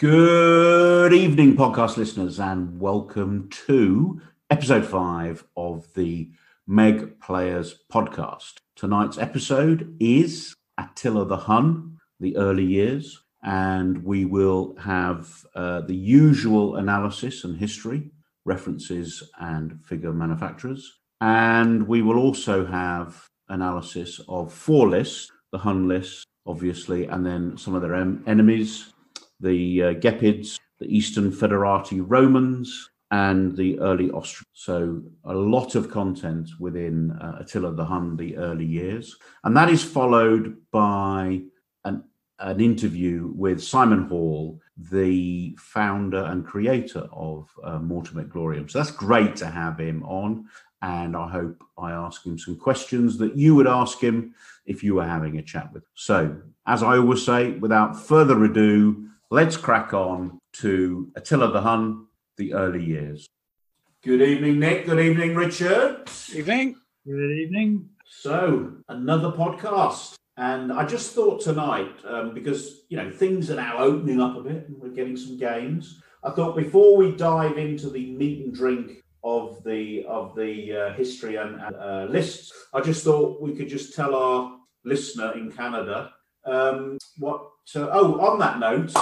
Good evening, podcast listeners, and welcome to episode five of the Meg Players podcast. Tonight's episode is Attila the Hun, the early years, and we will have uh, the usual analysis and history, references, and figure manufacturers. And we will also have analysis of four lists the Hun list, obviously, and then some of their em- enemies the uh, Gepids, the Eastern Foederati Romans, and the early Ostrogoths. So a lot of content within uh, Attila the Hun, the early years. And that is followed by an, an interview with Simon Hall, the founder and creator of uh, Mortem et Gloriam. So that's great to have him on. And I hope I ask him some questions that you would ask him if you were having a chat with. Him. So, as I always say, without further ado, let's crack on to Attila the Hun, the early years. Good evening, Nick. Good evening, Richard. Evening. Good evening. So, another podcast. And I just thought tonight, um, because you know things are now opening up a bit, and we're getting some games. I thought before we dive into the meat and drink of the of the uh, history and uh, lists, I just thought we could just tell our listener in Canada um, what. Uh, oh, on that note,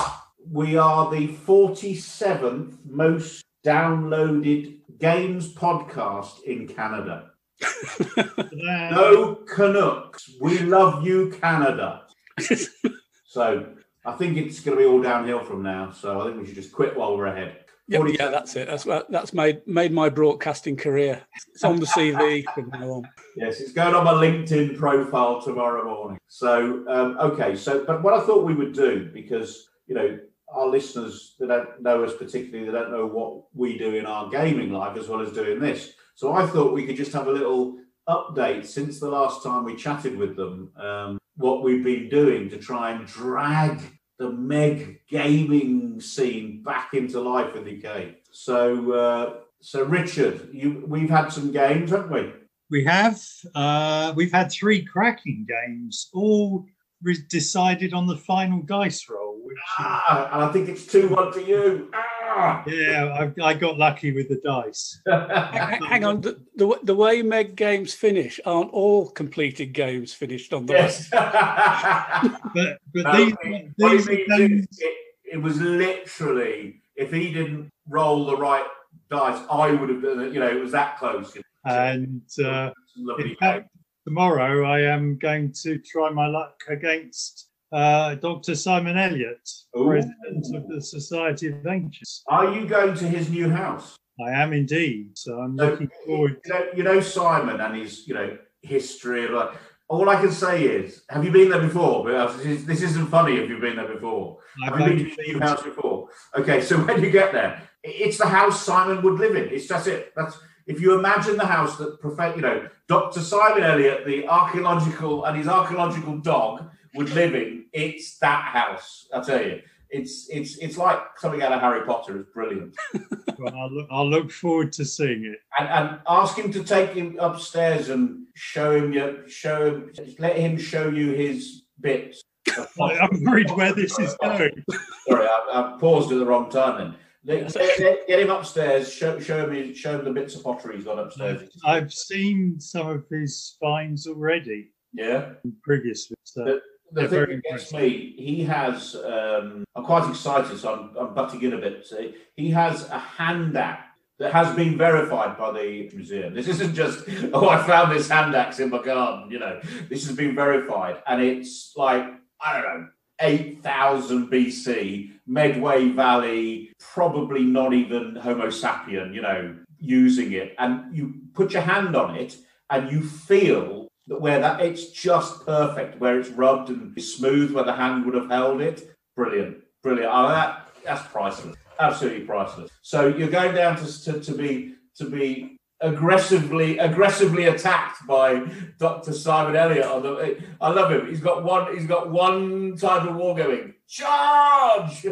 we are the 47th most downloaded games podcast in Canada. no Canucks. We love you, Canada. so I think it's going to be all downhill from now. So I think we should just quit while we're ahead. Yeah, yeah, that's it. That's that's made made my broadcasting career. It's on the CV from now on. Yes, it's going on my LinkedIn profile tomorrow morning. So um, okay, so but what I thought we would do because you know our listeners that don't know us particularly, they don't know what we do in our gaming life as well as doing this. So I thought we could just have a little update since the last time we chatted with them, um, what we've been doing to try and drag the Meg gaming scene back into life in the game. So, uh, so Richard, you, we've had some games, haven't we? We have. Uh, we've had three cracking games, all re- decided on the final dice roll. Which, ah, I think it's two one to you. Ah. Yeah, I, I, got lucky with the dice. Hang on, the, the, the, way Meg games finish aren't all completed games finished on the yes. but but these, these games... it, it was literally if he didn't roll the right dice, I would have done it. You know, it was that close. And uh, in fact, tomorrow I am going to try my luck against uh, Dr. Simon Elliott, Ooh. president of the Society of Ancients. Are you going to his new house? I am indeed. So I'm so, looking forward. You know, you know, Simon and his, you know, history of like. All I can say is, have you been there before? This isn't funny if you've been there before. I've have you been to his new house before? Okay, so when you get there, it's the house Simon would live in. It's just it. That's if you imagine the house that, you know, Dr. Simon Elliott, the archaeological and his archaeological dog would live in, it's that house. I tell you, it's it's it's like something out of Harry Potter. It's brilliant. well, I'll look, I'll look forward to seeing it. And, and ask him to take him upstairs and show him your show him. Let him show you his bits. I'm worried where this is going. Sorry, I, I paused at the wrong time. Then Get, get, him upstairs. Show, show him. Show him the bits of pottery he's got upstairs. I've seen some of his finds already. Yeah. Previously. So the, the thing gets me, he has. Um, I'm quite excited, so I'm, I'm butting in a bit. See, he has a hand axe that has been verified by the museum. This isn't just oh, I found this hand axe in my garden. You know, this has been verified, and it's like I don't know 8000 BC, Medway Valley, probably not even Homo sapien, you know, using it. And you put your hand on it and you feel where that it's just perfect, where it's rubbed and smooth, where the hand would have held it. Brilliant, brilliant. Oh, that, that's priceless, absolutely priceless. So you're going down to, to, to be to be aggressively aggressively attacked by Dr. Simon Elliott. On the, I love him. He's got one. He's got one type of war going. Charge!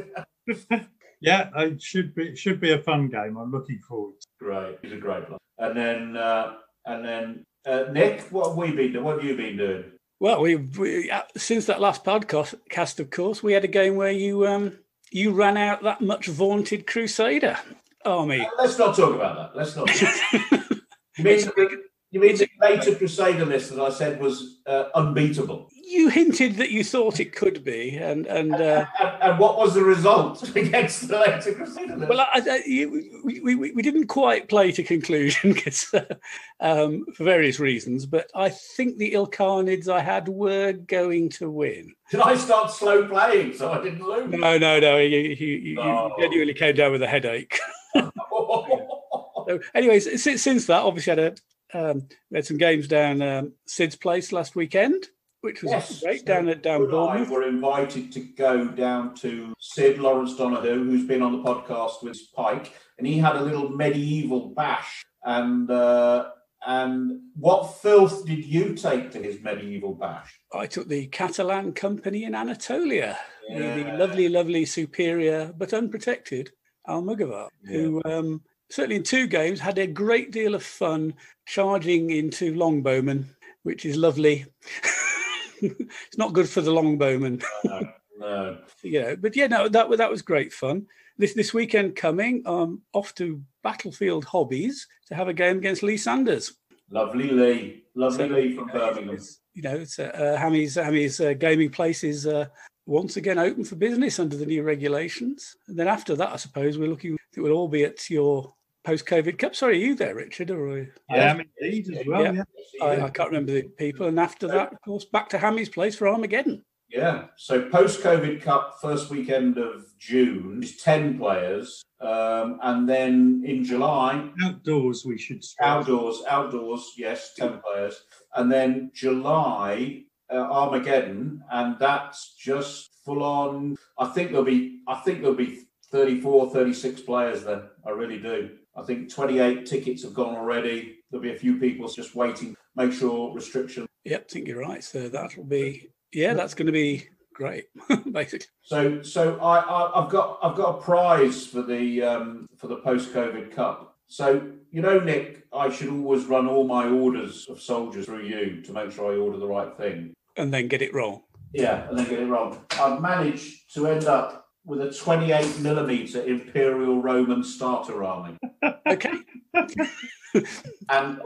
yeah, it should be it should be a fun game. I'm looking forward. To great. He's a great player. And then uh, and then uh, Nick, what have we been doing? What have you been doing? Well, we, we uh, since that last podcast, cast of course, we had a game where you um you ran out that much vaunted Crusader army. Uh, let's not talk about that. Let's not. you mean, you mean the later Crusader list that I said was uh, unbeatable? You hinted that you thought it could be, and and uh, and, and, what was the result against the later? Well, I, I, you, we, we, we didn't quite play to conclusion because uh, um, for various reasons, but I think the Ilkhanids I had were going to win. Did I start slow playing so I didn't lose? No, no, no. You, you, you, oh. you genuinely came down with a headache. so, anyways, since, since that, obviously had a um, we had some games down um, Sid's place last weekend which was yes. great down at down Bournemouth. were invited to go down to Sid Lawrence Donoghue, who's been on the podcast with Pike, and he had a little medieval bash. And uh, and what filth did you take to his medieval bash? I took the Catalan company in Anatolia, yeah. the, lovely, lovely, superior but unprotected Almogavar, yeah. who um, certainly in two games had a great deal of fun charging into longbowmen, which is lovely. it's not good for the longbowman. no, no. you know, but yeah, no, that that was great fun. This this weekend coming, um, off to Battlefield Hobbies to have a game against Lee Sanders. Lovely Lee, lovely so, Lee from Birmingham. You know, it's uh, uh, Hammy's Hammy's uh, gaming place is uh, once again open for business under the new regulations. And then after that, I suppose we're looking. It will all be at your post-COVID Cup. Sorry, are you there, Richard? Or yeah, I'm indeed as well. Yeah, yeah. I, I, can't remember the people. And after that, of course, back to Hammy's place for Armageddon. Yeah. So post-COVID Cup, first weekend of June is ten players, um, and then in July, outdoors we should start. outdoors, outdoors, yes, ten players, and then July uh, Armageddon, and that's just full on. I think there'll be. I think there'll be 34, 36 players then. I really do. I think 28 tickets have gone already. There'll be a few people just waiting. Make sure restrictions. Yep, I think you're right. So that'll be yeah, that's going to be great, basically. So so I, I have got I've got a prize for the um, for the post COVID Cup. So you know, Nick, I should always run all my orders of soldiers through you to make sure I order the right thing. And then get it wrong. Yeah, and then get it wrong. I've managed to end up with a 28 millimeter Imperial Roman starter army. okay. and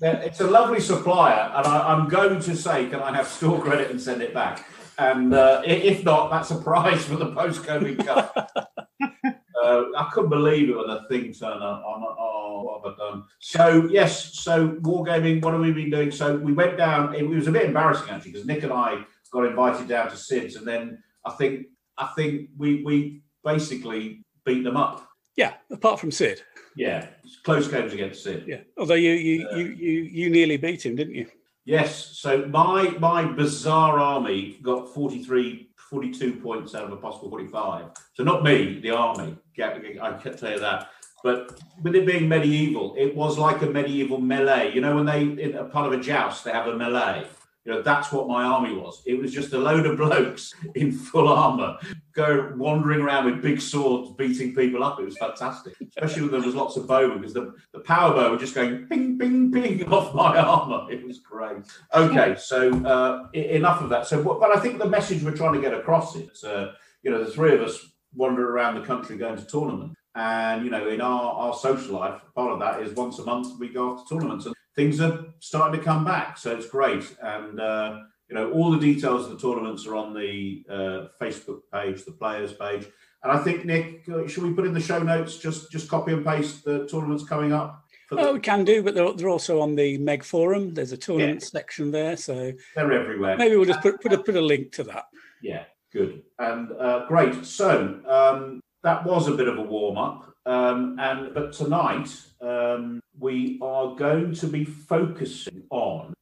it's a lovely supplier, and I, am going to say, can I have store credit and send it back? And uh, if not, that's a prize for the post-COVID Cup. uh, I couldn't believe it when the thing turned up. I'm like, oh, what have I done? So yes, so wargaming. What have we been doing? So we went down. It was a bit embarrassing actually because Nick and I got invited down to Sid's, and then I think I think we we basically beat them up. Yeah, apart from Sid. Yeah, close games against Sid. Yeah, although you you uh, you you you nearly beat him, didn't you? Yes. So my my bizarre army got 43, 42 points out of a possible 45. So not me, the army. I can tell you that. But with it being medieval, it was like a medieval melee. You know, when they in a part of a joust, they have a melee. You know, that's what my army was. It was just a load of blokes in full armor, go wandering around with big swords, beating people up. It was fantastic, especially when there was lots of bowmen, because the, the power bow were just going ping, ping, ping off my armor. It was great. Okay, so uh, enough of that. So, but I think the message we're trying to get across is, uh, you know, the three of us wander around the country going to tournaments. And you know, in our, our social life, part of that is once a month we go off to tournaments. And things are starting to come back. So it's great. And, uh, you know, all the details of the tournaments are on the uh, Facebook page, the players page. And I think, Nick, uh, should we put in the show notes, just just copy and paste the tournaments coming up? The- oh, we can do, but they're, they're also on the Meg forum. There's a tournament yeah. section there, so they're everywhere. Maybe we'll just put put a, put a link to that. Yeah, good and uh, great. So um, that was a bit of a warm up. Um, and but tonight um, we are going to be focusing on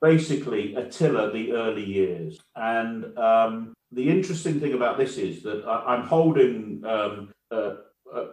basically Attila the early years. And um, the interesting thing about this is that I, am holding um, a,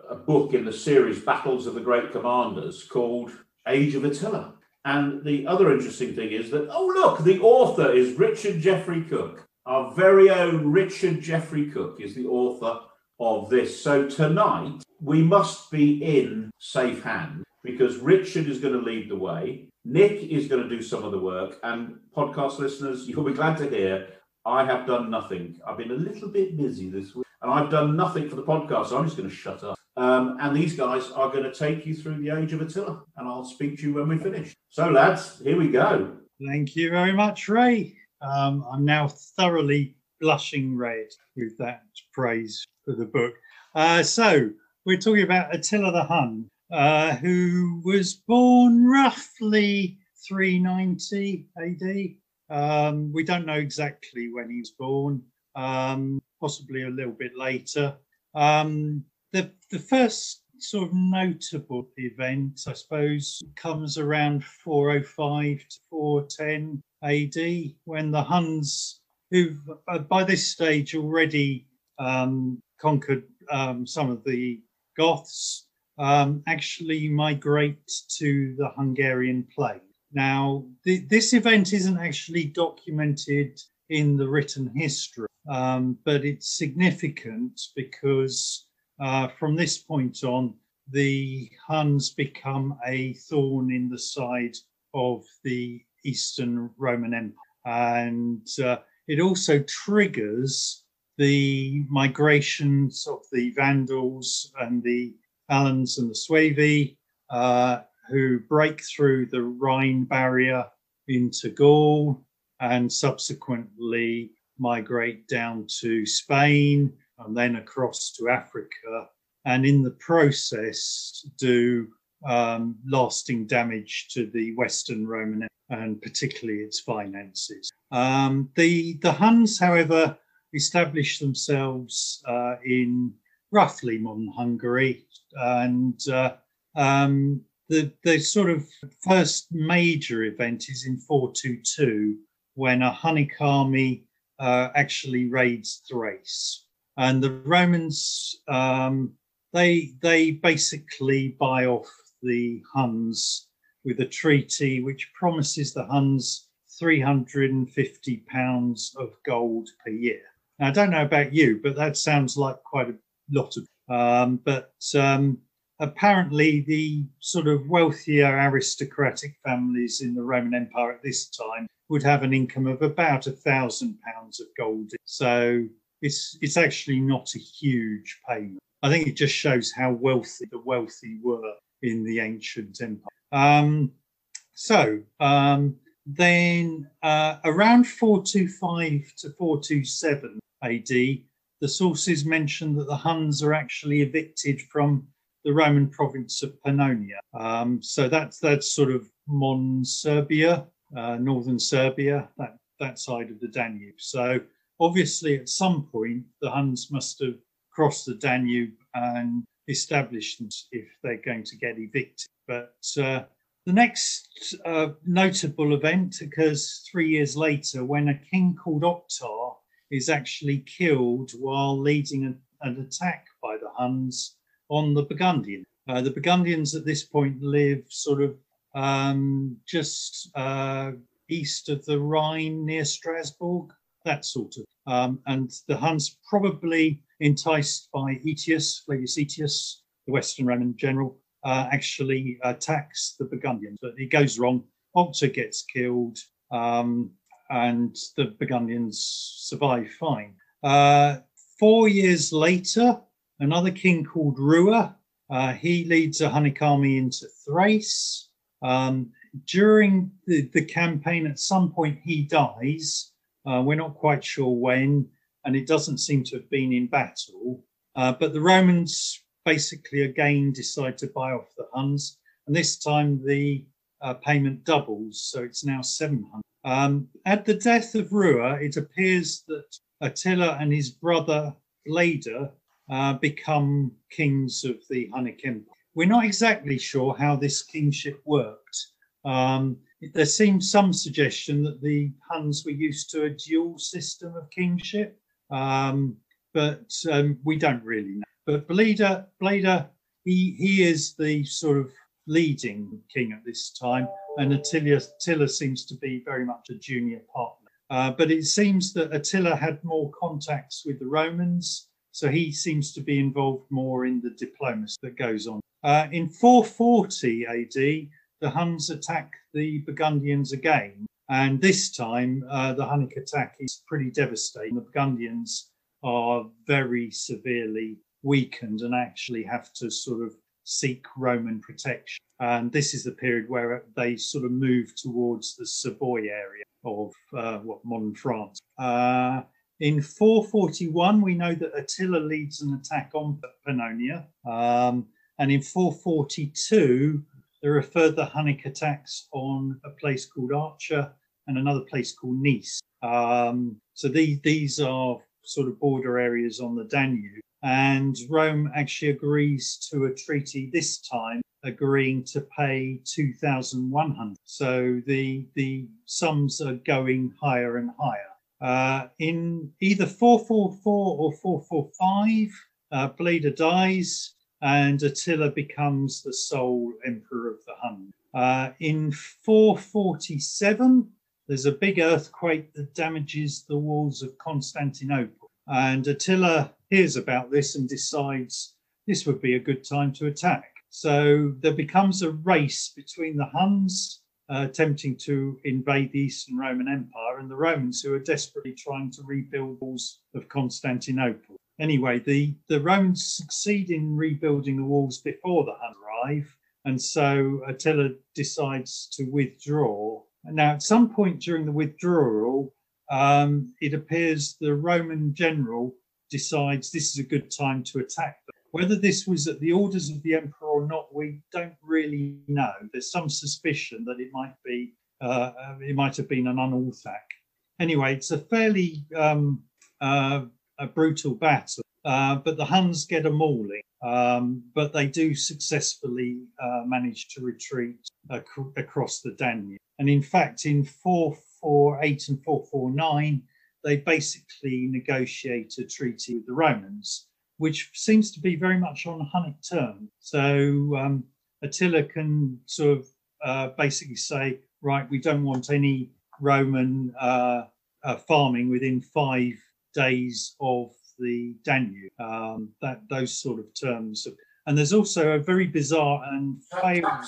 a, book in the series Battles of the Great Commanders called Age of Attila. And the other interesting thing is that, oh, look, the author is Richard Jeffrey Cook. Our very own Richard Jeffrey Cook is the author of this. So tonight we must be in safe hands because Richard is going to lead the way. Nick is going to do some of the work. And podcast listeners, you'll be glad to hear I have done nothing. I've been a little bit busy this week. and I've done nothing for the podcast, so I'm just going to shut up. Um, and these guys are going to take you through the age of Attila, and I'll speak to you when we finish. So, lads, here we go. Thank you very much, Ray. Um, I'm now thoroughly blushing red with that praise for the book. Uh, so, we're talking about Attila the Hun, uh, who was born roughly 390 AD. Um, we don't know exactly when he was born, um, possibly a little bit later. Um, the, the first sort of notable event, I suppose, comes around 405 to 410 AD when the Huns, who've uh, by this stage already um, conquered um, some of the Goths, um, actually migrate to the Hungarian plain. Now, th- this event isn't actually documented in the written history, um, but it's significant because uh, from this point on, the Huns become a thorn in the side of the Eastern Roman Empire. And uh, it also triggers the migrations of the Vandals and the Alans and the Suevi, uh, who break through the Rhine barrier into Gaul and subsequently migrate down to Spain and then across to Africa, and in the process do um, lasting damage to the Western Roman and particularly its finances. Um, the the Huns, however, established themselves uh, in roughly modern Hungary, and uh, um, the the sort of first major event is in 422 when a Hunnic army uh, actually raids Thrace, and the Romans um, they they basically buy off the Huns with a treaty which promises the Huns 350 pounds of gold per year. I don't know about you, but that sounds like quite a lot of. Um, but um, apparently, the sort of wealthier aristocratic families in the Roman Empire at this time would have an income of about a thousand pounds of gold. So it's it's actually not a huge payment. I think it just shows how wealthy the wealthy were in the ancient empire. Um, so um, then uh, around 425 to 427 AD, the sources mention that the Huns are actually evicted from the Roman province of Pannonia. Um, so that's that's sort of modern Serbia, uh, northern Serbia, that that side of the Danube. So obviously, at some point, the Huns must have crossed the Danube and established if they're going to get evicted. But uh, the next uh, notable event occurs three years later when a king called Oktar is actually killed while leading an, an attack by the Huns on the Burgundians. Uh, the Burgundians at this point live sort of um, just uh, east of the Rhine near Strasbourg, that sort of. Um, and the Huns probably enticed by Aetius, Flavius Aetius, the Western Roman general, uh, actually attacks the Burgundians. But it goes wrong. Oktar gets killed, um, and the Burgundians survive fine. Uh, four years later, another king called Rua, uh, he leads a Hunnic army into Thrace. Um, during the, the, campaign, at some point, he dies. Uh, we're not quite sure when, and it doesn't seem to have been in battle. Uh, but the Romans basically again decide to buy off the Huns, and this time the uh, payment doubles, so it's now 700. Um, at the death of Rua, it appears that Attila and his brother Bleda uh, become kings of the Hunnic Empire. We're not exactly sure how this kingship worked. Um, there seems some suggestion that the Huns were used to a dual system of kingship, um, but um, we don't really know. But Bleda, Bleda, he he is the sort of leading king at this time, and Attila, Attila seems to be very much a junior partner. Uh, but it seems that Attila had more contacts with the Romans, so he seems to be involved more in the diplomacy that goes on. Uh, in 440 AD, the Huns attack the Burgundians again, and this time uh, the Hunnic attack is pretty devastating. The Burgundians are very severely weakened and actually have to sort of seek Roman protection. And this is the period where they sort of move towards the Savoy area of uh, what modern France. Uh, in 441, we know that Attila leads an attack on Pannonia. Um, and in 442, there are further Hunnic attacks on a place called Archer and another place called Nice. Um, so these, these are sort of border areas on the Danube. And Rome actually agrees to a treaty this time, agreeing to pay 2,100. So the, the sums are going higher and higher. Uh, in either 444 or 445, uh, Bleda dies and Attila becomes the sole emperor of the Hun. Uh, in 447, there's a big earthquake that damages the walls of Constantinople. And Attila hears about this and decides this would be a good time to attack. So there becomes a race between the Huns uh, attempting to invade the Eastern Roman Empire and the Romans who are desperately trying to rebuild walls of Constantinople. Anyway, the, the Romans succeed in rebuilding the walls before the Huns arrive, and so Attila decides to withdraw. Now, at some point during the withdrawal, um, it appears the Roman general decides this is a good time to attack them. Whether this was at the orders of the emperor or not, we don't really know. There's some suspicion that it might be, uh, it might have been an unauthac. Anyway, it's a fairly um, uh, a brutal battle, uh, but the Huns get a mauling. Um, but they do successfully uh, manage to retreat ac- across the Danube. And in fact, in 448 and 449, they basically negotiate a treaty with the Romans, which seems to be very much on Hunnic terms. So um, Attila can sort of uh, basically say, right, we don't want any Roman uh, uh, farming within five days of the Danube. Um, that those sort of terms. And there's also a very bizarre and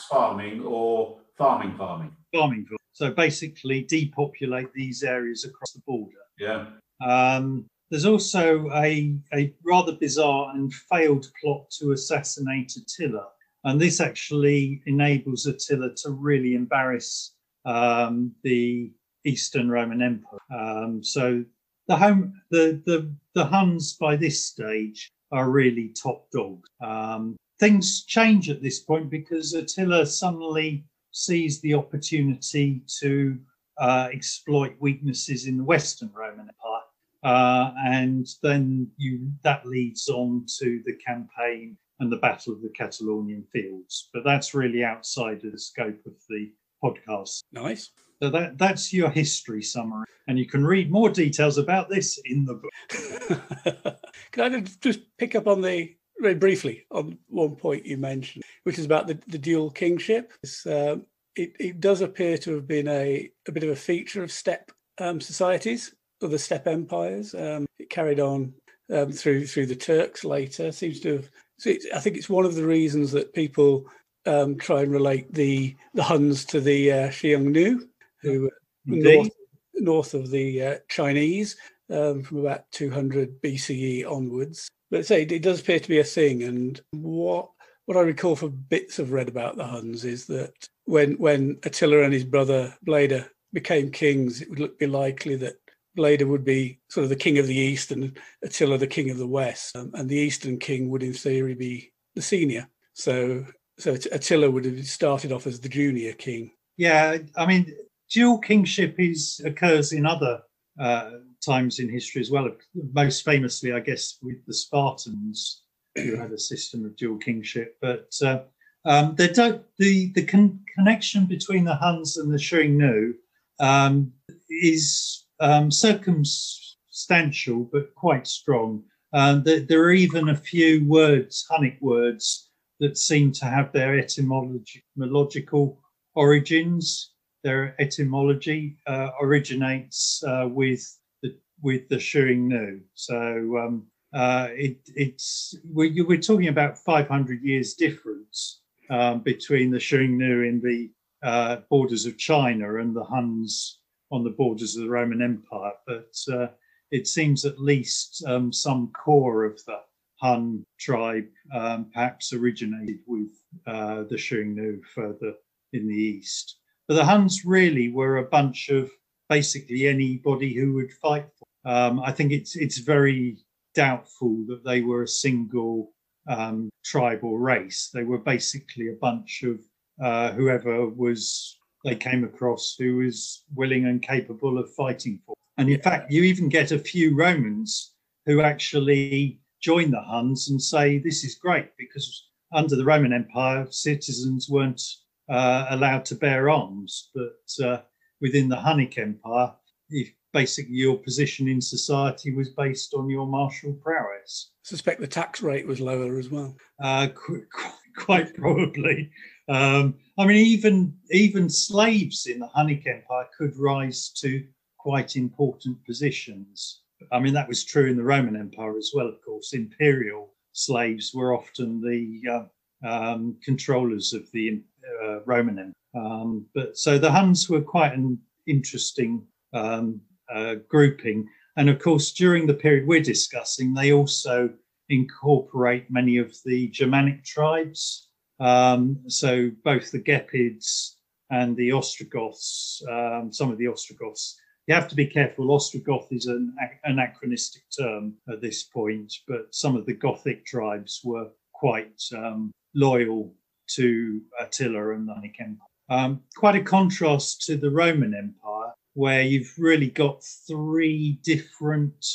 farming or farming farming. Farming. So basically, depopulate these areas across the border. Yeah. Um, there's also a, a rather bizarre and failed plot to assassinate Attila. And this actually enables Attila to really embarrass um, the Eastern Roman Empire. Um, so the home, the, the the Huns by this stage are really top dogs. Um, things change at this point because Attila suddenly sees the opportunity to uh, exploit weaknesses in the Western Roman Empire. Uh, and then you that leads on to the campaign and the Battle of the Catalaunian Fields. But that's really outside of the scope of the podcast. Nice. So that, that's your history summary. And you can read more details about this in the book. can I just pick up on the very briefly on one point you mentioned, which is about the, the dual kingship? Uh, it, it does appear to have been a, a bit of a feature of steppe um, societies or the steppe empires. Um, it carried on um, through through the Turks later. Seems to have. So I think it's one of the reasons that people um, try and relate the the Huns to the uh, Xiongnu, who north, north of the uh, Chinese um, from about 200 BCE onwards. But say it does appear to be a thing, and what what I recall from bits I've read about the Huns is that when when Attila and his brother Bleda became kings, it would be likely that Bleda would be sort of the king of the east and Attila the king of the west, um, and the eastern king would, in theory, be the senior. So so Attila would have started off as the junior king. Yeah, I mean, dual kingship is occurs in other uh, times in history as well. Most famously, I guess, with the Spartans, who had a system of dual kingship. But uh, um, the the con- connection between the Huns and the Xiongnu um, is um, circumstantial but quite strong. Um, there, there, are even a few words, Hunnic words, that seem to have their etymological origins. Their etymology uh, originates uh, with the with the Xiongnu. So um, uh, it, it's we're, we're, talking about 500 years difference um, between the Xiongnu in the uh, borders of China and the Huns on the borders of the Roman Empire. But uh, it seems at least um, some core of the Han tribe um, perhaps originated with uh, the Xiongnu further in the east. But the Huns really were a bunch of basically anybody who would fight. For. Um, I think it's it's very doubtful that they were a single um, tribe or race. They were basically a bunch of uh, whoever was they came across who was willing and capable of fighting for. And in fact, you even get a few Romans who actually join the Huns and say this is great because under the Roman Empire, citizens weren't uh, allowed to bear arms, but uh, within the Hunnic Empire, if basically your position in society was based on your martial prowess. I suspect the tax rate was lower as well. Uh, qu- qu- quite probably. Um, I mean, even even slaves in the Hunnic Empire could rise to quite important positions. I mean, that was true in the Roman Empire as well, of course. Imperial slaves were often the uh, um, controllers of the uh, Roman Empire. Um, but so the Huns were quite an interesting um, uh, grouping. And of course, during the period we're discussing, they also incorporate many of the Germanic tribes. Um, so both the Gepids and the Ostrogoths, um, some of the Ostrogoths. You have to be careful. Ostrogoth is an anachronistic term at this point, but some of the Gothic tribes were quite um, loyal to Attila and the Hunnic Empire. Um, quite a contrast to the Roman Empire, where you've really got three different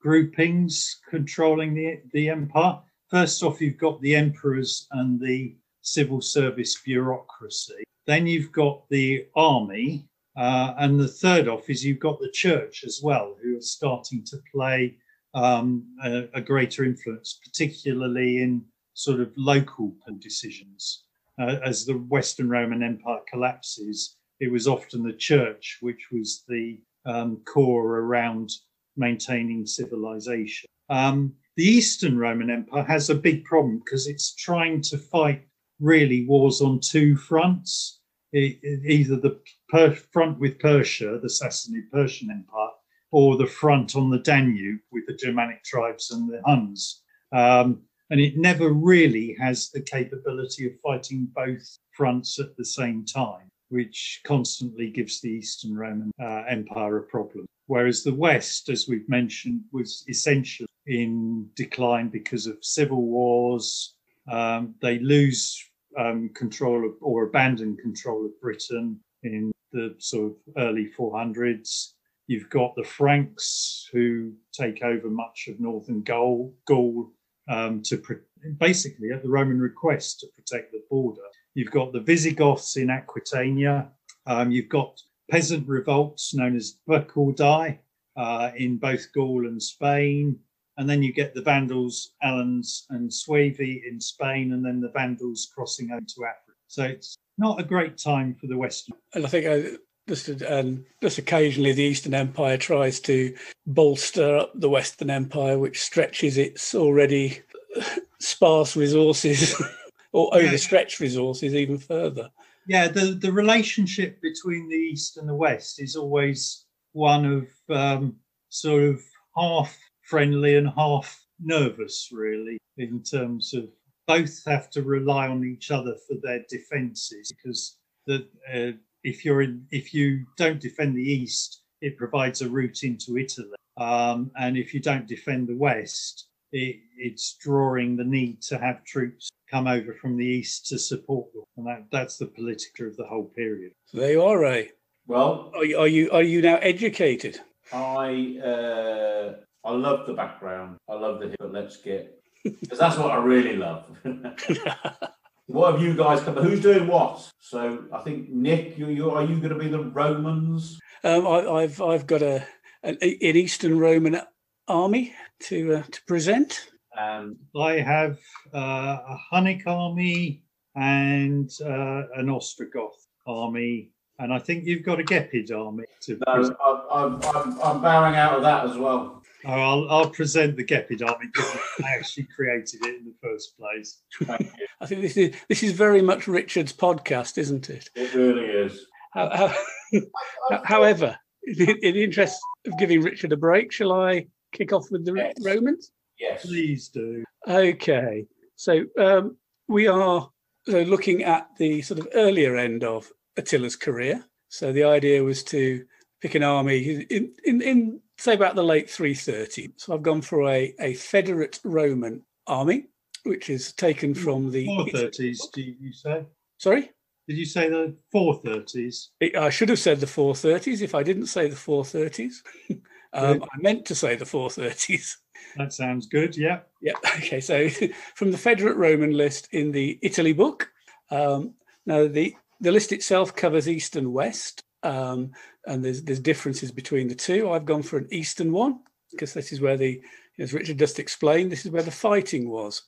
groupings controlling the, the empire. First off, you've got the emperors and the civil service bureaucracy. Then you've got the army. Uh, and the third off is you've got the church as well, who are starting to play um, a, a, greater influence, particularly in sort of local decisions. Uh, as the Western Roman Empire collapses, it was often the church which was the um, core around maintaining civilization. Um, the Eastern Roman Empire has a big problem because it's trying to fight really wars on two fronts. It, it, either the per- front with Persia, the Sassanid Persian Empire, or the front on the Danube with the Germanic tribes and the Huns. Um, and it never really has the capability of fighting both fronts at the same time which constantly gives the Eastern Roman uh, Empire a problem. Whereas the West, as we've mentioned, was essentially in decline because of civil wars. Um, they lose um, control of, or abandon control of Britain in the sort of early 400s. You've got the Franks who take over much of northern Gaul, Gaul um, to pre- basically at the Roman request to protect the border. You've got the Visigoths in Aquitania. Um, you've got peasant revolts known as Bagaudae uh, in both Gaul and Spain. And then you get the Vandals, Alans, and Suevi in Spain, and then the Vandals crossing over to Africa. So it's not a great time for the Western. And I think uh, just um, just occasionally the Eastern Empire tries to bolster up the Western Empire, which stretches its already sparse resources or overstretch resources even further. Yeah, the, the relationship between the East and the West is always one of um, sort of half friendly and half nervous, really, in terms of both have to rely on each other for their defences because the, uh, if you're in, if you don't defend the East, it provides a route into Italy, um, and if you don't defend the West, it, it's drawing the need to have troops come over from the east to support them, and that, that's the politica of the whole period. So there you are, Ray. Well, are you are you, are you now educated? I uh, I love the background. I love the but let's get because that's what I really love. what have you guys come? Who's doing what? So I think Nick, you, you are you going to be the Romans? Um, I, have I've got a an, an Eastern Roman army to uh, to present. Um, I have uh, a Hunnic army and uh, an Ostrogoth army, and I think you've got a Gepid army. To no, I'm, I'm, I'm, bowing out of that as well. Oh, I'll, I'll present the Gepid army because I actually created it in the first place. I think this is this is very much Richard's podcast, isn't it? It really is. How, how, however, in, in the interest of giving Richard a break, shall I kick off with the Yes. Romans? Yes. Please do. Okay, so um, we are uh, looking at the sort of earlier end of Attila's career. So the idea was to pick an army in, in, in say about the late 330. So I've gone for a, a Foederate Roman army, which is taken from the. Four thirties, do you say? Sorry? Did you say the four thirties? I should have said the 430s if I didn't say the 430s. um, I meant to say the 430s. That sounds good. Yeah. Yeah. Okay. So from the Foederate Roman list in the Italy book. Um, now the the list itself covers east and west, um, and there's there's differences between the two. I've gone for an eastern one because this is where the, as Richard just explained, this is where the fighting was.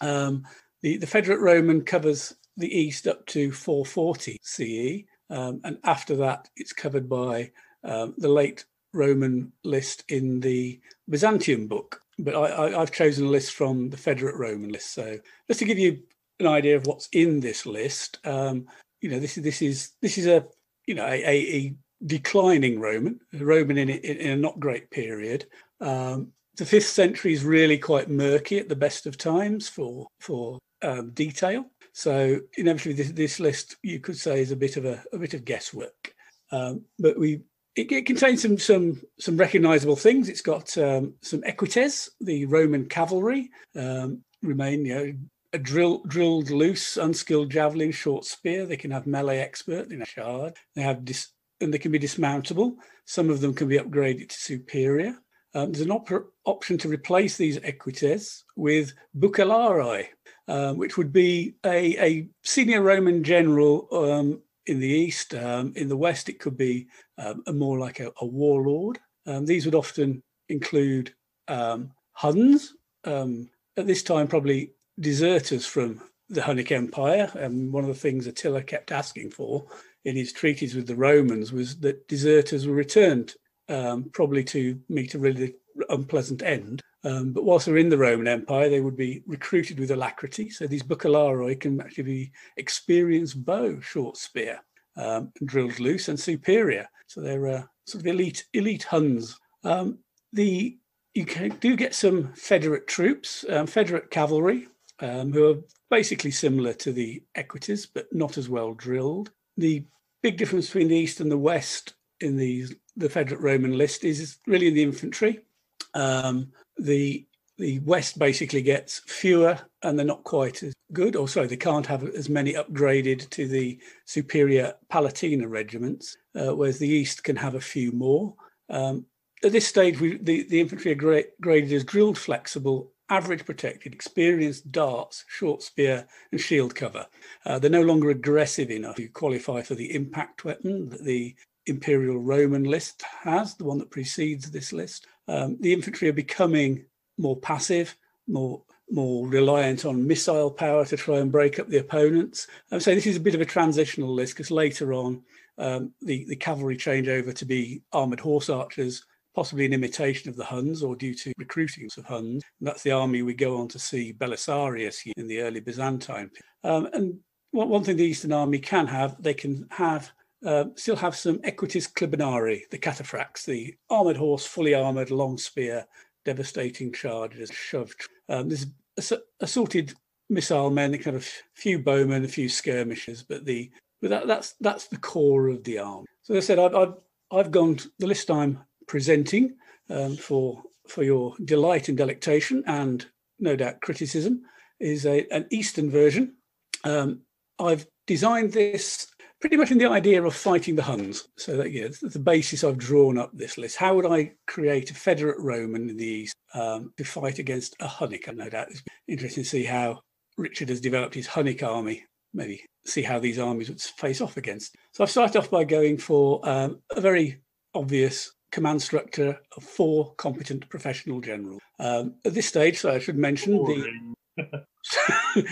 Um, the the Foederate Roman covers the east up to 440 CE, um, and after that it's covered by um, the late Roman list in the Byzantium book. But I, I've chosen a list from the Foederate Roman list. So just to give you an idea of what's in this list, um, you know, this is this is this is a you know a, a, a declining Roman, a Roman in, in, in a not great period. Um, the fifth century is really quite murky at the best of times for for um, detail. So inevitably, this, this list you could say is a bit of a, a bit of guesswork. Um, but we it, it contains some some some recognisable things. It's got um, some equites, the Roman cavalry um, remain you know a drill, drilled loose, unskilled javelin, short spear. They can have melee expert in a shard. They have dis, and they can be dismountable. Some of them can be upgraded to superior. Um, there's an op- option to replace these equites with bucellarii, um, which would be a, a senior Roman general um, in the east. Um, in the west, it could be um, more like a, a warlord. Um, these would often include um, Huns. Um, at this time, probably deserters from the Hunnic Empire. And one of the things Attila kept asking for in his treaties with the Romans was that deserters were returned, um, probably to meet a really unpleasant end. Um, but whilst they're in the Roman Empire, they would be recruited with alacrity. So these bucellarii can actually be experienced bow, short spear, um, drilled loose and superior. So they're uh, sort of elite elite Huns. Um, the you can, do get some Federate troops, um, Federate cavalry, um, who are basically similar to the equites, but not as well drilled. The big difference between the east and the west in the the Foederate Roman list is really in the infantry. Um, the the west basically gets fewer and they're not quite as good or sorry they can't have as many upgraded to the superior palatina regiments uh, whereas the east can have a few more. Um, at this stage we, the, the infantry are gra- graded as drilled flexible average protected experienced darts short spear and shield cover. Uh, they're no longer aggressive enough to qualify for the impact weapon that the imperial roman list has the one that precedes this list um, the infantry are becoming more passive, more more reliant on missile power to try and break up the opponents. Say this is a bit of a transitional list because later on um, the the cavalry change over to be armored horse archers, possibly an imitation of the Huns or due to recruiting of Huns. And that's the army we go on to see Belisarius in the early Byzantine. Um, and one thing the Eastern Army can have, they can have uh, still have some equites clibanarii, the cataphracts, the armored horse, fully armored, long spear, devastating charges, shoved. Um, there's ass- assorted missile men, kind of few bowmen, a few skirmishers, but the but that, that's that's the core of the army. So as I said, I've I've, I've gone the list I'm presenting um, for for your delight and delectation, and no doubt criticism, is a, an Eastern version. Um, I've designed this pretty much in the idea of fighting the Huns. So that yeah, the basis I've drawn up this list. How would I create a Foederate Roman in the East um, to fight against a Hunnic? No doubt it's interesting to see how Richard has developed his Hunnic army. Maybe see how these armies would face off against. So I've started off by going for um, a very obvious command structure of four competent professional generals. Um, at this stage, so I should mention the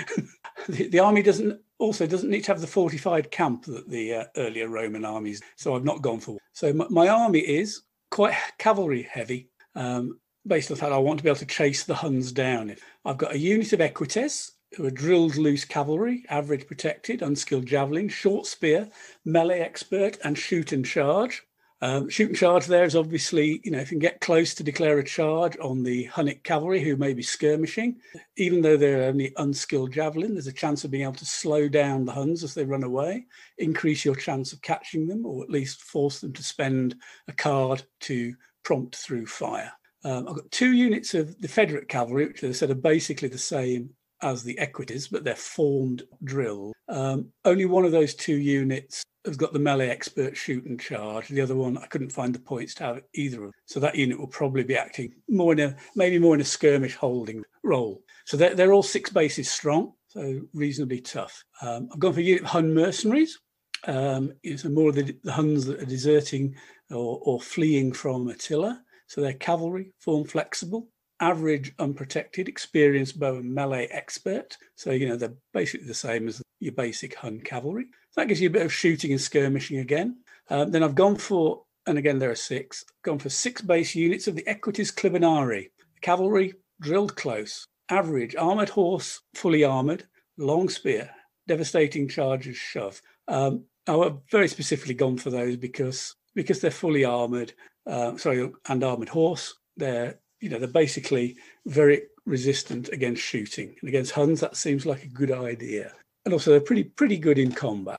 the, the army doesn't also doesn't need to have the fortified camp that the uh, earlier Roman armies. So I've not gone for. So my, my army is quite cavalry heavy, um, based on the fact I want to be able to chase the Huns down. I've got a unit of equites who are drilled loose cavalry, average protected, unskilled javelin, short spear, melee expert, and shoot and charge. Um, shooting charge there is obviously, you know, if you can get close to declare a charge on the Hunnic cavalry who may be skirmishing, even though they're only unskilled javelin, there's a chance of being able to slow down the Huns as they run away, increase your chance of catching them, or at least force them to spend a card to prompt through fire. Um, I've got two units of the Federate cavalry, which I said are basically the same as the Equites, but they're formed drill. Um, only one of those two units has got the melee expert shoot and charge. The other one, I couldn't find the points to have either of. So that unit will probably be acting more in a maybe more in a skirmish holding role. So they're, they're all six bases strong, so reasonably tough. Um, I've gone for unit Hun mercenaries. Um, so more of the, the Huns that are deserting or, or fleeing from Attila. So they're cavalry, form flexible, average unprotected, experienced bow and melee expert. So, you know, they're basically the same as your basic Hun cavalry. So that gives you a bit of shooting and skirmishing again. Um, then I've gone for, and again, there are six, gone for six base units of the Equites Clibanarii. Cavalry, drilled close, average, armored horse, fully armored, long spear, devastating charges, shove. Um, I've very specifically gone for those because because they're fully armored, uh, sorry, and armored horse. They're you know they're basically very resistant against shooting and against Huns. That seems like a good idea, and also they're pretty pretty good in combat.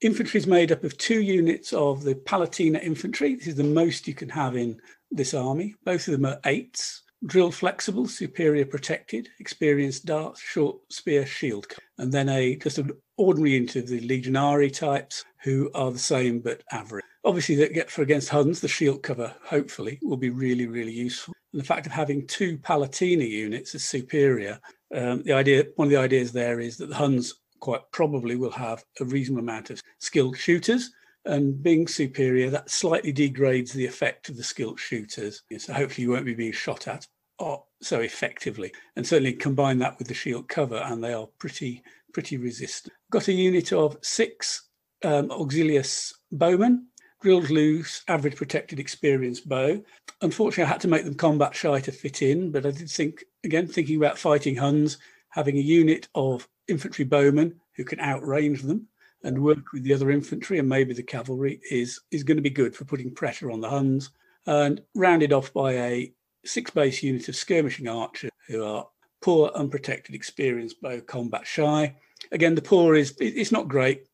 Infantry is made up of two units of the Palatina infantry. This is the most you can have in this army. Both of them are eights, drill flexible, superior protected, experienced dart, short spear, shield, and then a just an ordinary unit of the legionary types who are the same but average. Obviously, that get for against Huns, the shield cover hopefully will be really really useful. And the fact of having two Palatina units is superior. Um, the idea, one of the ideas there is that the Huns quite probably will have a reasonable amount of skilled shooters. And being superior, that slightly degrades the effect of the skilled shooters. So hopefully you won't be being shot at oh, so effectively. And certainly combine that with the shield cover, and they are pretty pretty resistant. Got a unit of six um, Auxilius bowmen, drilled loose, average protected, experienced bow. Unfortunately, I had to make them combat shy to fit in, but I did think, again, thinking about fighting Huns, having a unit of infantry bowmen who can outrange them and work with the other infantry and maybe the cavalry is is going to be good for putting pressure on the Huns. And rounded off by a six base unit of skirmishing archers who are poor, unprotected, experienced bow combat shy. Again, the poor is it's not great,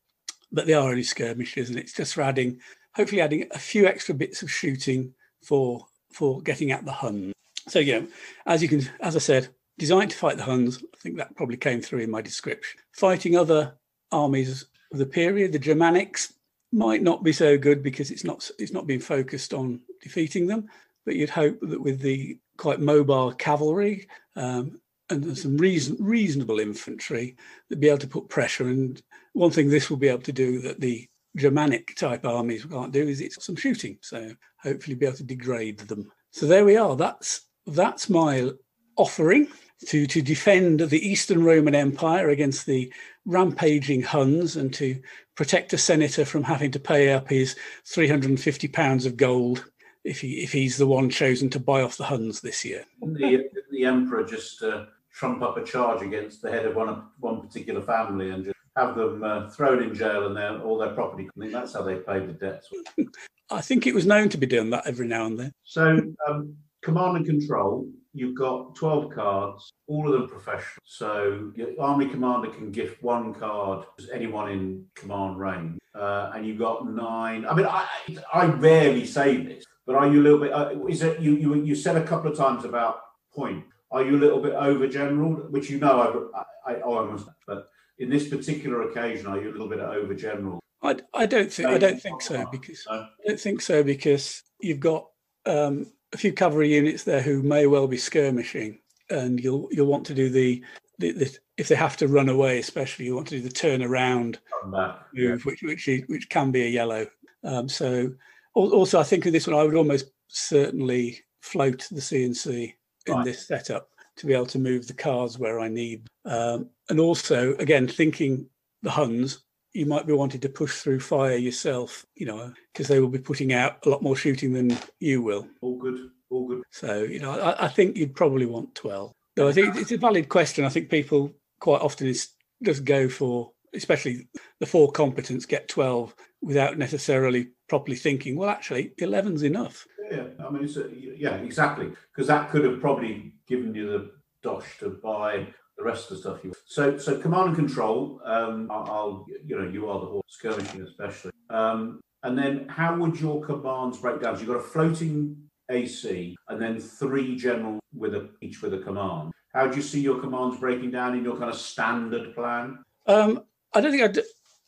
but they are only skirmishes, and it's just for adding, hopefully, adding a few extra bits of shooting for for getting at the Huns. So yeah, as you can, as I said, designed to fight the Huns. I think that probably came through in my description. Fighting other armies of the period, the Germanics, might not be so good because it's not it's not being focused on defeating them. But you'd hope that with the quite mobile cavalry um, and some reason, reasonable infantry, they'd be able to put pressure. And one thing this will be able to do that the Germanic type armies can't do is it's some shooting. So hopefully be able to degrade them. So there we are. That's that's my offering to, to defend the Eastern Roman Empire against the rampaging Huns and to protect a senator from having to pay up his 350 pounds of gold if he if he's the one chosen to buy off the Huns this year. The, the emperor just uh, trump up a charge against the head of one one particular family and just have them uh, thrown in jail and their, all their property. I think that's how they paid the debts. I think it was known to be doing that every now and then. So, um, command and control you've got 12 cards, all of them professional. So your army commander can gift one card to anyone in command range. Uh, and you've got nine. I mean, I, I rarely say this, but are you a little bit, uh, is it, you, you, you said a couple of times about point. Are you a little bit over general, which you know I, I, I almost, but in this particular occasion, are you a little bit over general? I, I don't think I don't think so because I don't think so because you've got um, a few cavalry units there who may well be skirmishing, and you'll you'll want to do the, the, the if they have to run away, especially you want to do the turn around move, yeah. which which which can be a yellow. Um, so also, I think of this one, I would almost certainly float the CNC in this setup to be able to move the cars where I need. Um, and also, again, thinking the Huns, you might be wanting to push through fire yourself, you know, because they will be putting out a lot more shooting than you will. All good, all good. So, you know, I, I think you'd probably want 12. Though I think it's a valid question. I think people quite often is, just go for, especially the four competence, get 12 without necessarily properly thinking, well, actually, 11's enough. Yeah, I mean, a, yeah, exactly. Because that could have probably given you the dosh to buy the rest of the stuff you. So, so command and control. Um, I'll, you know, you are the horse skirmishing especially. Um, and then, how would your commands break down? So you've got a floating AC and then three general with a, each with a command. How do you see your commands breaking down in your kind of standard plan? Um, I don't think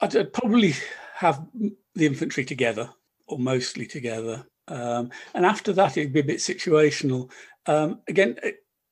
I'd, I'd probably have the infantry together or mostly together. Um, and after that, it'd be a bit situational. Um, again,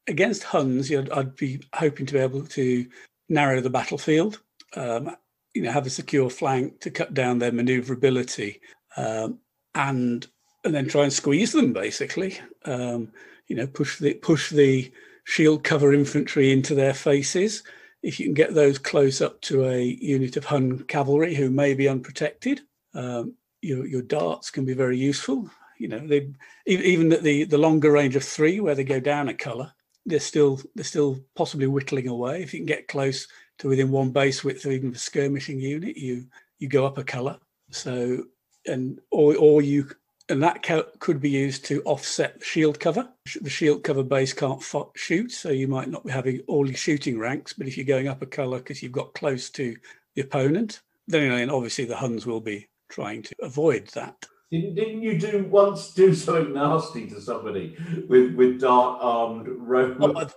against Huns, I'd, be hoping to be able to narrow the battlefield, um, you know, have a secure flank to cut down their manoeuvrability, um, and and then try and squeeze them. Basically, um, you know, push the push the shield cover infantry into their faces. If you can get those close up to a unit of Hun cavalry who may be unprotected, um, your, your darts can be very useful. You know, they even at the the longer range of three, where they go down a colour, they're still they're still possibly whittling away. If you can get close to within one base width or even the skirmishing unit, you you go up a colour. So and or or you and that could be used to offset the shield cover. The shield cover base can't shoot, so you might not be having all your shooting ranks. But if you're going up a colour because you've got close to the opponent, then obviously the Huns will be trying to avoid that. Didn't, didn't you do once do something nasty to somebody with with dart armed rope? Oh,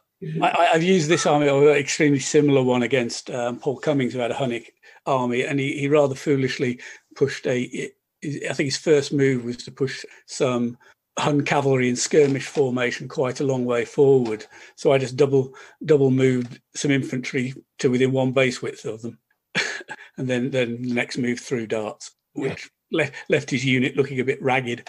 I, have used this army, or an extremely similar one, against um, Paul Cummings, who had a Hunnic army, and he, he rather foolishly pushed a. I think his first move was to push some Hun cavalry in skirmish formation quite a long way forward. So I just double double moved some infantry to within one base width of them, and then then the next move through darts, which left left his unit looking a bit ragged.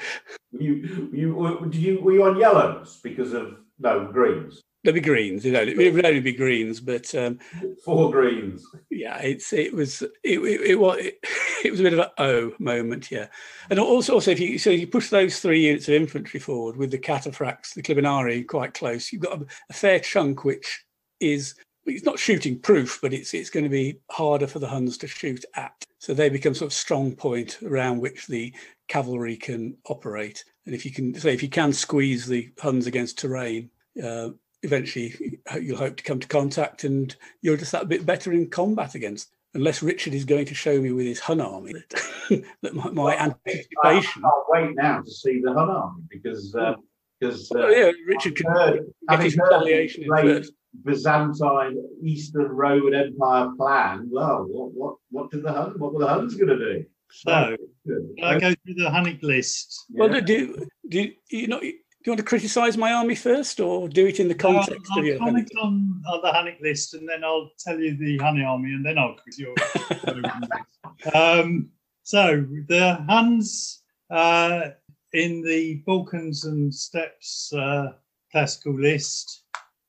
You you did you were you on yellows because of no greens? There'd be greens, you know. It would only be greens, but um, four greens. Yeah, it's it was it it, was it, it, was a bit of an O moment, yeah. And also also if you so you push those three units of infantry forward with the cataphracts, the clibanarii quite close, you've got a, a fair chunk which is it's not shooting proof, but it's it's going to be harder for the Huns to shoot at. So they become sort of strong point around which the cavalry can operate. And if you can say if you can squeeze the Huns against terrain, uh, eventually you'll hope to come to contact, and you're just that bit better in combat against. Unless Richard is going to show me with his Hun army that, that my, my well, anticipation. I can't wait now to see the Hun army because because uh, uh, yeah, Richard can heard, get his retaliation first. Byzantine Eastern Roman Empire plan. Well, what what what did the Hun? What were the Huns going to do? So, I go through the Hunnic list. Well, do do you know? Do you want to criticise my army first, or do it in the context I'll, of your? I'll comment on, on, the Hunnic list, and then I'll tell you the Hunnic army, and then I'll critique your. um, so the Huns uh, in the Balkans and Steppes uh, classical list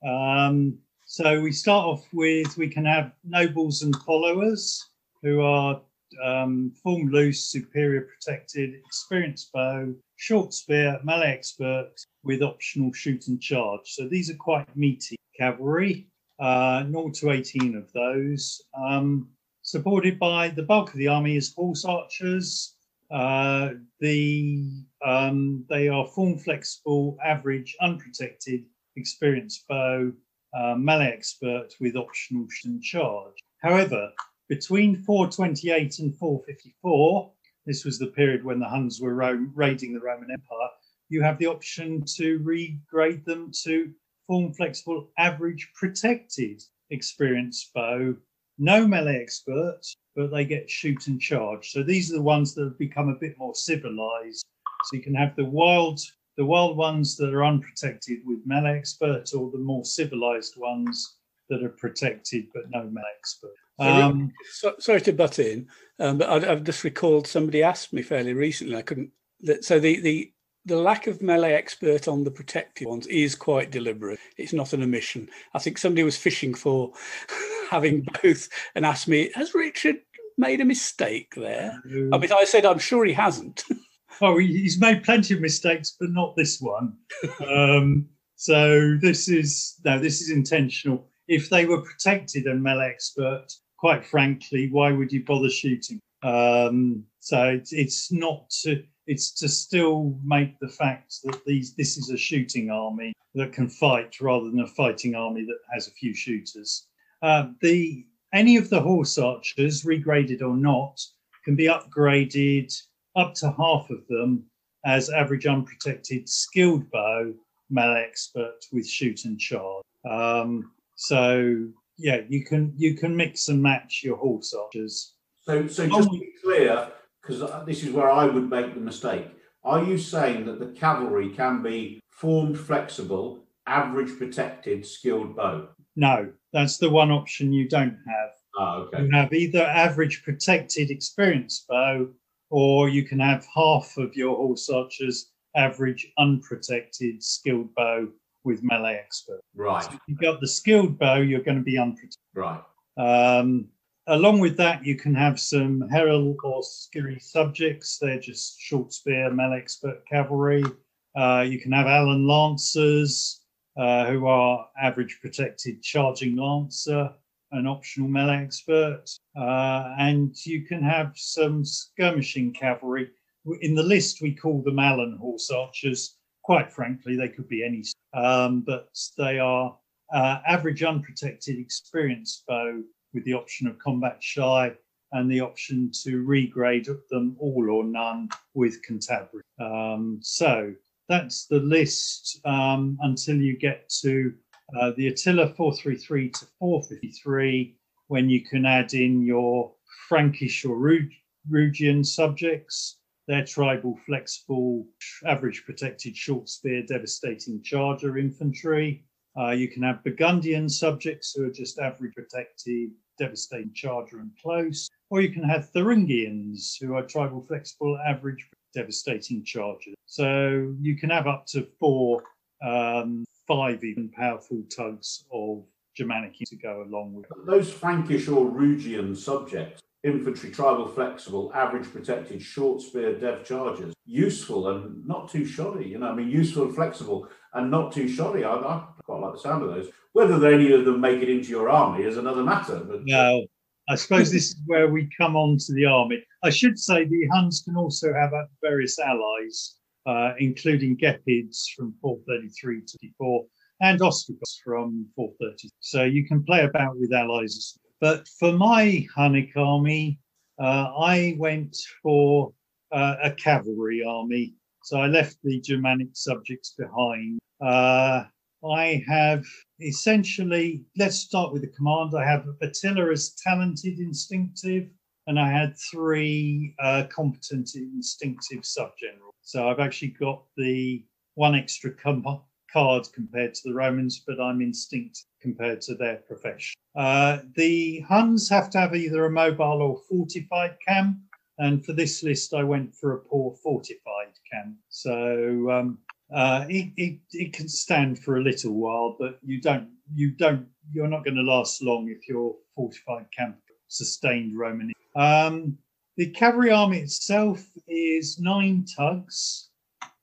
um, so we start off with we can have nobles and followers who are um, form loose, superior protected, experienced bow, short spear, melee expert with optional shoot and charge. So these are quite meaty cavalry, uh, 0 to 18 of those. Um, supported by the bulk of the army is horse archers. Uh, the um, they are form flexible, average, unprotected, experienced bow, uh, melee expert with optional charge. However, between 428 and 454, this was the period when the Huns were Rome, raiding the Roman Empire, you have the option to regrade them to form flexible, average protected experienced bow, no melee expert, but they get shoot and charge. So these are the ones that have become a bit more civilized. So you can have the wild the wild ones that are unprotected with melee expert or the more civilized ones that are protected but no melee expert. Um, so, sorry to butt in, um, but I, have just recalled somebody asked me fairly recently. I couldn't. So the the the lack of melee expert on the protected ones is quite deliberate. It's not an omission. I think somebody was fishing for having both and asked me, "Has Richard made a mistake there?" I mean, I said, "I'm sure he hasn't." oh, he's made plenty of mistakes, but not this one. um, so this is no, this is intentional. If they were protected and melee expert, quite frankly, why would you bother shooting? Um, so it's, it's not to it's to still make the fact that these this is a shooting army that can fight rather than a fighting army that has a few shooters. Uh, the any of the horse archers, regraded or not, can be upgraded up to half of them as average unprotected skilled bow melee expert with shoot and charge. Um, so yeah, you can you can mix and match your horse archers. So, so just to be clear, because this is where I would make the mistake. Are you saying that the cavalry can be formed flexible, average protected, skilled bow? No, that's the one option you don't have. Ah, okay. You have either average protected experienced bow, or you can have half of your horse archers average unprotected skilled bow with melee expert. Right. So if you've got the skilled bow, you're going to be unprotected. Right. Um, along with that, you can have some Herald or Skiri subjects. They're just short spear, melee expert cavalry. Uh, you can have Alan Lancers, uh, who are average protected charging lancer, an optional melee expert. Uh, and you can have some skirmishing cavalry. In the list, we call them Alan horse archers. Quite frankly, they could be any, um, but they are uh, average unprotected experienced bow with the option of combat shy and the option to regrade them all or none with Cantabrian. Um, so that's the list um, until you get to uh, the Attila 433 to 453, when you can add in your Frankish or Rugian subjects. They're tribal, flexible, average protected short spear, devastating charger infantry. Uh, you can have Burgundian subjects who are just average protected, devastating charger and close, or you can have Thuringians who are tribal, flexible, average, devastating charger. So you can have up to four, um, five even powerful tugs of Germanic to go along with. Those Frankish or Rugian subjects, infantry, tribal, flexible, average protected, short spear, dev chargers, useful and not too shoddy. You know, I mean, useful and flexible and not too shoddy. I, I quite like the sound of those. Whether any of them make it into your army is another matter. But no, I suppose this is where we come on to the army. I should say the Huns can also have various allies, uh, including Gepids from 433 to 4 and Ostrogoths from 430. So you can play about with allies. But for my Hunnic army, uh, I went for uh, a cavalry army. So I left the Germanic subjects behind. Uh, I have essentially, let's start with the command. I have Attila as talented instinctive, and I had three uh, competent instinctive sub-generals. So I've actually got the one extra com- card compared to the Romans, but I'm instinct compared to their profession. Uh, the Huns have to have either a mobile or fortified camp. And for this list, I went for a poor fortified camp. So um, uh, it, it, it can stand for a little while, but you don't you don't you're not going to last long if your fortified camp sustained Roman. Um, the cavalry army itself is nine tugs,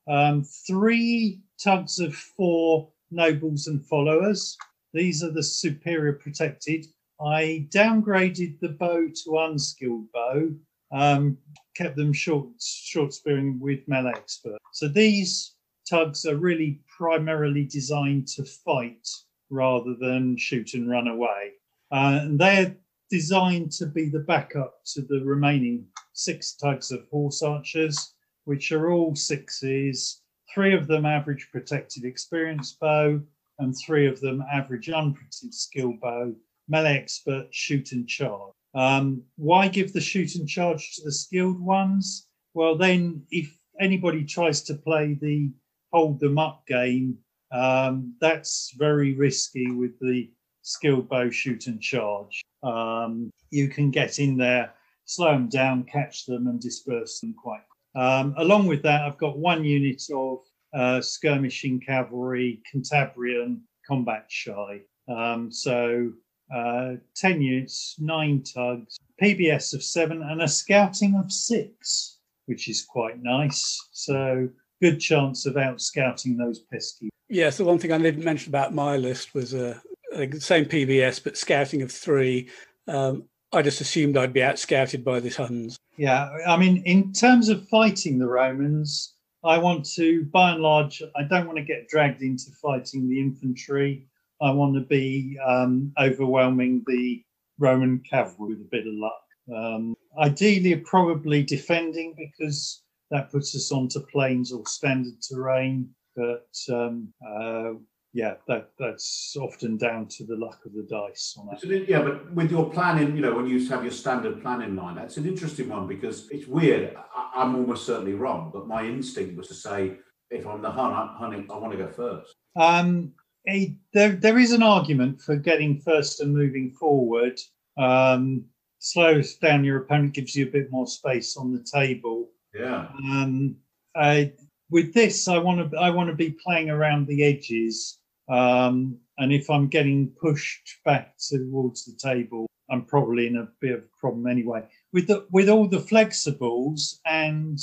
um, three tugs of four nobles and followers. These are the superior protected. I downgraded the bow to unskilled bow, um, kept them short short spearing with melee expert. So these tugs are really primarily designed to fight rather than shoot and run away. Uh, and they're designed to be the backup to the remaining six tugs of horse archers, which are all sixes, three of them average protected experience bow, and three of them average unprotected skill bow, melee expert, shoot and charge. Um, why give the shoot and charge to the skilled ones? Well, then if anybody tries to play the hold them up game, um, that's very risky with the skilled bow shoot and charge. Um, you can get in there, slow them down, catch them, and disperse them quite. Um, along with that, I've got one unit of uh, skirmishing cavalry, Cantabrian combat shy. Um, so uh, 10 units, nine tugs, PBS of seven, and a scouting of six, which is quite nice. So good chance of out scouting those pesky. Yes, the one thing I didn't mention about my list was uh, the same PBS, but scouting of three. Um, I just assumed I'd be outscouted by the Huns. Yeah, I mean, in terms of fighting the Romans, I want to, by and large, I don't want to get dragged into fighting the infantry. I want to be um, overwhelming the Roman cavalry with a bit of luck. Um, ideally, probably defending because that puts us onto plains or standard terrain. But um, uh, yeah, that that's often down to the luck of the dice on that. Yeah, but with your planning, you know, when you have your standard planning line, that's an interesting one because it's weird. I, am almost certainly wrong, but my instinct was to say, if I'm the hun, hunting, I want to go first. Um, a, there, there is an argument for getting first and moving forward. Um, slows down your opponent, gives you a bit more space on the table. Yeah. Um, I, with this, I want to I want to be playing around the edges um, and if I'm getting pushed back towards the table, I'm probably in a bit of a problem anyway. With the, with all the flexibles and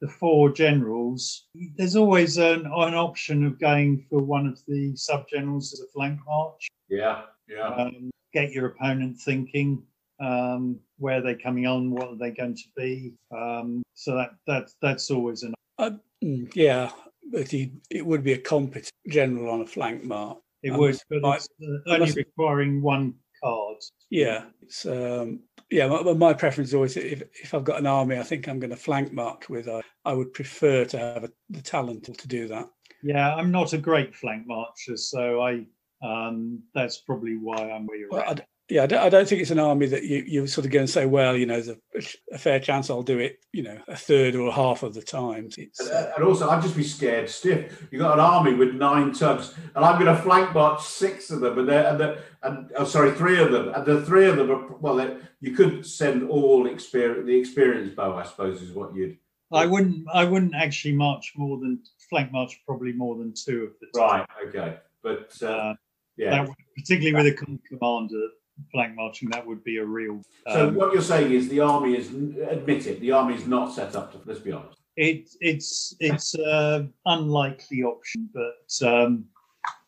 the four generals, there's always an, an option of going for one of the sub generals as a flank march. Yeah, yeah. Um, get your opponent thinking um, where they're coming on, what are they going to be. Um, so that that that's always an. Uh, mm, yeah, but he, it would be a competent general on a flank mark. It um, would, but it's uh, only requiring one card. Yeah, it's um, yeah. My, my, preference is always if, if I've got an army, I think I'm going to flank march with. I, I would prefer to have a, the talent to do that. Yeah, I'm not a great flank marcher, so I um, that's probably why I'm where you're well, at yeah, I don't, I don't, think it's an army that you, you sort of go and say, well, you know, there's a, a, fair chance I'll do it, you know, a third or a half of the times. And, uh, and, also, I'd just be scared stiff. You've got an army with nine tugs, and I'm going to flank march six of them, and they're, and, they're, and oh, sorry, three of them, and the three of them are well. You could send all experience, the experienced bow, I suppose, is what you'd. I wouldn't. I wouldn't actually march more than flank march, probably more than two of the. Time. Right. Okay. But uh, uh, yeah, that, particularly with a commander flank marching, that would be a real. Um, so what you're saying is the army is admit it. The army is not set up to. Let's be honest. It, it's it's an unlikely option, but um,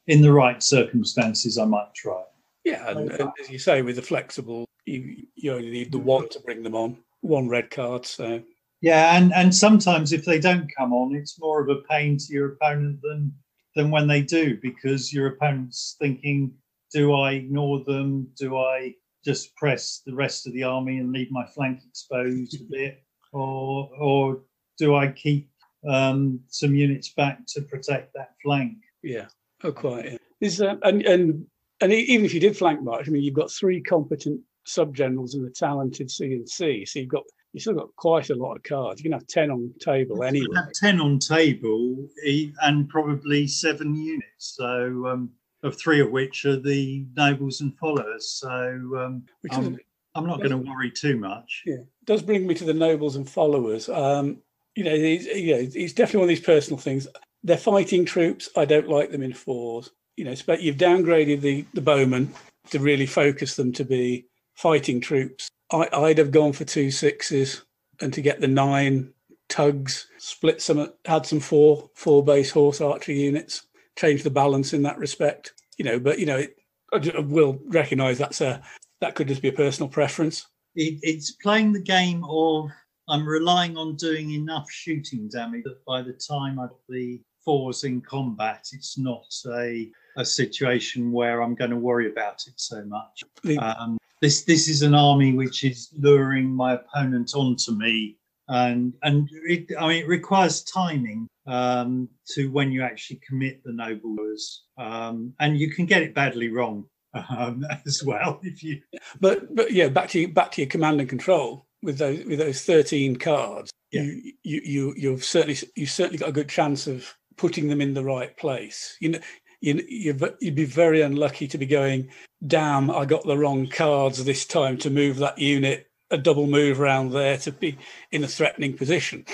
in the right circumstances, I might try. Yeah, and, and, as you say, with the flexible, you you only need the one to bring them on, one red card. So yeah, and and sometimes if they don't come on, it's more of a pain to your opponent than than when they do because your opponent's thinking do I ignore them? Do I just press the rest of the army and leave my flank exposed a bit, or or do I keep um, some units back to protect that flank? Yeah, oh, quite. Yeah. Is uh, and and and even if you did flank march, I mean, you've got three competent sub generals and a talented C and C, so you've got you've still got quite a lot of cards. You can have ten on table anyway. Have ten on table and probably seven units. So um, of three of which are the nobles and followers. So um, I'm, I'm, not going to worry too much. Yeah, it does bring me to the nobles and followers. Um, you know, he's, you know, it's definitely one of these personal things. They're fighting troops. I don't like them in fours. You know, but you've downgraded the the bowmen to really focus them to be fighting troops. I, I'd have gone for two sixes and to get the nine tugs, split some, had some four four base horse archery units change the balance in that respect. You know, but you know, it, I will recognise that's a that could just be a personal preference. It, it's playing the game of I'm relying on doing enough shooting damage that by the time I've the fours in combat, it's not a a situation where I'm going to worry about it so much. Um, this this is an army which is luring my opponent onto me, and and it, I mean it requires timing um, to when you actually commit the noble um, and you can get it badly wrong um, as well if you. But but yeah, back to back to your command and control with those with those thirteen cards. Yeah. You you you you've certainly you've certainly got a good chance of putting them in the right place. You know. You, you'd be very unlucky to be going, damn, I got the wrong cards this time to move that unit a double move around there to be in a threatening position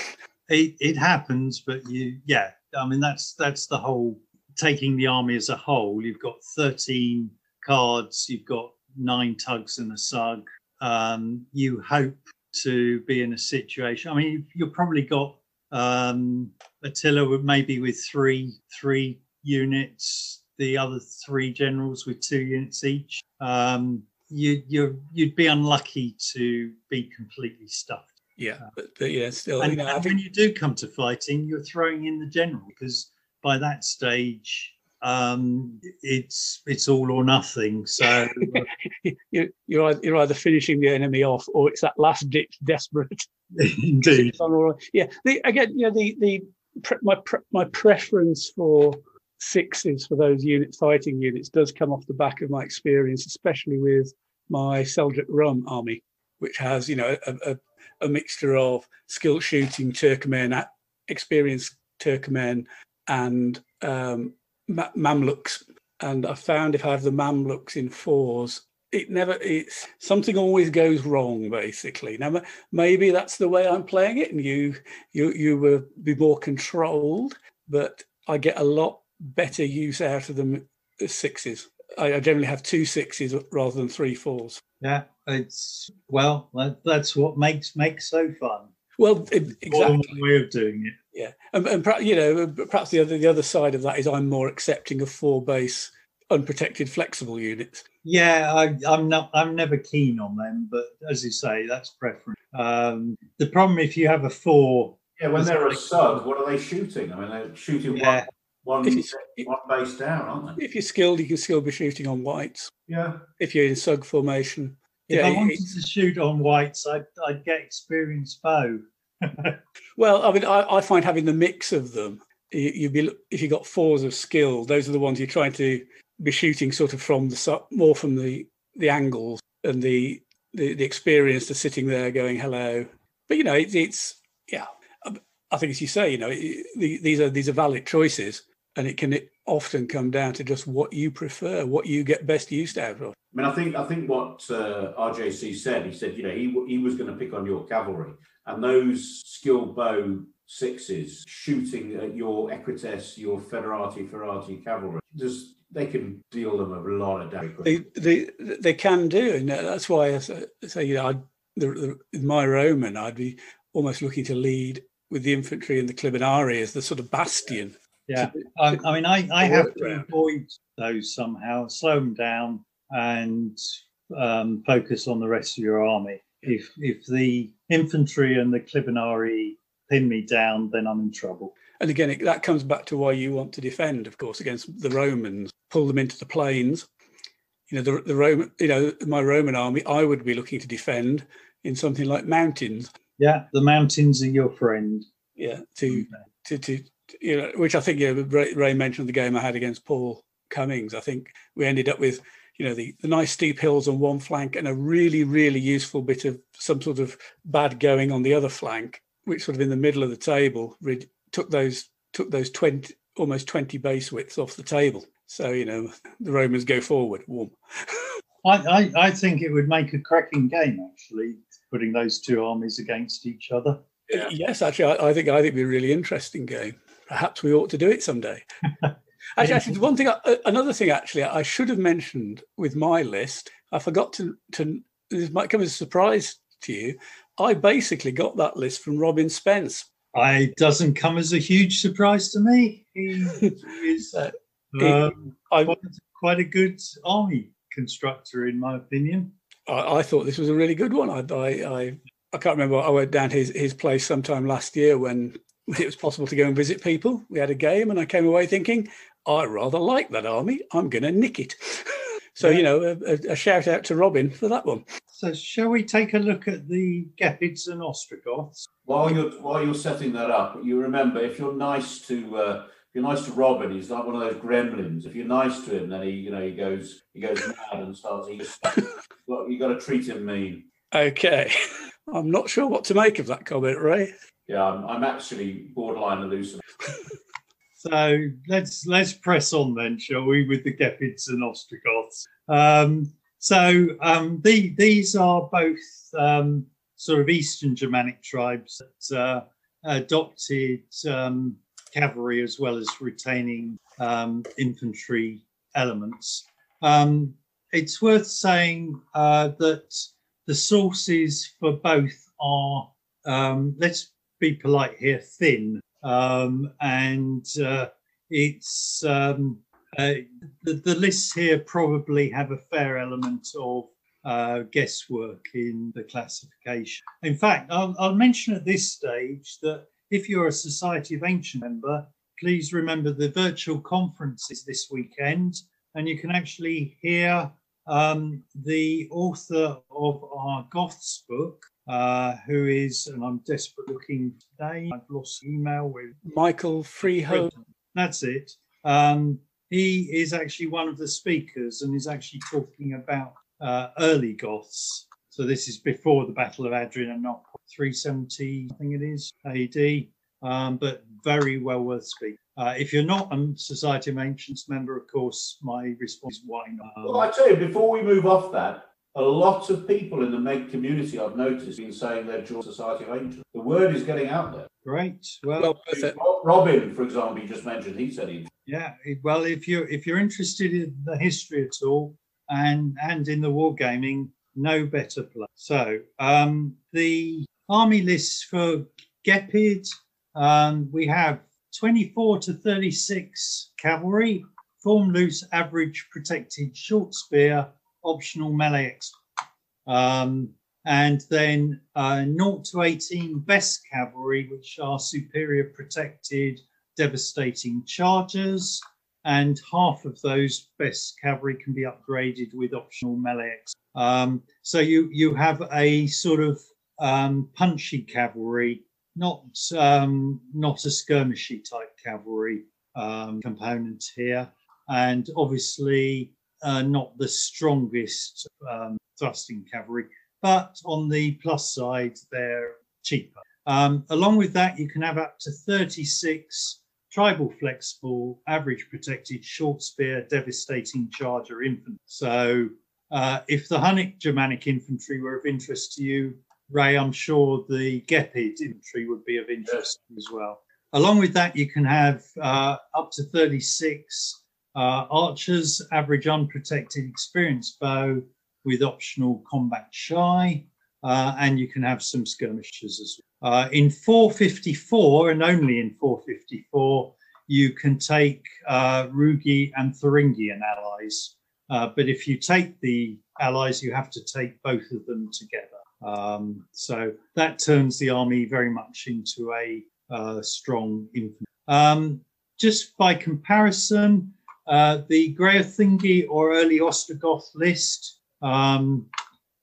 it, it happens, but you, yeah, I mean, that's that's the whole taking the army as a whole. You've got 13 cards, you've got nine tugs and a sug. Um, you hope to be in a situation. I mean, you've probably got um, Attila maybe with three three units, the other three generals with two units each. Um, you you you'd be unlucky to be completely stuffed. Yeah, but, but yeah, still, And, you know, and think when you do come to fighting, you're throwing in the general because by that stage, um, it's it's all or nothing. So you, you're either, you're either finishing the enemy off or it's that last ditch desperate. indeed, It's on all right. Yeah. The, again, you know, the the my my preference for sixes for those units, fighting units, does come off the back of my experience, especially with my Seljuk Rum army, which has you know a, a, a mixture of skill shooting Turkmen, experienced Turkmen, and um, Ma- Mamluks. And I found if I have the Mamluks in fours, it never it's something always goes wrong basically now maybe that's the way i'm playing it and you you you will be more controlled but i get a lot better use out of them as sixes i, I generally have two sixes rather than three fours yeah, it's well, that, that's what makes makes so fun. well More than exactly one way of doing it. yeah and, and perhaps you know perhaps the other the other side of that is i'm more accepting of four base unprotected flexible units Yeah, I, I'm not. I'm never keen on them, but as you say, that's preference. Um, the problem if you have a four, Yeah, when they're a sub, what are they shooting? I mean, they're shooting yeah, one, If one, one base down, aren't they? if you're skilled you can still be shooting on whites Yeah. if you're in sug formation if yeah I it- wanted to shoot on whites, I'd, I'd get experienced bow. Well, I mean, I, I find having the mix of them, you, you'd be if you got fours of skill, those are the ones you're trying to be shooting sort of from the more from the the angles and the the, the experience to sitting there going hello. But you know, it, it's yeah. I- I think as you say, you know, it, the, these are these are valid choices, and it can often come down to just what you prefer, what you get best used out of. I mean, I think I think what uh, RJC said. He said, you know, he he was going to pick on your cavalry, and those skilled bow sixes shooting at your Equites, your Foederati, Ferrati cavalry. Just they can deal them a lot of damage. they they they can do, and that's why I say, say, you know, I'd, the, the, with my Roman, I'd be almost looking to lead with the infantry and the Clibanarii as the sort of bastion. Yeah, I, I mean, I, I have to workaround. avoid those somehow, slow them down, and um, focus on the rest of your army. If if the infantry and the Clibanarii pin me down, then I'm in trouble. And again, it, that comes back to why you want to defend, of course, against the Romans, pull them into the plains. You know, the the Roman, you know, my Roman army, I would be looking to defend in something like mountains. Yeah, the mountains are your friend. Yeah, to to, to you know, which I think you know, Ray, Ray mentioned the game I had against Paul Cummings. I think we ended up with you know the, the nice steep hills on one flank and a really really useful bit of some sort of bad going on the other flank, which sort of in the middle of the table re- took those took those twenty almost twenty base widths off the table. So you know the Romans go forward, warm. I, I, I think it would make a cracking game actually, putting those two armies against each other. Yeah. Yes, actually, I, I think I think it'd be a really interesting game. Perhaps we ought to do it someday. actually, actually, one thing, uh, another thing, actually, I should have mentioned with my list. I forgot to. to this might come as a surprise to you. I basically got that list from Robin Spence. I it doesn't come as a huge surprise to me. He, is Uh, um, quite, quite a good army constructor, in my opinion. I, I thought this was a really good one. I, I, I, I can't remember. I went down his, his place sometime last year when it was possible to go and visit people. We had a game, and I came away thinking, I rather like that army. I'm going to nick it. so, Yeah. you know, a, a, a shout out to Robin for that one. So, shall we take a look at the Gepids and Ostrogoths? While you're while you're setting that up, you remember if you're nice to uh, if you're nice to Robin, he's like one of those gremlins. If you're nice to him, then he you know he goes he goes mad and starts eating. well, you got to treat him mean. Okay. I'm not sure what to make of that comment, Ray. Yeah, I'm, I'm actually borderline hallucinating. So let's let's press on then, shall we, with the Gepids and Ostrogoths? Um, so um, the, these are both um, sort of Eastern Germanic tribes that uh, adopted um, cavalry as well as retaining um, infantry elements. Um, it's worth saying uh, that the sources for both are, um, let's be polite here, thin. Um, and uh, it's um, uh, the, the lists here probably have a fair element of uh, guesswork in the classification. In fact, I'll, I'll mention at this stage that if you're a Society of Ancient member, please remember the virtual conferences this weekend, and you can actually hear um, the author of our Goths book, uh, who is, and I'm desperate looking today, I've lost email with Michael Fredholm. That's it. Um, he is actually one of the speakers and is actually talking about uh, early Goths. So this is before the Battle of Adrianople, 370, I think it is, AD, um, but very well worth speaking. Uh, if you're not a Society of Ancients member, of course, my response is why not? well, I tell you, before we move off that, a lot of people in the Meg community I've noticed been saying they're joined Society of Ancients. The word is getting out there. Great. Well, Well, perfect. Robin, for example, you just mentioned, he said he. yeah. Well, if you're if you're interested in the history at all and and in the wargaming, no better place. So um, the army lists for Gepid, um, we have 24 to 36 cavalry, form loose, average protected, short spear, optional melee expert. Um, and then uh, 0 to 18 best cavalry, which are superior protected, devastating chargers. And half of those best cavalry can be upgraded with optional melee. Um, so you you have a sort of um, punchy cavalry, not um, not a skirmishy type cavalry um, component here, and obviously uh, not the strongest um, thrusting cavalry. But on the plus side, they're cheaper. Um, along with that, you can have up to 36 tribal flexible, average protected, short spear, devastating charger infantry. So uh, if the Hunnic Germanic infantry were of interest to you, Ray, I'm sure the Gepid infantry would be of interest as well. Along with that, you can have uh, up to 36 uh, archers, average unprotected, experience bow with optional combat shy, uh, and you can have some skirmishers as well. Uh, in 454, and only in 454, you can take uh, Rugi and Thuringian allies. Uh, but if you take the allies, you have to take both of them together. Um, so that turns the army very much into a uh, strong infantry. Um, just by comparison, uh, the Greuthungi or early Ostrogoth list, um,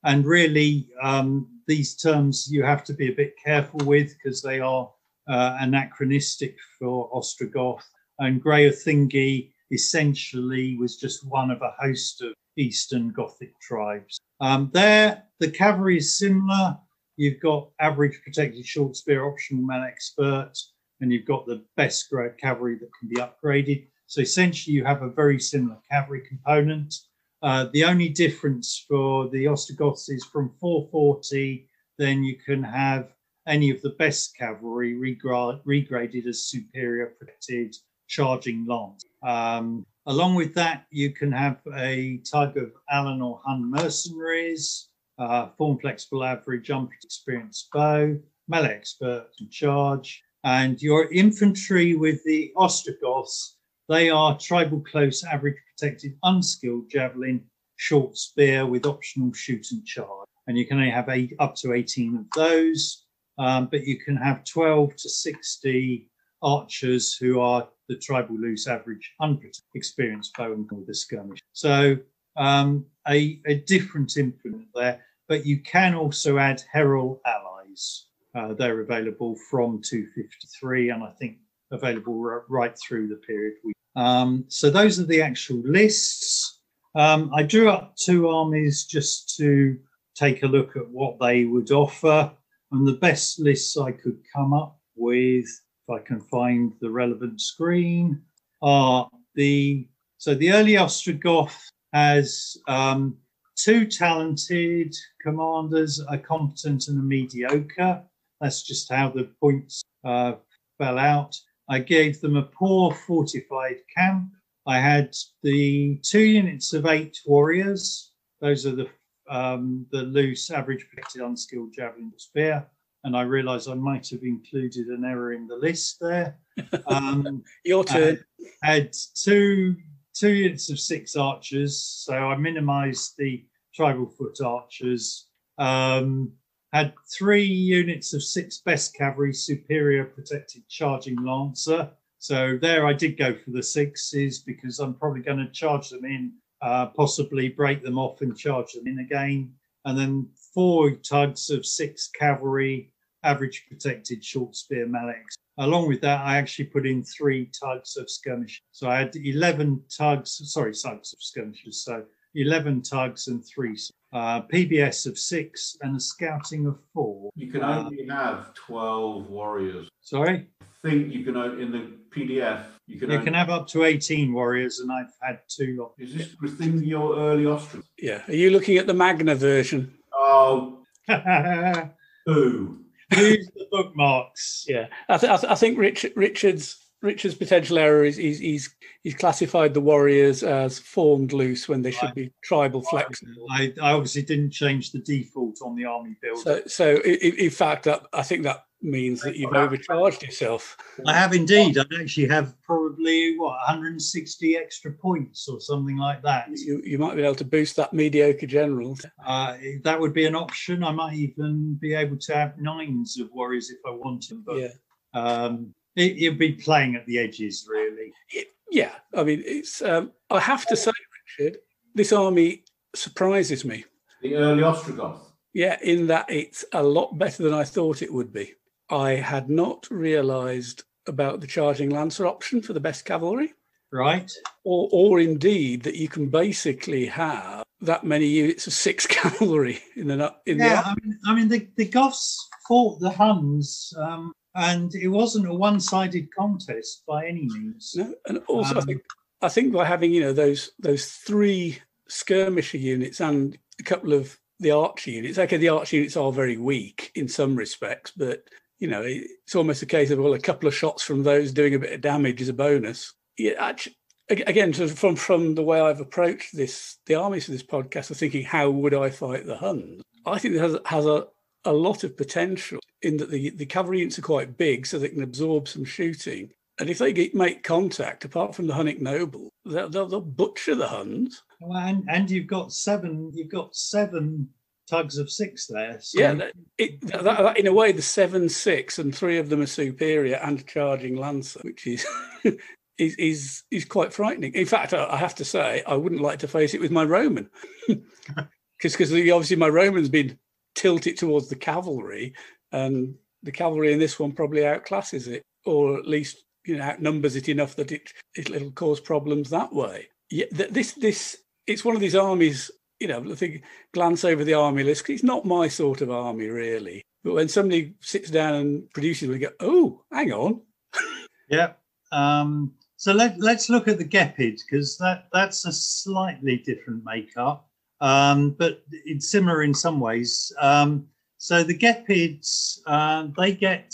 and really um, these terms you have to be a bit careful with because they are uh, anachronistic for Ostrogoth. And Greuthungi essentially was just one of a host of Eastern Gothic tribes. Um, there, the cavalry is similar. You've got average protected short spear, optional man expert, and you've got the best cavalry that can be upgraded. So essentially, you have a very similar cavalry component. Uh, the only difference for the Ostrogoths is from 440, then you can have any of the best cavalry regra- regraded as superior protected charging lance. Um, along with that, you can have a tug of Alan or Hun mercenaries, uh, form flexible average, experienced bow, melee expert and charge. And your infantry with the Ostrogoths, they are tribal close, average protected, unskilled javelin, short spear with optional shoot and charge. And you can only have eight, up to 18 of those, um, but you can have 12 to 60 archers who are the tribal loose average unprotected experienced bow and with the skirmish. So um, a, a different implement there, but you can also add herald allies. Uh, they're available from 253 and I think available right through the period. Um, so those are the actual lists. Um, I drew up two armies just to take a look at what they would offer. And the best lists I could come up with, if I can find the relevant screen, are the so the early Ostrogoth has um, two talented commanders, a competent and a mediocre. That's just how the points uh, fell out. I gave them a poor fortified camp. I had the two units of eight warriors. Those are the um, the loose, average protected, unskilled javelin spear. And I realised I might have included an error in the list there. Um, Your turn. had two two units of six archers, so I minimised the tribal foot archers. Um, had three units of six best cavalry, superior protected charging lancer. So there I did go for the sixes because I'm probably going to charge them in, uh, possibly break them off and charge them in again. And then four tugs of six cavalry, average protected short spear melex. Along with that, I actually put in three tugs of skirmish. So I had 11 tugs, sorry, tugs of skirmishes. So 11 tugs and three uh, PBS of six and a scouting of four. You can Uh, only have 12 warriors. Sorry? I think you can, in the PDF, you can You only, can have up to 18 warriors, and I've had two. is this within your early Austrian? Yeah. Are you looking at the Magna version? Oh, Use boo. the bookmarks. Yeah. I, th- I, th- I think Richard, Richard's Richard's potential error is he's, he's he's classified the warriors as formed loose when they should Right. be tribal flexible. I, I obviously didn't change the default on the army build. So, so i- i- in fact, that I think that means that you've overcharged yourself. I have indeed. I actually have probably what 160 extra points or something like that. You, you might be able to boost that mediocre general. Uh, that would be an option. I might even be able to have nines of warriors if I wanted, but Yeah, um, it, it'd be playing at the edges, really. It- yeah. I mean, it's. Um, I have to say, Richard, this army surprises me. The early Ostrogoth. Yeah, in that it's a lot better than I thought it would be. I had not realised about the charging lancer option for the best cavalry. Right? or or indeed that you can basically have that many units of six cavalry in the nu- in Yeah, the I mean, I mean, the, the Goths fought the Huns, um, and it wasn't a one-sided contest by any means. no, and also I Um, think I think by having you know those those three skirmisher units and a couple of the archer units. Okay, the archer units are very weak in some respects, but you know it's almost a case of well, a couple of shots from those doing a bit of damage is a bonus. Yeah, actually, again, from from the way I've approached this, the armies for this podcast, I'm thinking, how would I fight the Huns? I think it has has a a lot of potential in that the the cavalry units are quite big, so they can absorb some shooting. And if they get, make contact, apart from the Hunnic noble, they'll, they'll, they'll butcher the Huns. Well, and and you've got seven. You've got seven tugs of six there. So Yeah, that, it, that, that, in a way, the seven six and three of them are superior and charging lancer, which is is is is quite frightening. In fact, I, I have to say, I wouldn't like to face it with my Roman, because because obviously my Roman's been tilted towards the cavalry, and the cavalry in this one probably outclasses it, or at least you know outnumbers it enough that it it- it'll cause problems that way. Yeah, this this it's one of these armies. You know, I think glance over the army list. It's not my sort of army, really. But when somebody sits down and produces, we go, "Oh, hang on, yeah. Um, so let let's look at the Gepid because that that's a slightly different makeup, um, but it's similar in some ways. Um, so the Gepids uh, they get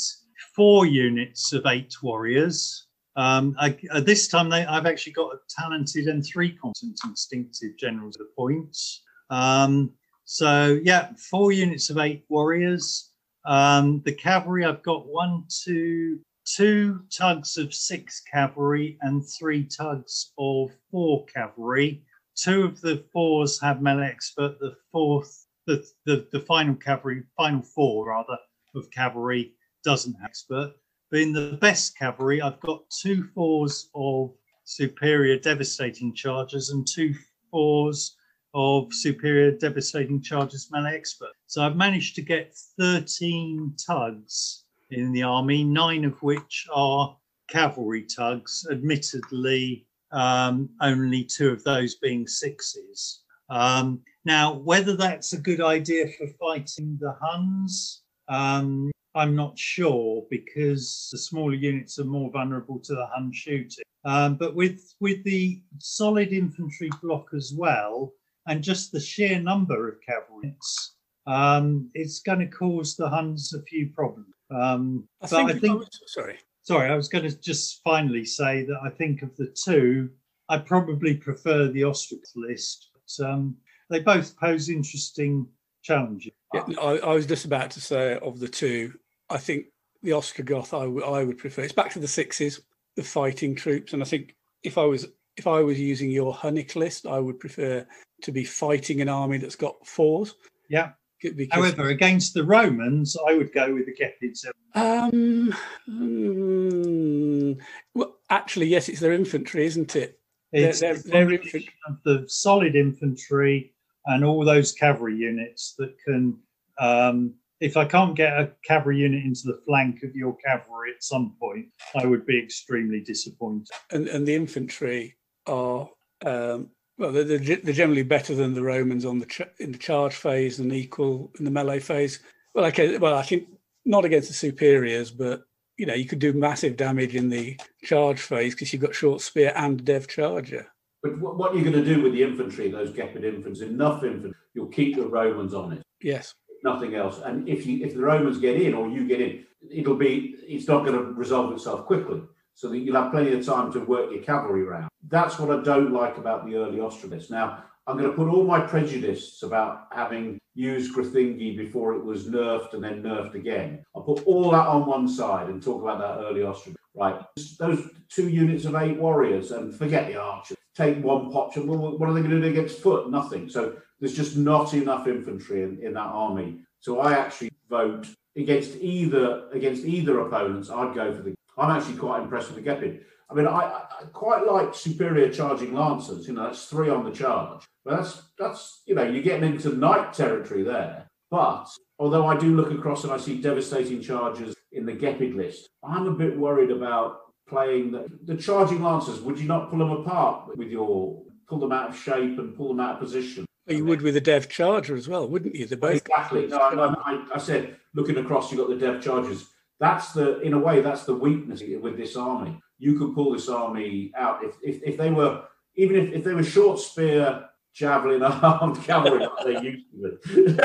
four units of eight warriors. Um, I, this time they, I've actually got a talented and three competent instinctive generals at the points. Um, so yeah, four units of eight warriors. Um, the cavalry I've got one, two, two tugs of six cavalry and three tugs of four cavalry. Two of the fours have melex, but the fourth, the, the, the final cavalry, final four rather, of cavalry doesn't have expert. But in the best cavalry, I've got two fours of superior devastating charges and two fours of superior devastating charges melee expert. So I've managed to get 13 tugs in the army, nine of which are cavalry tugs, admittedly, um, only two of those being sixes. Um, now, whether that's a good idea for fighting the Huns, um, I'm not sure because the smaller units are more vulnerable to the Hun shooting. Um, but with with the solid infantry block as well, and just the sheer number of cavalry, units, um, it's going to cause the Huns a few problems. Um, I but think, I think sorry, sorry, I was going to just finally say that I think of the two, I probably prefer the Ostrogoth list. But, um, they both pose interesting challenges. Yeah, I, I was just about to say of the two, I think the Ostrogoth would I would prefer. It's back to the sixes, the fighting troops, and I think if I was if I was using your Hunnic list, I would prefer to be fighting an army that's got fours. Yeah. Because, However, against the Romans, I would go with the Gepids. um, mm, well, actually, yes, it's their infantry, isn't it? They're- It's they're- the they're of the solid infantry and all those cavalry units that can. Um, if I can't get a cavalry unit into the flank of your cavalry at some point, I would be extremely disappointed. And and the infantry are um, well, they're, they're generally better than the Romans on the ch- in the charge phase and equal in the melee phase. Well, okay, well, I think not against the superiors, but you know, you could do massive damage in the charge phase because you've got short spear and dev charger. But what, are you're going to do with the infantry, those Gepid infantry, enough infantry, you'll keep the Romans on it. Yes. nothing else. And if you if the Romans get in or you get in, it'll be it's not going to resolve itself quickly. So that you'll have plenty of time to work your cavalry around. That's what I don't like about the early Ostrogoths. Now I'm going to put all my prejudice about having used Greuthungi before it was nerfed and then nerfed again. I'll put all that on one side and talk about that early Ostrogoth. Right, those two units of eight warriors and forget the archers. Take one pot. Well, what are they going to do against foot? Nothing. So there's just not enough infantry in, in that army. So I actually vote against either against either opponents. I'd go for the. I'm actually quite impressed with the Gepid. I mean, I, I quite like superior charging lancers. You know, that's three on the charge. But that's that's you know you're getting into knight territory there. But although I do look across and I see devastating charges in the Gepid list, I'm a bit worried about playing the, the charging lancers. Would you not pull them apart with your pull them out of shape and pull them out of position? You would with a dev charger as well, wouldn't you? They're both Exactly. No, I, I, said looking across, you've got the dev Chargers. That's the in a way that's the weakness with this army. You could pull this army out if if, if they were even if, if they were short spear, javelin armed cavalry like they used to be.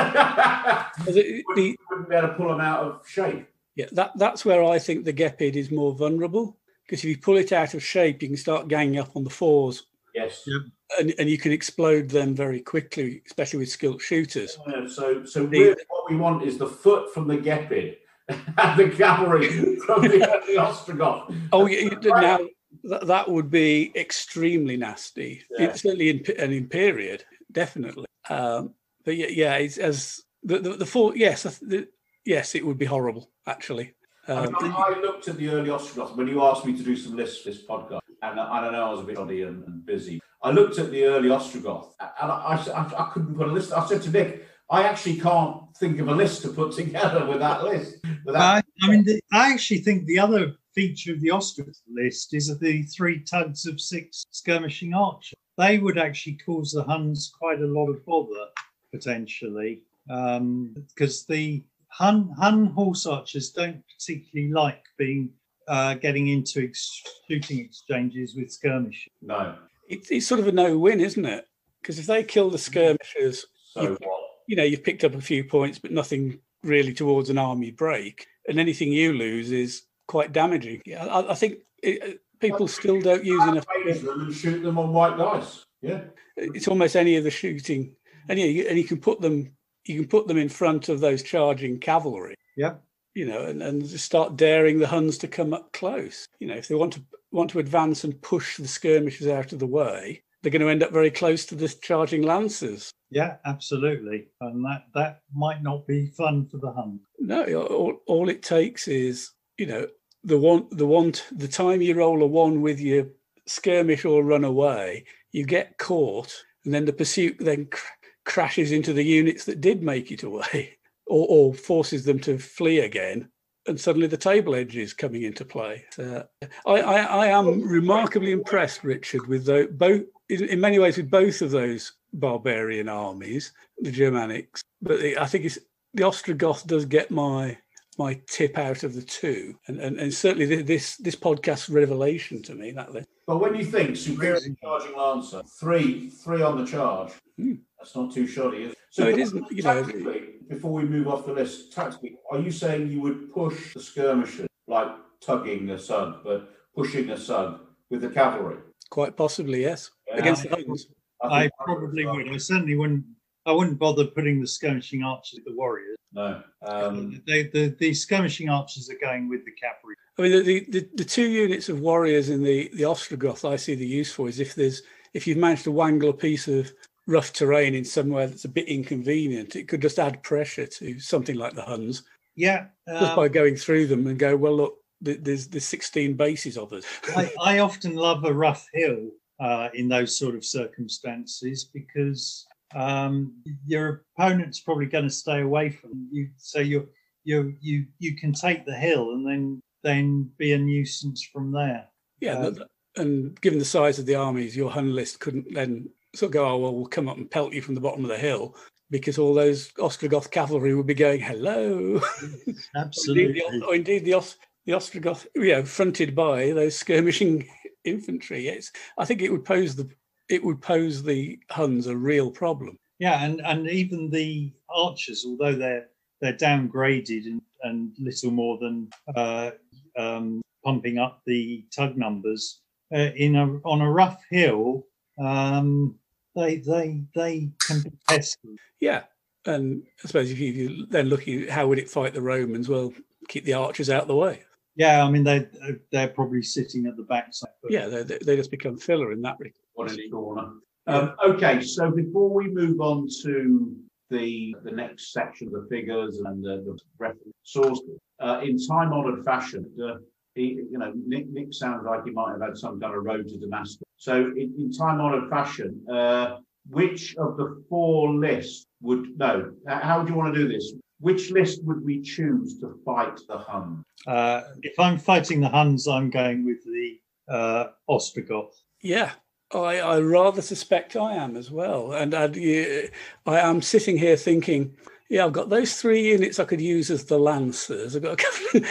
The- wouldn't, the- wouldn't be able to pull them out of shape. yeah, that that's where I think the Gepid is more vulnerable because if you pull it out of shape, you can start ganging up on the fours, Yes. Yep. and, and you can explode them very quickly, especially with skilled shooters. Yeah, so so The- really what we want is the foot from the Gepid and the cavalry from the, the Ostrogoth. Oh, yeah, you- now that, that would be extremely nasty. Yeah. It's certainly in, and in period, definitely. Um, but yeah, yeah, it's as the the, the four. Yes, the, yes, it would be horrible actually. I, Um, mean, I I looked at the early Ostrogoths when you asked me to do some lists for this podcast, and I, I don't know, I was a bit oddy and, and busy. I looked at the early Ostrogoth, and I, I, I couldn't put a list. I said to Nick, I actually can't think of a list to put together with that list. Without, I, I mean, the, I actually think the other feature of the Ostrogoth list is the three tugs of six skirmishing archers. They would actually cause the Huns quite a lot of bother potentially, because the Hun Hun horse archers don't particularly like being uh, getting into ex- shooting exchanges with skirmishers. no. it's, it's sort of a no-win, isn't it? Because if they kill the skirmishers, So You- what? you know you've picked up a few points, but nothing really towards an army break, and anything you lose is quite damaging. Yeah, I, I think it, uh, people still don't use enough. Them and shoot them on white dice. Yeah. it's almost any of the shooting and yeah, you, and you can put them you can put them in front of those charging cavalry Yeah. you know and, and start daring the huns to come up close you know if they want to want to advance and push the skirmishers out of the way they're going to end up very close to the charging lancers Yeah, absolutely, and that that might not be fun for the Huns. no all, all it takes is you know the one the one the time you roll a one with your skirmish or run away you get caught and then the pursuit then cr- crashes into the units that did make it away or, or forces them to flee again and suddenly the table edge is coming into play Uh, I, I, I am remarkably impressed richard with the, both in, in many ways with both of those barbarian armies the germanics but the, i think it's the ostrogoth does get my my tip out of the two and, and, and certainly thi- this this podcast revelation to me that list But when you think superior charging lancer, three three on the charge, Hmm. That's not too shoddy, is it? No, it isn't, you know. tactically, before we move off the list, tactically, are you saying you would push the skirmishers like tugging a sug, but pushing a sug with the cavalry? quite possibly yes Yeah. against the huns I think probably would. would. I certainly wouldn't. I wouldn't bother putting the skirmishing archers with the warriors. No. Um, they, the, the skirmishing archers are going with the cavalry. I mean, the, the, the, the two units of warriors in the, the Ostrogoth I see the use for is if there's if you've managed to wangle a piece of rough terrain in somewhere that's a bit inconvenient, it could just add pressure to something like the Huns. Yeah, just um, by going through them and go, well, look, there's there's 16 bases of us. I, I often love a rough hill uh, in those sort of circumstances because um, your opponent's probably going to stay away from you. So you you you you can take the hill and then then be a nuisance from there. Yeah, but- and given the size of the armies, your Hun list couldn't then sort of go, oh, well, we'll come up and pelt you from the bottom of the hill because all those Ostrogoth cavalry would be going, hello. Indeed, Absolutely. the, or indeed the, Os, the Ostrogoth, you know, fronted by those skirmishing infantry. It's, I think it would pose the it would pose the Huns a real problem. Yeah, and and even the archers, although they're they're downgraded and, and little more than uh, um, pumping up the tug numbers uh, in a on a rough hill, um, they they they can be pesky. Yeah, and I suppose if you, if you then look at how would it fight the Romans, well, keep the archers out of the way. Yeah, I mean they they're probably sitting at the backside. but- Yeah, they, they they just become filler in that. regard. one in the corner. Um, okay, so before we move on to the the next section, of the figures and the, the reference sources, uh, in time-honoured fashion, uh, he, you know, Nick, Nick sounds like he might have had some kind of road to Damascus. So, in, in time-honoured fashion, uh, which of the four lists would no? How would you want to do this? Which list would we choose to fight the Hun? Uh, if I'm fighting the Huns, I'm going with the uh, Ostrogoth. Yeah, I, I rather suspect I am as well. And I'd, i am sitting here thinking, yeah, I've got those three units I could use as the Lancers. I've got a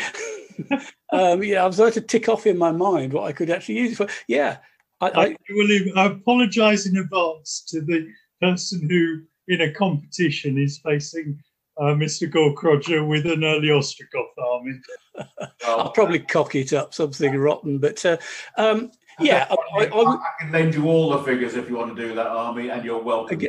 couple. um, yeah, I was going to tick off in my mind what I could actually use it for. Yeah, I, I, I, will I apologise in advance to the person who, in a competition, is facing uh, Mr. Gorkroger with an early Ostrogoth army. I'll probably cock it up something rotten. But uh, um, yeah, I, I, I I can lend you all the figures if you want to do that, Army, and you're welcome.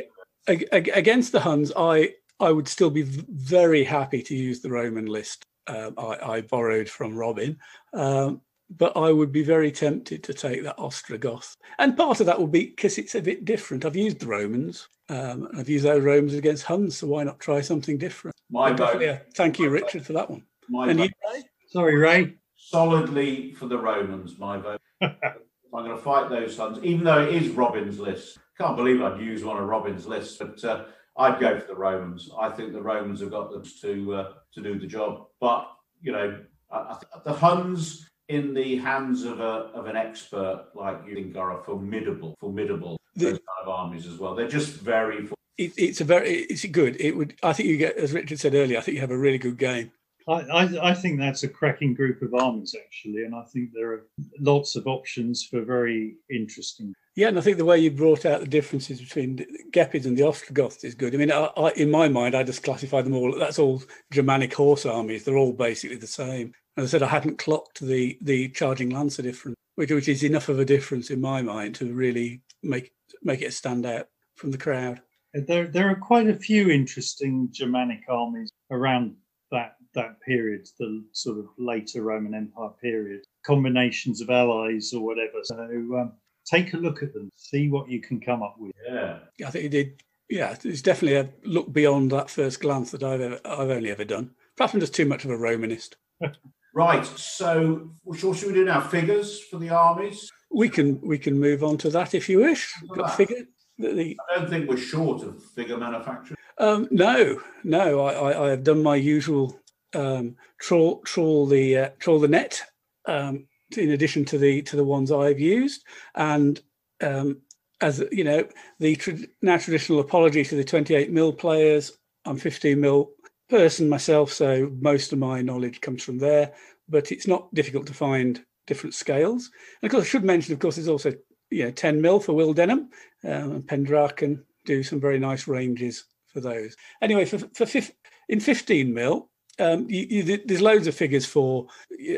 Ag- ag- against the Huns, I I would still be very happy to use the Roman list. Um, I, I borrowed from Robin, um, but I would be very tempted to take that Ostrogoth, and part of that will be because it's a bit different. I've used the Romans, um, I've used those Romans against Huns, so why not try something different? My vote. definitely, thank you, Richard, for that one. My And vote. you, Ray? Sorry, Ray. solidly for the Romans, my vote. I'm going to fight those sons, even though it is Robin's list. Can't believe I'd use one of Robin's lists, but uh, I'd go for the Romans. I think the Romans have got them to uh, to do the job. But you know, I, I th- the Huns in the hands of a of an expert like you think are a formidable, formidable The- those kind of armies as well. They're just very. It, it's a very it's good. It would. I think you get, as Richard said earlier. I think you have a really good game. I, I, I think that's a cracking group of armies, actually, and I think there are lots of options for very interesting. Yeah, and I think the way you brought out the differences between the Gepids and the Ostrogoths is good. I mean, I, I, in my mind, I just classify them all. That's all Germanic horse armies. They're all basically the same. As I said, I hadn't clocked the the charging lancer difference, which which is enough of a difference in my mind to really make make it stand out from the crowd. There, there are quite a few interesting Germanic armies around that that period, the sort of later Roman Empire period, combinations of allies or whatever. So um, take a look at them, see what you can come up with. Yeah. I think it did. Yeah, it's definitely a look beyond that first glance that I've ever, I've only ever done. Perhaps I'm just too much of a Romanist. Right. So, what should we do now? Figures for the armies. We can we can move on to that if you wish. Got that. figure the, the I don't think we're short of figure manufacturing. Um, no, no. I, I, I have done my usual um, trawl, trawl the uh, trawl the net. Um, in addition to the to the ones I've used, and um, as you know, the tra- now traditional apology to the 28 mil players. I'm 15 mil person myself, so most of my knowledge comes from there. But it's not difficult to find different scales. And of course, I should mention, of course, there's also you know 10 mil for Will Denham, um, and Pendraken can do some very nice ranges for those. Anyway, for for fif- in 15 mil, um, you, you, there's loads of figures for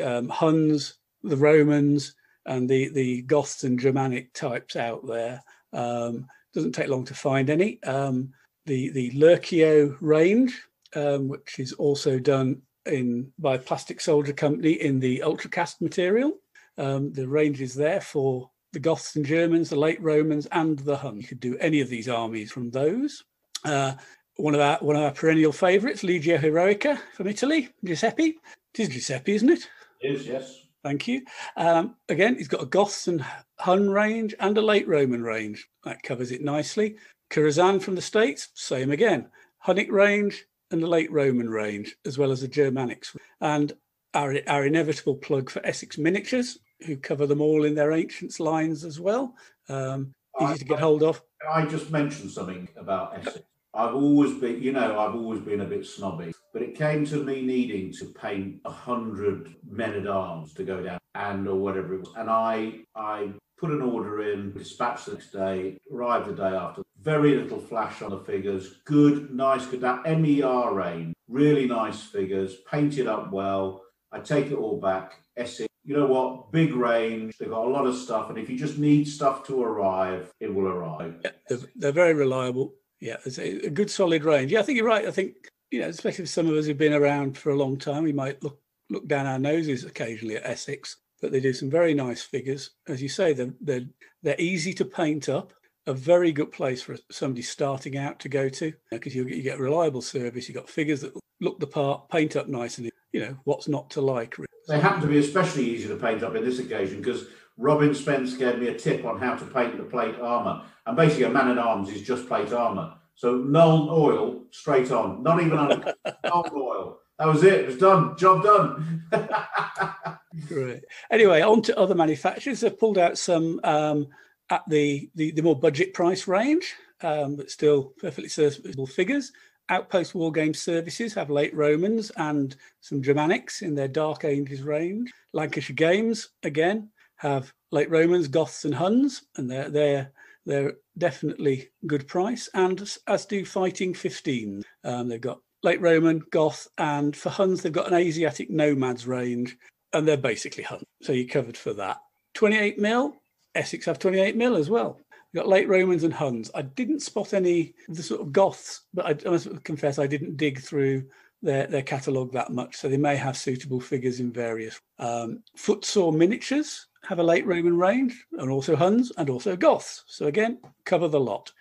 um, Huns, the Romans, and the the Goths and Germanic types out there. Um, doesn't take long to find any. Um, the the Lurkio range, um, which is also done in by Plastic Soldier Company in the Ultracast material. Um, the range is there for the Goths and Germans, the late Romans, and the Huns. You could do any of these armies from those. Uh, one of our one of our perennial favourites, Legio Heroica from Italy, Giuseppe. It is Giuseppe, isn't it? It is, yes. Thank you. Um, again, he's got a Goths and Hun range and a late Roman range. That covers it nicely. Khurasan from the States, same again. Hunnic range and the late Roman range, as well as the Germanics. And our, our inevitable plug for Essex Miniatures, who cover them all in their Ancients lines as well. Um, easy to get hold of. I just mentioned something about Essex. I've always been, you know, I've always been a bit snobby, but it came to me needing to paint a hundred men at arms to go down and or whatever it was. And I, I put an order in, dispatched the next day, arrived the day after. Very little flash on the figures. Good, nice, good. That MER range, really nice figures, painted up well. I take it all back. Essex, you know what? Big range. They've got a lot of stuff, and if you just need stuff to arrive, it will arrive. Yeah, they're, they're very reliable. Yeah, it's a, a good solid range. Yeah, I think you're right. I think you know, especially for some of us who've been around for a long time, we might look look down our noses occasionally at Essex, but they do some very nice figures. As you say, they're they're, they're easy to paint up. A very good place for somebody starting out to go to because you, you get reliable service. You've got figures that look the part, paint up nice, and you know what's not to like. They happen to be especially easy to paint up in this occasion because Robin Spence gave me a tip on how to paint the plate armour. And basically, a man at arms is just plate armour. So Nuln Oil straight on, not even on Nuln Oil. That was it. It was done. Job done. Great. Anyway, on to other manufacturers. They've pulled out some um, at the, the, the more budget price range, um, but still perfectly serviceable figures. Outpost War Game Services have late Romans and some Germanics in their Dark Ages range. Lancashire Games again have late Romans, Goths, and Huns, and they're they're they're definitely good price. And as do Fighting 15, um, they've got late Roman, Goth, and for Huns they've got an Asiatic Nomads range, and they're basically Huns. So you're covered for that. 28 mil, Essex have 28 mil as well. We've got late Romans and Huns. I didn't spot any of the sort of Goths, but I, must confess I didn't dig through their, their catalogue that much. So they may have suitable figures in various. Um, Footsore Miniatures have a late Roman range, and also Huns and also Goths. So again, cover the lot.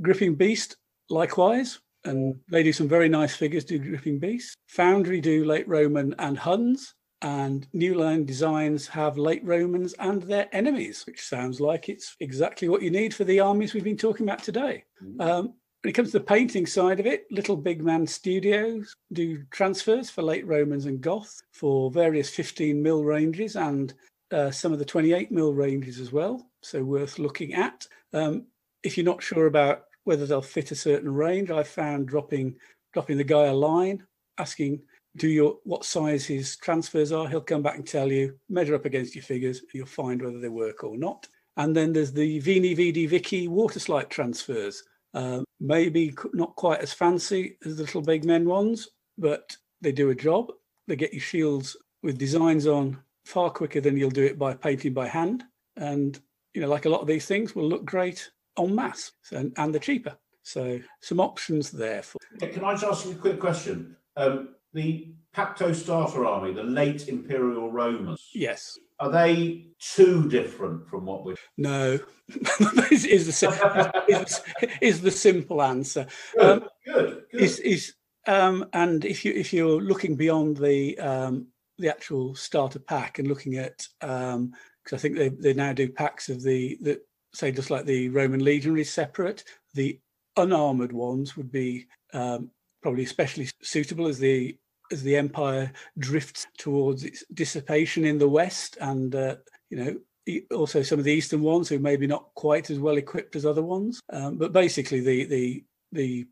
Gripping Beast, likewise, and they do some very nice figures. Do Gripping Beast. Foundry do late Roman and Huns, and New Line Designs have late Romans and their enemies, which sounds like it's exactly what you need for the armies we've been talking about today. Mm-hmm. Um, when it comes to the painting side of it, Little Big Man Studios do transfers for late Romans and Goth for various 15 mil ranges and uh, some of the 28 mil ranges as well. So worth looking at. Um, if you're not sure about whether they'll fit a certain range, I found dropping dropping the guy a line, asking do your what size his transfers are. He'll come back and tell you, measure up against your figures, you'll find whether they work or not. And then there's the Veni Vidi Vici water slide transfers. Uh, maybe not quite as fancy as the little big men ones, but they do a job. They get you shields with designs on far quicker than you'll do it by painting by hand. And, you know, like a lot of these things will look great en masse and, and they're cheaper. So some options there. For- yeah, Can I just ask you a quick question? Um, the Pacto Starter Army, the late Imperial Romans. Yes. Are they too different from what we? No, is, is, the is, is, the simple answer. Good, um, good, good. Is, is um, and if you if you're looking beyond the um, the actual starter pack and looking at because um, I think they they now do packs of the the say just like the Roman legionaries separate. The unarmored ones would be um, probably especially suitable as the as the empire drifts towards its dissipation in the west, and uh, you know also some of the eastern ones who maybe not quite as well equipped as other ones. Um, but basically, the the the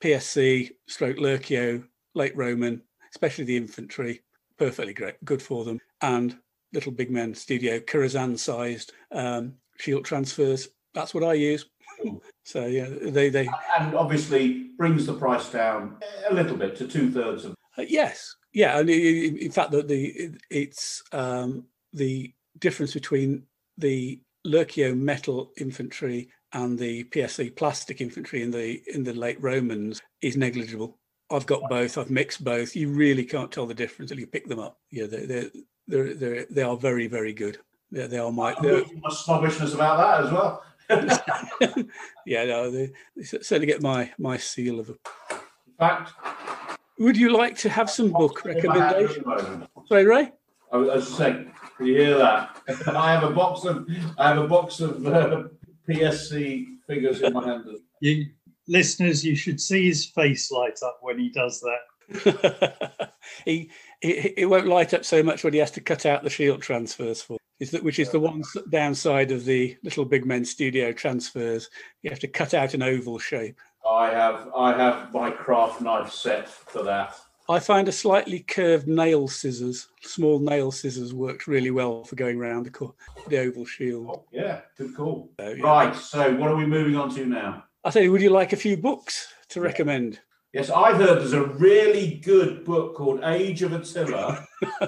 PSC stroke Lurkio late Roman, especially the infantry, perfectly great, good for them, and little big men studio Khurasan sized um, shield transfers. That's what I use. So yeah, they they and obviously brings the price down a little bit to two thirds of. Uh, yes, yeah, and in fact, that the it's um, the difference between the Lurkio metal infantry and the PSC plastic infantry in the in the late Romans is negligible. I've got both. I've mixed both. You really can't tell the difference until you pick them up. Yeah, they're they're they're, they're they are very very good. they, they are my. My snobbishness about that as well. yeah, no, they, they certainly get my my seal of. In fact, would you like to have some book recommendations? Sorry, Ray. I was saying, can you hear that? I have a box of I have a box of uh, PSC figures in my hand. You listeners, you should see his face light up when he does that. he, he it won't light up so much when he has to cut out the shield transfers for is that which is the one downside of the little big men studio transfers. You have to cut out an oval shape. I have I have my craft knife set for that. I find a slightly curved nail scissors, small nail scissors, works really well for going around the, the oval shield. Oh, yeah, good call. So, yeah. Right, so what are we moving on to now? I say, would you like a few books to yeah. recommend? Yes, I've heard there's a really good book called Age of Attila,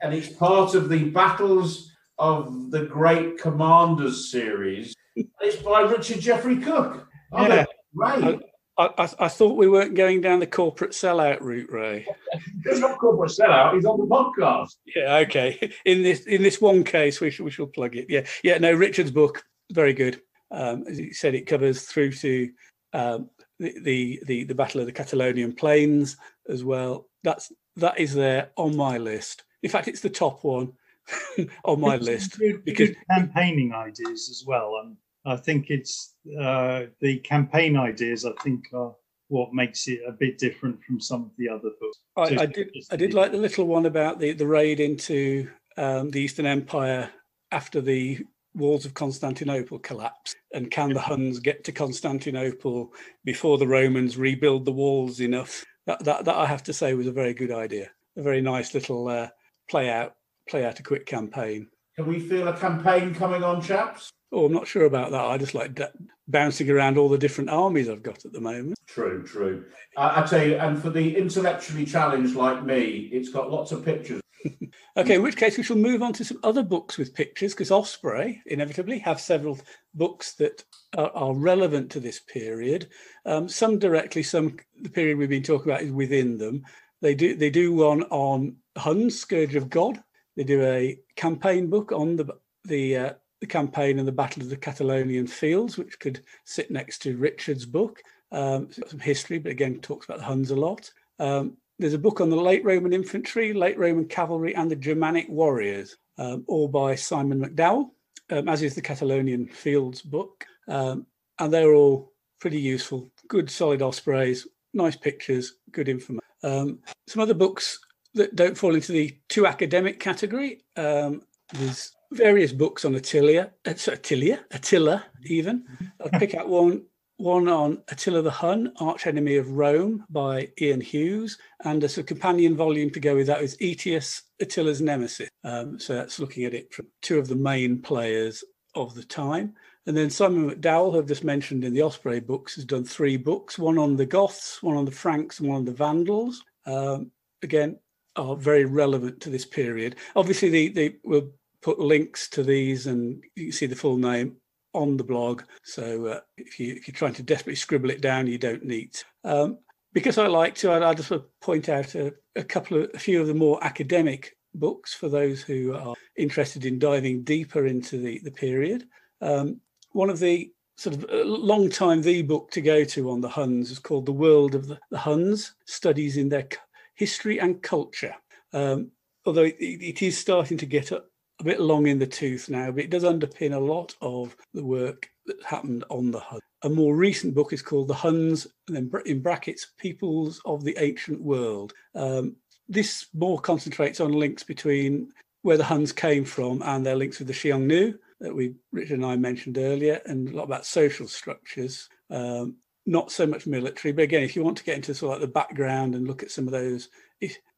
and it's part of the Battles of the Great Commanders series. It's by Richard Jeffrey Cook. Yeah. Right. I, I, I, thought we weren't going down the corporate sellout route, Ray. It's not corporate sellout. He's on the podcast. Yeah, okay. In this in this one case, we shall we shall plug it. Yeah, yeah. No, Richard's book very good. Um, as he said, it covers through to um, the, the the the Battle of the Catalaunian Plains as well. That's that is there on my list. In fact, it's the top one on my it's list good, because good campaigning ideas as well. And I think it's uh, the campaign ideas. I think are what makes it a bit different from some of the other books. I, so I did. I did like the little one about the the raid into um, the Eastern Empire after the walls of Constantinople collapse, and can the Huns get to Constantinople before the Romans rebuild the walls enough? That that, that I have to say was a very good idea. A very nice little uh, play out play out a quick campaign. Can we feel a campaign coming on, chaps? Oh, I'm not sure about that. I just like d- bouncing around all the different armies I've got at the moment. True, true. Uh, I tell you, and for the intellectually challenged like me, it's got lots of pictures. okay, in which case we shall move on to some other books with pictures, because Osprey inevitably have several books that are, are relevant to this period. Um, some directly, some the period we've been talking about is within them. They do they do one on Huns, Scourge of God, they do a campaign book on the the uh, the campaign and the Battle of the Catalaunian Fields, which could sit next to Richard's book. Um, some history, but again talks about the Huns a lot. Um, there's a book on the late Roman infantry, late Roman cavalry, and the Germanic warriors, um, all by Simon MacDowall, um, as is the Catalaunian Fields book. Um, and they're all pretty useful, good solid ospreys, nice pictures, good information. Um, some other books that don't fall into the too academic category. Um, there's various books on Attila, uh, Attila, Attila, even. I'll pick out one one on Attila the Hun, Arch Enemy of Rome by Ian Hughes, and as a companion volume to go with that is Aetius, Attila's Nemesis. Um, so that's looking at it from two of the main players of the time. And then Simon MacDowall, who I've just mentioned in the Osprey books, has done three books one on the Goths, one on the Franks, and one on the Vandals. Um, again, are very relevant to this period. Obviously, they will put links to these, and you see the full name on the blog. So uh, if you if you're trying to desperately scribble it down, you don't need. Um, because I like to, I, I just point out a, a couple of a few of the more academic books for those who are interested in diving deeper into the the period. Um, one of the sort of long time the book to go to on the Huns is called The World of the, the Huns: Studies in Their history and culture. Um, although it, it is starting to get a, a, bit long in the tooth now, but it does underpin a lot of the work that happened on the Huns. A more recent book is called The Huns, and then in brackets, Peoples of the Ancient World. Um, this more concentrates on links between where the Huns came from and their links with the Xiongnu that we Richard and I mentioned earlier, and a lot about social structures. Um, not so much military, but again, if you want to get into sort of like the background and look at some of those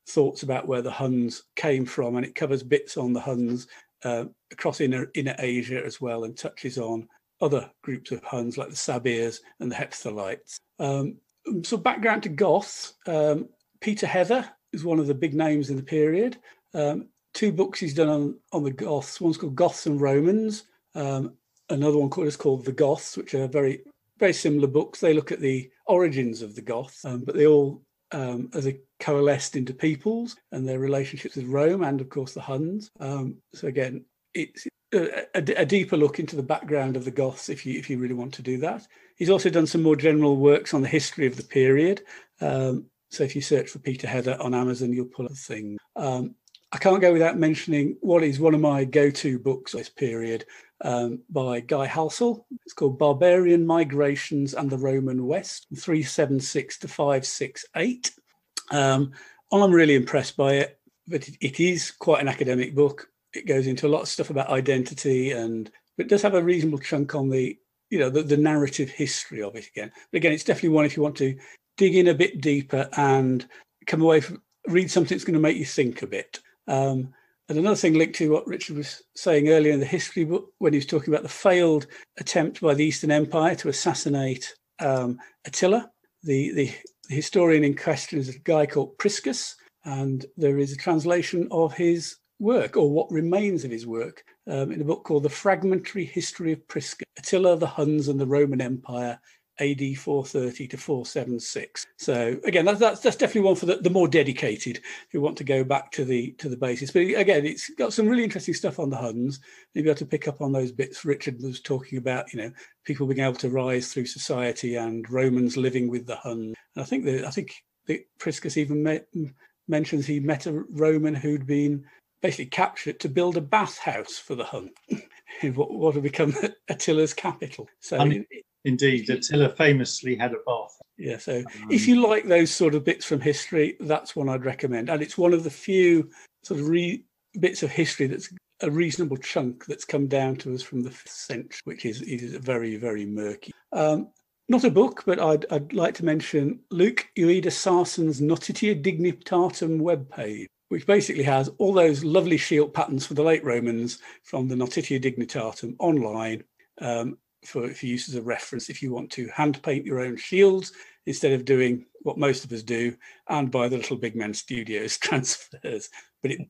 thoughts about where the Huns came from, and it covers bits on the Huns uh, across inner, inner Asia as well, and touches on other groups of Huns like the Sabirs and the Hephthalites. Um, so, background to Goths um, Peter Heather is one of the big names in the period. Um, two books he's done on, on the Goths. One's called Goths and Romans. Um, another one called, is called The Goths, which are very very similar books. They look at the origins of the Goths, um, but they all, um, as they coalesced into peoples and their relationships with Rome and, of course, the Huns. Um, so again, it's a, a, deeper look into the background of the Goths if you if you really want to do that. He's also done some more general works on the history of the period. Um, so if you search for Peter Heather on Amazon, you'll pull up a thing. Um, I can't go without mentioning what is one of my go-to books this period um, by Guy Halsall. It's called Barbarian Migrations and the Roman West, 376 to 568. Um, I'm really impressed by it, but it, it is quite an academic book. It goes into a lot of stuff about identity and but does have a reasonable chunk on the you know the, the narrative history of it again. But again, it's definitely one if you want to dig in a bit deeper and come away from read something that's going to make you think a bit. Um, and another thing linked to what Richard was saying earlier in the history book, when he was talking about the failed attempt by the Eastern Empire to assassinate um, Attila, the, the, the, historian in question is a guy called Priscus, and there is a translation of his work, or what remains of his work, um, in a book called The Fragmentary History of Priscus, Attila, the Huns, and the Roman Empire AD 430 to 476. So again, that's that's, that's definitely one for the, the more dedicated who want to go back to the to the basis. But again, it's got some really interesting stuff on the Huns. You'll be able to pick up on those bits Richard was talking about. You know, people being able to rise through society and Romans living with the Huns. And I think that I think the Priscus even met, mentions he met a Roman who'd been basically captured to build a bathhouse for the Hun. what, what had become Attila's capital. So it, Indeed, Attila famously had a bath. Yeah, so um, if you like those sort of bits from history, that's one I'd recommend. And it's one of the few sort of re- bits of history that's a reasonable chunk that's come down to us from the fifth century, which is, is very, very murky. Um, not a book, but I'd, I'd like to mention Luke Ueda Sarson's Notitia Dignitatum webpage, which basically has all those lovely shield patterns for the late Romans from the Notitia Dignitatum online. Um, for, for use as a reference if you want to hand paint your own shields instead of doing what most of us do and buy the little big man studios transfers but it,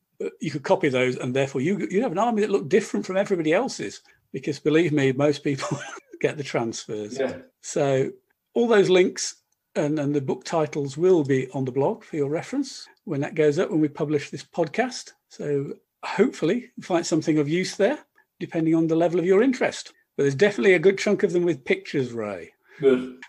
you could copy those and therefore you you have an army that looked different from everybody else's because believe me most people get the transfers yeah. so all those links and, and the book titles will be on the blog for your reference when that goes up when we publish this podcast so hopefully find something of use there depending on the level of your interest but there's definitely a good chunk of them with pictures, Ray. Good.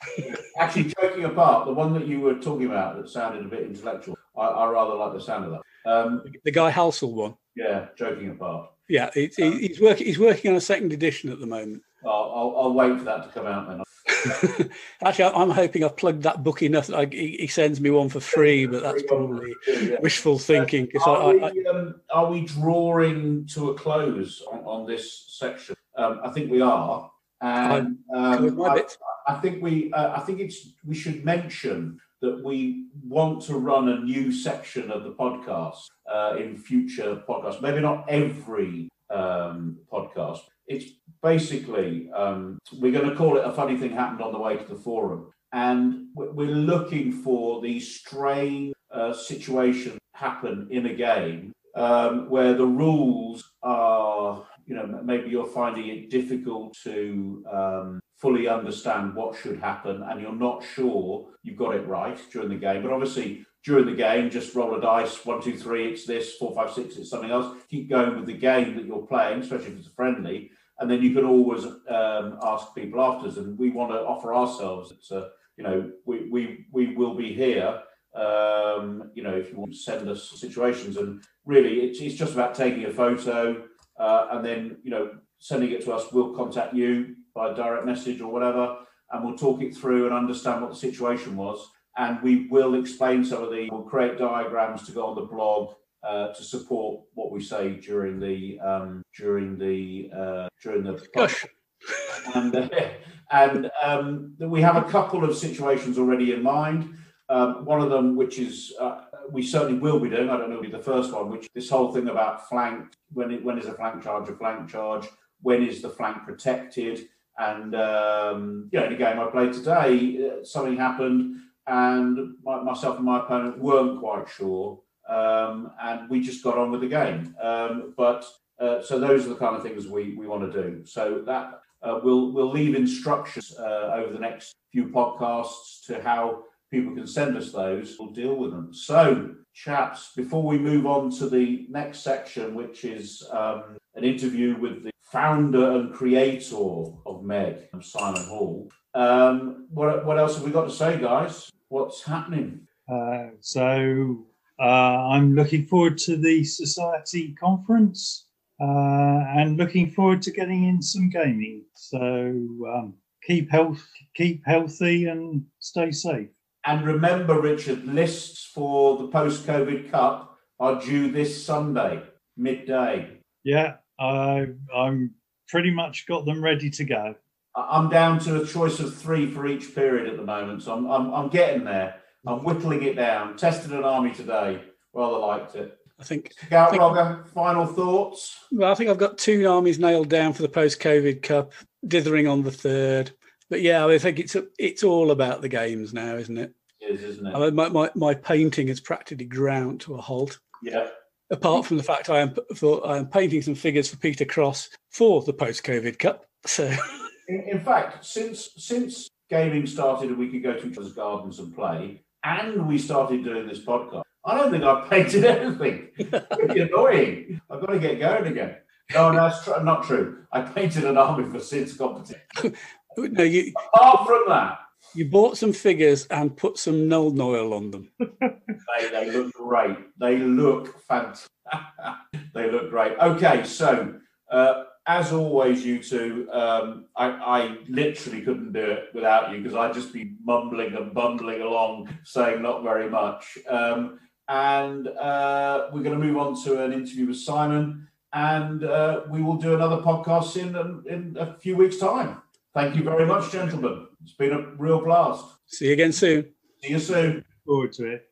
Actually, joking apart, the one that you were talking about that sounded a bit intellectual, I, I rather like the sound of that. Um, the Guy Halsall one. Yeah, joking apart. Yeah, um, he's working. He's working on a second edition at the moment. I'll, I'll, I'll wait for that to come out then. Actually, I'm hoping I've plugged that book enough that I, he sends me one for free, but that's probably yeah. wishful thinking. Are, I, we, um, are we drawing to a close on, on this section? Um, I think we are. And um, I, I, think we, uh, I think it's we should mention that we want to run a new section of the podcast uh, in future podcasts. Maybe not every um, podcast. It's basically um, we're going to call it a funny thing happened on the way to the forum, and we're looking for these strange uh, situations happen in a game um, where the rules are you know maybe you're finding it difficult to um, fully understand what should happen and you're not sure you've got it right during the game. But obviously during the game just roll a dice one two three it's this four five six it's something else. Keep going with the game that you're playing especially if it's friendly and then you can always um, ask people afterwards and we want to offer ourselves it's a you know we we, we will be here um, you know if you want to send us situations and really it's, it's just about taking a photo uh, and then you know sending it to us. We'll contact you by direct message or whatever, and we'll talk it through and understand what the situation was. And we will explain some of the. We'll create diagrams to go on the blog uh, to support what we say during the um, during the uh, during the and uh, and um, we have a couple of situations already in mind. Um, one of them, which is uh, we certainly will be doing. I don't know, be the first one. Which this whole thing about flank. When it, when is a flank charge a flank charge? When is the flank protected? And um, you know, in a game I played today, uh, something happened, and my, myself and my opponent weren't quite sure, um, and we just got on with the game. Um, but uh, so those are the kind of things we we want to do. So that uh, we'll we'll leave instructions uh, over the next few podcasts to how people can send us those, we'll deal with them. So, chaps, before we move on to the next section, which is um, an interview with the founder and creator of MeG, Simon Hall. Um, what, what else have we got to say, guys? What's happening? Uh, so I'm looking forward to the society conference uh, and looking forward to getting in some gaming. So um, keep health, keep healthy, and stay safe. And remember, Richard, lists for the post-COVID Cup are due this Sunday midday. Yeah, I, I'm pretty much got them ready to go. I'm down to a choice of three for each period at the moment, so I'm, I'm, I'm getting there. I'm whittling it down. Tested an army today. Rather liked it. I think. Scout think, Rogger, final thoughts? Well, I think I've got two armies nailed down for the post-COVID Cup, dithering on the third. But yeah, I think it's a, it's all about the games now, isn't it? It is, isn't it? I mean, my, my, my painting is practically ground to a halt. Yeah. Apart from the fact I am for, I am painting some figures for Peter Cross for the post-COVID Cup. So, in, in fact, since since gaming started and we could go to each other's gardens and play, and we started doing this podcast, I don't think I've painted anything. Pretty annoying. I've got to get going again. No, no, that's tr- not true. I painted an army for Sid's competition. no, you. Apart from that, you bought some figures and put some Nuln Oil on them. they, they look great. They look fantastic. they look great. Okay, so uh, as always, you two, um, I, I, literally couldn't do it without you because I'd just be mumbling and bumbling along, saying not very much. Um, and uh, we're going to move on to an interview with Simon, and uh, we will do another podcast in, in a few weeks' time. Thank you very much, gentlemen. It's been a real blast. See you again soon. See you soon. Forward to it.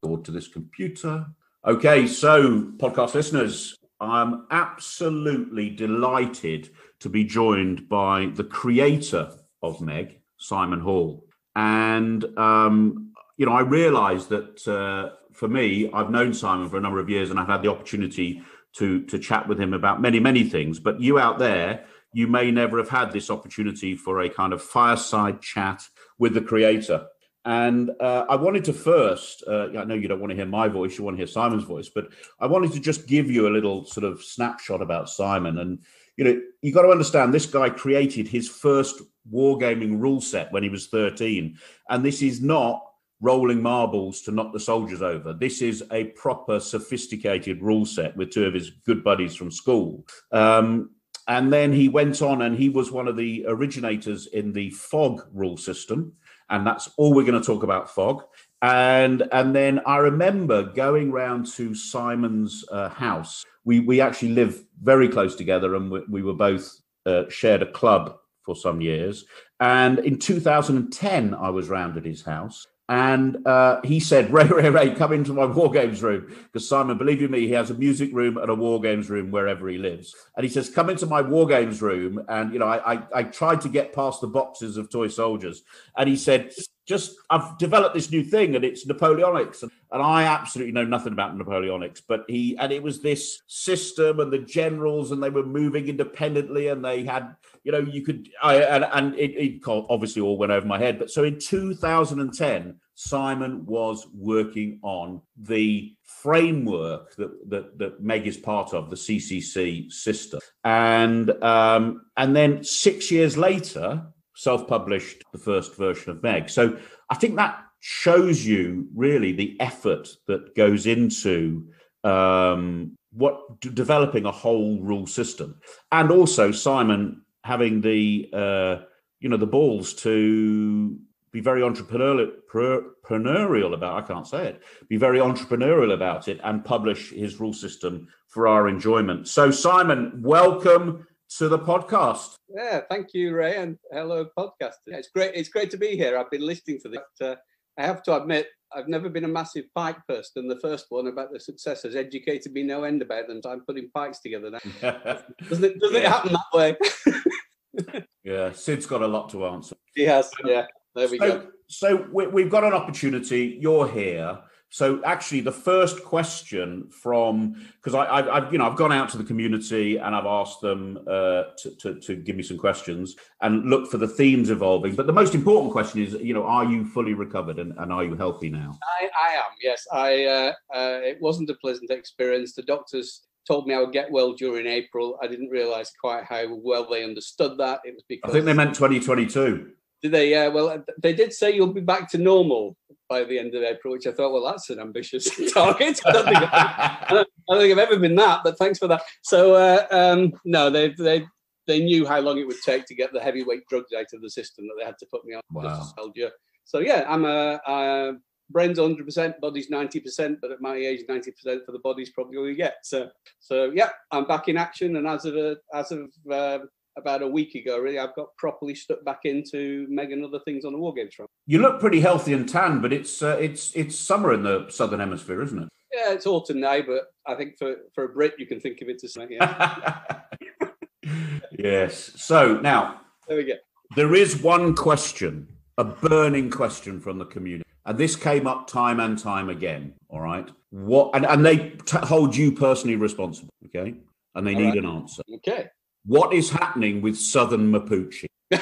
Forward to this computer. Okay, so podcast listeners, I'm absolutely delighted to be joined by the creator of Meg, Simon Hall. And, um, you know, I realized that uh, for me, I've known Simon for a number of years and I've had the opportunity to, to chat with him about many, many things. But you out there, you may never have had this opportunity for a kind of fireside chat with the creator. And uh, I wanted to first, uh, I know you don't want to hear my voice, you want to hear Simon's voice, but I wanted to just give you a little sort of snapshot about Simon. And, you know, you got to understand this guy created his first wargaming rule set when he was 13. And this is not rolling marbles to knock the soldiers over. This is a proper sophisticated rule set with two of his good buddies from school. Um, and then he went on and he was one of the originators in the fog rule system and that's all we're going to talk about fog. And and then i remember going round to simon's uh, house. We we actually live very close together and we, we were both uh, shared a club for some years. And in 2010 i was round at his house and uh, he said, Ray, Ray, Ray, come into my war games room. Because Simon, believe you me, he has a music room and a war games room wherever he lives. And he says, come into my war games room. And, you know, I, I, I tried to get past the boxes of toy soldiers. And he said, just I've developed this new thing and it's Napoleonics and, and I absolutely know nothing about Napoleonics but he and it was this system and the generals and they were moving independently and they had you know you could I and, and it, it obviously all went over my head but so in 2010 Simon was working on the framework that, that, that Meg is part of, the CCC system. And, um, and then six years later, self published the first version of Meg. So I think that shows you really the effort that goes into um, what developing a whole rule system. And also, Simon having the uh, you know the balls to be very entrepreneurial, entrepreneurial about I can't say it. Be very entrepreneurial about it and publish his rule system for our enjoyment. So Simon, welcome to the podcast. Yeah, thank you, Ray, and hello, podcast. Yeah, it's great. It's great to be here. I've been listening to this. Uh, I have to admit, I've never been a massive pike person. The first one about the success has educated me no end about them. So I'm putting pikes together now. doesn't it, doesn't yeah. it happen that way? yeah, Sid's got a lot to answer. He has. Yeah. There we so, go. So we, have got an opportunity. You're here. So actually, the first question from because I, I, have you know I've gone out to the community and I've asked them uh, to, to, to give me some questions and look for the themes evolving. But the most important question is, you know, are you fully recovered and, and are you healthy now? I, I am. Yes, I. Uh, uh, it wasn't a pleasant experience. The doctors told me I would get well during April. I didn't realise quite how well they understood that. It was because I think they meant 2022. Did they? Yeah. Well, they did say you'll be back to normal by the end of April, which I thought, well, that's an ambitious target. I don't think, I don't think I've ever been that, but thanks for that. So uh, um, no, they they they knew how long it would take to get the heavyweight drugs out of the system that they had to put me on. Wow. So yeah, I'm a, a brain's 100%, body's 90%, but at my age, 90% for the body's probably all you get. So, so yeah, I'm back in action, and as of a, as of uh, about a week ago, really, I've got properly stuck back into Megan other things on the War Games front. You look pretty healthy and tan, but it's uh, it's it's summer in the southern hemisphere, isn't it? Yeah, it's autumn now, but I think for for a Brit, you can think of it as something. Yeah. yes. So now there we go. There is one question, a burning question from the community, and this came up time and time again. All right, what and and they t- hold you personally responsible. Okay, and they all need right. an answer. Okay. What is happening with Southern Mapuche? You're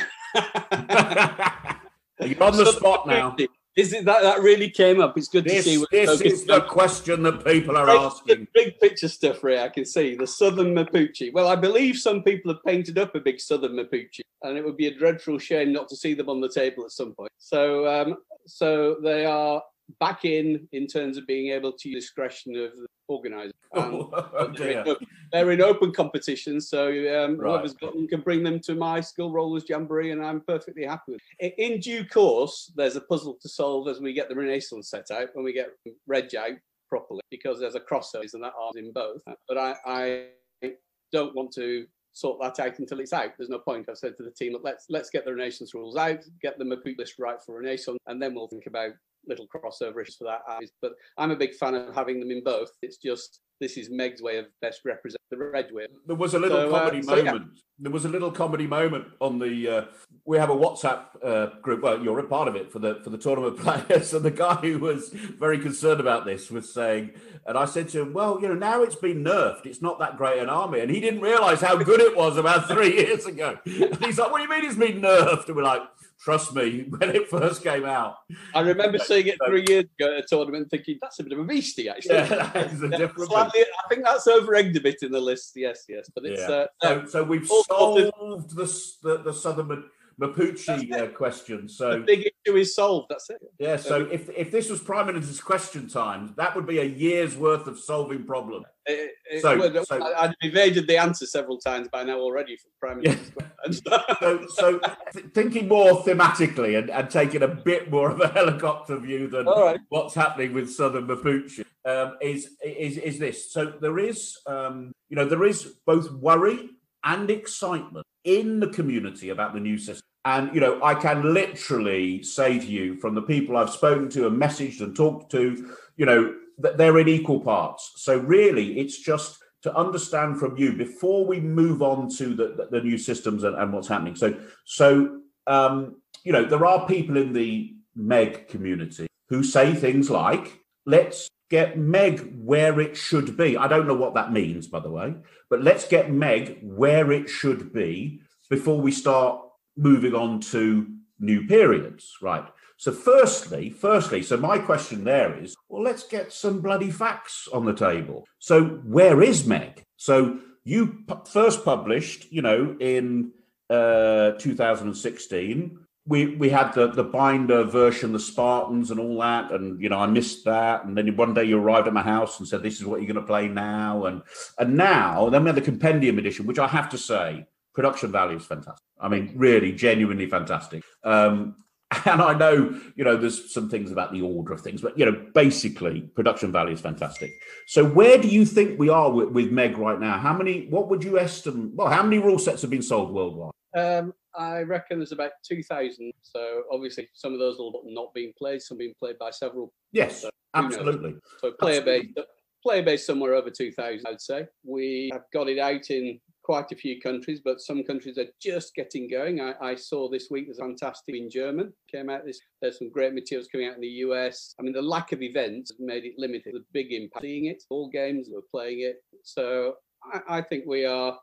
on the spot now. Is it that that really came up? It's good this, to see. This is the question that people are asking. Big picture stuff, Ray. I can see the Southern Mapuche. Well, I believe some people have painted up a big Southern Mapuche, and it would be a dreadful shame not to see them on the table at some point. So, um, so they are back in in terms of being able to use discretion of the organizer. oh, they're, in, they're, in, open competition, so um, right. whoever's got them can bring them to my skill rollers jamboree, and I'm perfectly happy with it. In due course, there's a puzzle to solve as we get the Renaissance set out, when we get Reg out properly, because there's a crossover and that arms in both. But I, I don't want to sort that out until it's out. There's no point. I've said to the team, let's let's get the Renaissance rules out, get the Mapuche list right for Renaissance, and then we'll think about little crossover issues for that. But I'm a big fan of having them in both. It's just this is Meg's way of best represent the red way. There was a little so, comedy uh, so moment. Yeah. There was a little comedy moment on the. Uh, we have a WhatsApp uh, group. Well, you're a part of it for the for the tournament players. And the guy who was very concerned about this was saying, and I said to him, "Well, you know, now it's been nerfed. It's not that great an army." And he didn't realise how good it was about three years ago. And he's like, "What do you mean it's been nerfed?" And we're like, Trust me, when it first came out. I remember seeing it three years ago at a tournament thinking, that's a bit of a beastie, actually. Yeah, that is a different Slightly, I think that's over egged a bit in the list. Yes, yes. But it's. Yeah. Uh, so, so we've solved the, the, the Southern Mapuche uh, question. So the big issue is solved. That's it. Yeah. So if if this was Prime Minister's question time, that would be a year's worth of solving problem. It, it, so, well, so, I'd evaded the answer several times by now already from Prime Minister. Yeah. so, so th- thinking more thematically and, and taking a bit more of a helicopter view than right. what's happening with Southern Mapuche um, is is is this. So there is, um, you know, there is both worry and excitement in the community about the new system. And, you know, I can literally say to you from the people I've spoken to and messaged and talked to, you know, that they're in equal parts. So really, it's just to understand from you before we move on to the, the, the new systems and, and, what's happening. So, so um, you know, there are people in the Meg community who say things like, let's get Meg where it should be. I don't know what that means, by the way, but let's get Meg where it should be before we start moving on to new periods, right? So, firstly, firstly, so my question there is, well, let's get some bloody facts on the table. So, where is Meg? So, you p- first published, you know, in uh, 2016 we we had the the binder version, the Spartans and all that, and you know I missed that. And then one day you arrived at my house and said, "This is what you're going to play now." And and now then we had the compendium edition, which I have to say, production value is fantastic. I mean, really, genuinely fantastic. Um, and I know you know there's some things about the order of things, but you know basically production value is fantastic. So where do you think we are with, with Meg right now? How many? What would you estimate? Well, how many rule sets have been sold worldwide? Um, I reckon there's about 2,000. So obviously, some of those will not being played, some being played by several. Yes, so absolutely. So player base, player base somewhere over 2,000, I'd say. We have got it out in quite a few countries, but some countries are just getting going. I, I saw this week there's fantastic in German came out. This there's some great materials coming out in the US. I mean, the lack of events made it limited. The big impact seeing it, all games we're playing it. So I, I think we are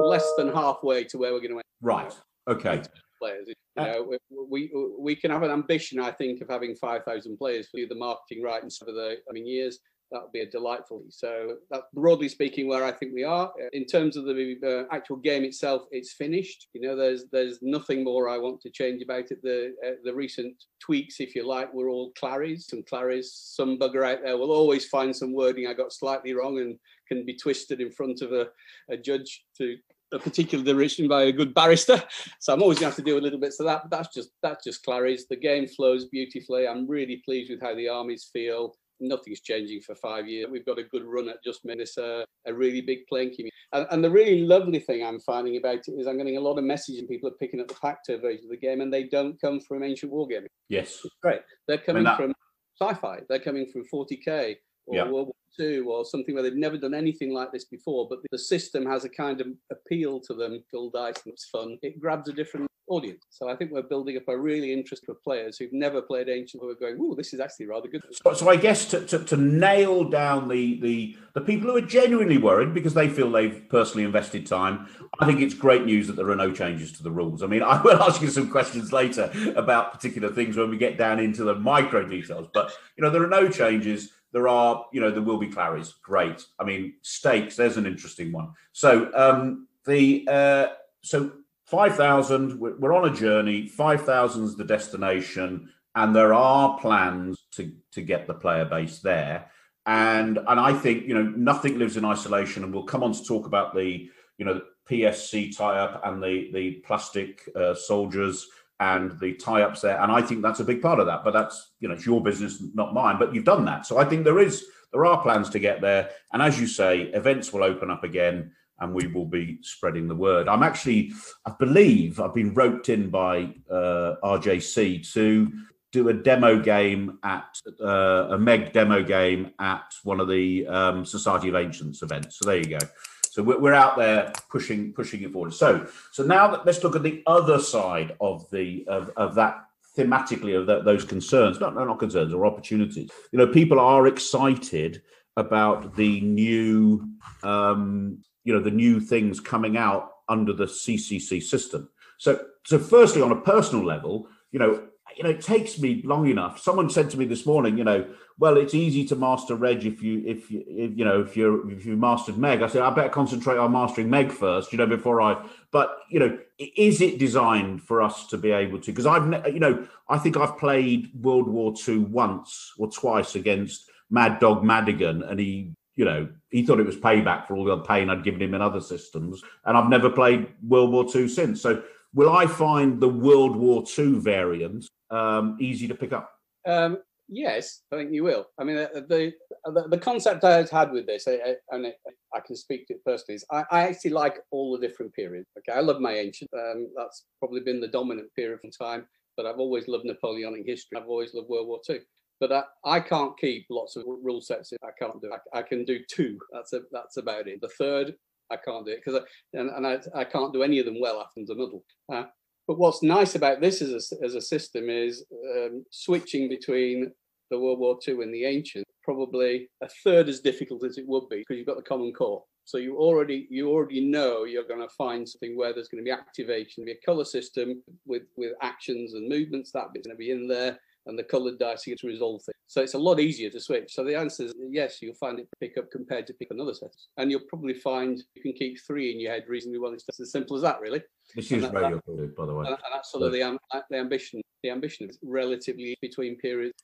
less than halfway to where we're going to end. Right. Okay. Players. You uh, know, we, we we can have an ambition, I think, of having 5,000 players for the marketing right and for the coming years that would be a delightful. So that's broadly speaking where I think we are in terms of the uh, actual game itself. It's finished. You know, there's there's nothing more I want to change about it. The uh, the recent tweaks, if you like, were all claries. Some claries. Some bugger out there will always find some wording I got slightly wrong and can be twisted in front of a, a judge to a particular direction by a good barrister. So I'm always going to have to do a little bit. of that. That's just that's just claries. The game flows beautifully. I'm really pleased with how the armies feel nothing's changing for five years. We've got a good run at just made this a, a really big playing community. And, and, the really lovely thing I'm finding about it is I'm getting a lot of messages and people are picking up the Pacto version of the game and they don't come from ancient wargaming. Yes. It's great. They're coming that... from sci-fi. They're coming from 40k or yeah. World War II or something where they've never done anything like this before, but the system has a kind of appeal to them, Full dice and it's fun. It grabs a different audience. So I think we're building up a really interest for players who've never played Ancient who are going, oh, this is actually rather good. So, so I guess to, to, to, nail down the, the, the people who are genuinely worried because they feel they've personally invested time, I think it's great news that there are no changes to the rules. I mean, I will ask you some questions later about particular things when we get down into the micro details, but, you know, there are no changes. There are, you know, there will be claries. Great. I mean, stakes, there's an interesting one. So, um, the, uh, so 5,000, we're on a journey. 5,000 is the destination, and there are plans to, to get the player base there. And and I think you know nothing lives in isolation, and we'll come on to talk about the you know the PSC tie-up and the the plastic uh, soldiers and the tie-ups there. And I think that's a big part of that. But that's you know it's your business, not mine. But you've done that, so I think there is there are plans to get there. And as you say, events will open up again and we will be spreading the word. I'm actually, I believe, I've been roped in by uh, RJC to do a demo game at uh, a Meg demo game at one of the um, Society of Ancients events. So there you go. So we're, we're out there pushing pushing it forward. So so now that, let's look at the other side of the of, of that thematically of those concerns. Not no, not concerns or opportunities. You know, people are excited about the new um, you know the new things coming out under the CCC system. So so firstly, on a personal level, you know, you know, it takes me long enough. Someone said to me this morning, you know, well, it's easy to master Reg if you if you if, you know if you're if you mastered Meg. I said I better concentrate on mastering Meg first, you know, before I. But you know, is it designed for us to be able to? Because I've you know I think I've played World War II once or twice against Mad Dog Madigan, and he you know, he thought it was payback for all the pain I'd given him in other systems. And I've never played World War II since. So will I find the World War II variant um, easy to pick up? Um, yes, I think you will. I mean, the the, the concept I had with this, I, and it, I can speak to it personally, is I, I, actually like all the different periods. Okay, I love my ancient. Um, that's probably been the dominant period from time. But I've always loved Napoleonic history. I've always loved World War II but I, I can't keep lots of rule sets. I can't do. I, I can do two. That's a, that's about it. The third, I can't do it because and, and I, I can't do any of them well after the middle. Uh, but what's nice about this as a, as a system is um, switching between the World War II and the ancient. Probably a third as difficult as it would be because you've got the common core. So you already you already know you're going to find something where there's going to be activation, be a color system with with actions and movements. That bit's going to be in there and the coloured dice you get to resolve things. So it's a lot easier to switch. So the answer is yes, you'll find it pick up compared to pick another set. And you'll probably find you can keep three in your head reasonably well. It's just as simple as that, really. This is very good, by the way. And, that's sort of the, the ambition. The ambition is relatively between periods.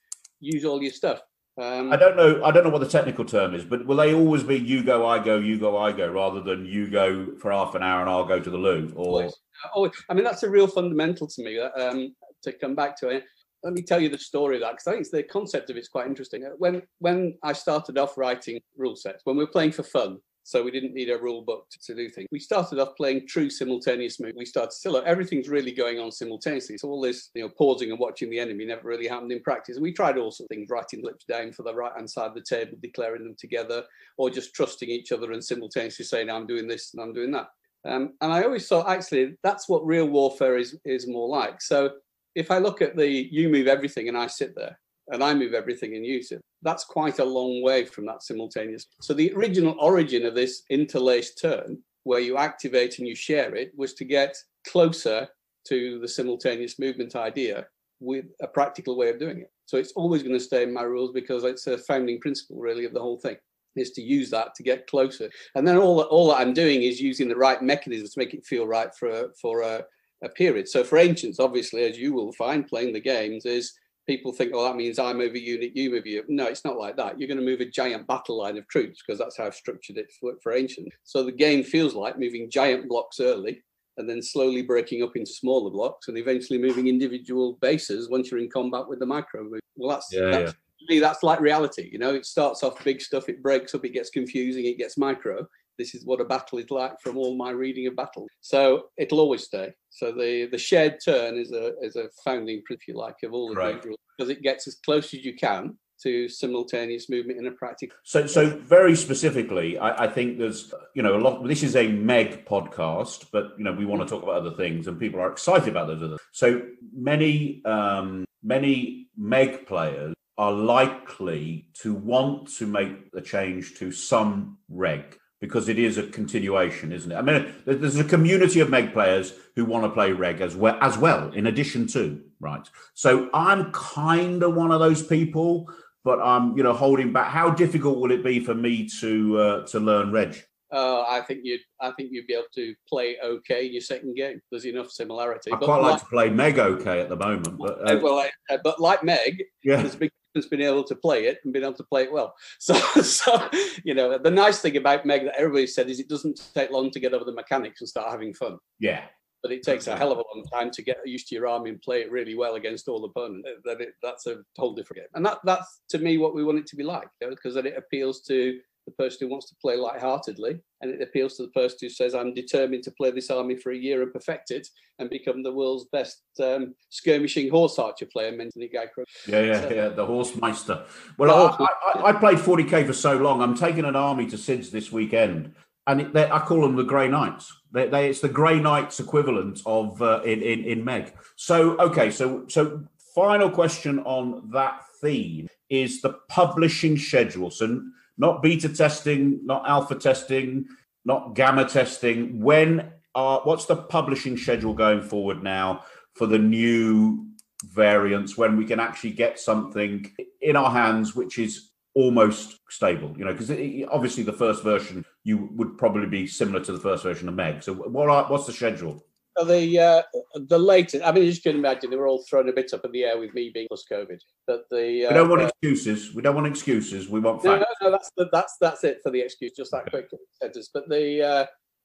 Use all your stuff. Um, I don't know. I don't know what the technical term is, but will they always be you go, I go, you go, I go, rather than you go for half an hour and I'll go to the loo? Or always. always. I mean, that's a real fundamental to me. Um, to come back to it, let me tell you the story of that because I think it's the concept of it's quite interesting. When when I started off writing rule sets, when we were playing for fun, so we didn't need a rule book to, to do things. We started off playing true simultaneous moves. We started still everything's really going on simultaneously. So all this, you know, pausing and watching the enemy never really happened in practice. And we tried all sorts of things, writing lips down for the right hand side of the table, declaring them together, or just trusting each other and simultaneously saying, I'm doing this and I'm doing that. Um, and I always thought actually that's what real warfare is is more like. So if I look at the you move everything and I sit there and I move everything and you sit, that's quite a long way from that simultaneous. So the original origin of this interlaced turn, where you activate and you share it, was to get closer to the simultaneous movement idea with a practical way of doing it. So it's always going to stay in my rules because it's a founding principle really of the whole thing is to use that to get closer. And then all all that I'm doing is using the right mechanisms to make it feel right for a, for a, a period. So for ancients, obviously, as you will find playing the games, is people think, oh, that means I move a unit, you move a unit. No, it's not like that. You're going to move a giant battle line of troops because that's how I've structured it for, for ancient. So the game feels like moving giant blocks early and then slowly breaking up into smaller blocks and eventually moving individual bases once you're in combat with the micro. Well, that's, yeah, that's yeah. me, that's like reality. You know, it starts off big stuff, it breaks up, it gets confusing, it gets micro. This is what a battle is like from all my reading of battle. So it'll always stay. So the the shared turn is a is a founding, if you like, of all the right. rules because it gets as close as you can to simultaneous movement in a practical. So, so very specifically, I, I, think there's, you know, a lot. This is a Meg podcast, but you know, we want to talk about other things, and people are excited about those other. So many, um, many Meg players are likely to want to make a change to some reg because it is a continuation, isn't it? I mean, there's a community of Meg players who want to play Reg as well, as well, in addition to right. So I'm kind of one of those people but I'm you know holding back. How difficult will it be for me to uh, to learn Reg? Uh, I think you'd I think you'd be able to play okay in your second game. There's enough similarity. I quite like, like, to play Meg okay at the moment, but uh, well, I, but like Meg, yeah. there's a big difference been able to play it and been able to play it well. So, so you know, the nice thing about Meg that everybody said is it doesn't take long to get over the mechanics and start having fun. Yeah, but it takes a hell of a long time to get used to your army and play it really well against all opponents. That it, that's a whole different game, and that that's to me what we want it to be like, because you know, then it appeals to the person who wants to play lightheartedly, and it appeals to the person who says, "I'm determined to play this army for a year and perfect it and become the world's best um, skirmishing horse archer player." Mentally, guy. Yeah, yeah, so, yeah. The horse meister. Well, I, I, I, played 40k for so long. I'm taking an army to Sids this weekend, and it, I call them the Grey Knights they, they, it's the Grey Knights equivalent of uh, in, in in Meg. So okay, so so final question on that theme is the publishing schedule. So not beta testing, not alpha testing, not gamma testing. When are what's the publishing schedule going forward now for the new variants? When we can actually get something in our hands, which is almost stable, you know, because obviously the first version you would probably be similar to the first version of Meg. So what are, what's the schedule? The uh, the latest, I mean, you can imagine they were all thrown a bit up in the air with me being plus COVID. But the uh, we don't want excuses. We don't want excuses. We want facts. No, no, no that's the, that's that's it for the excuse. Just that quick sentence. But the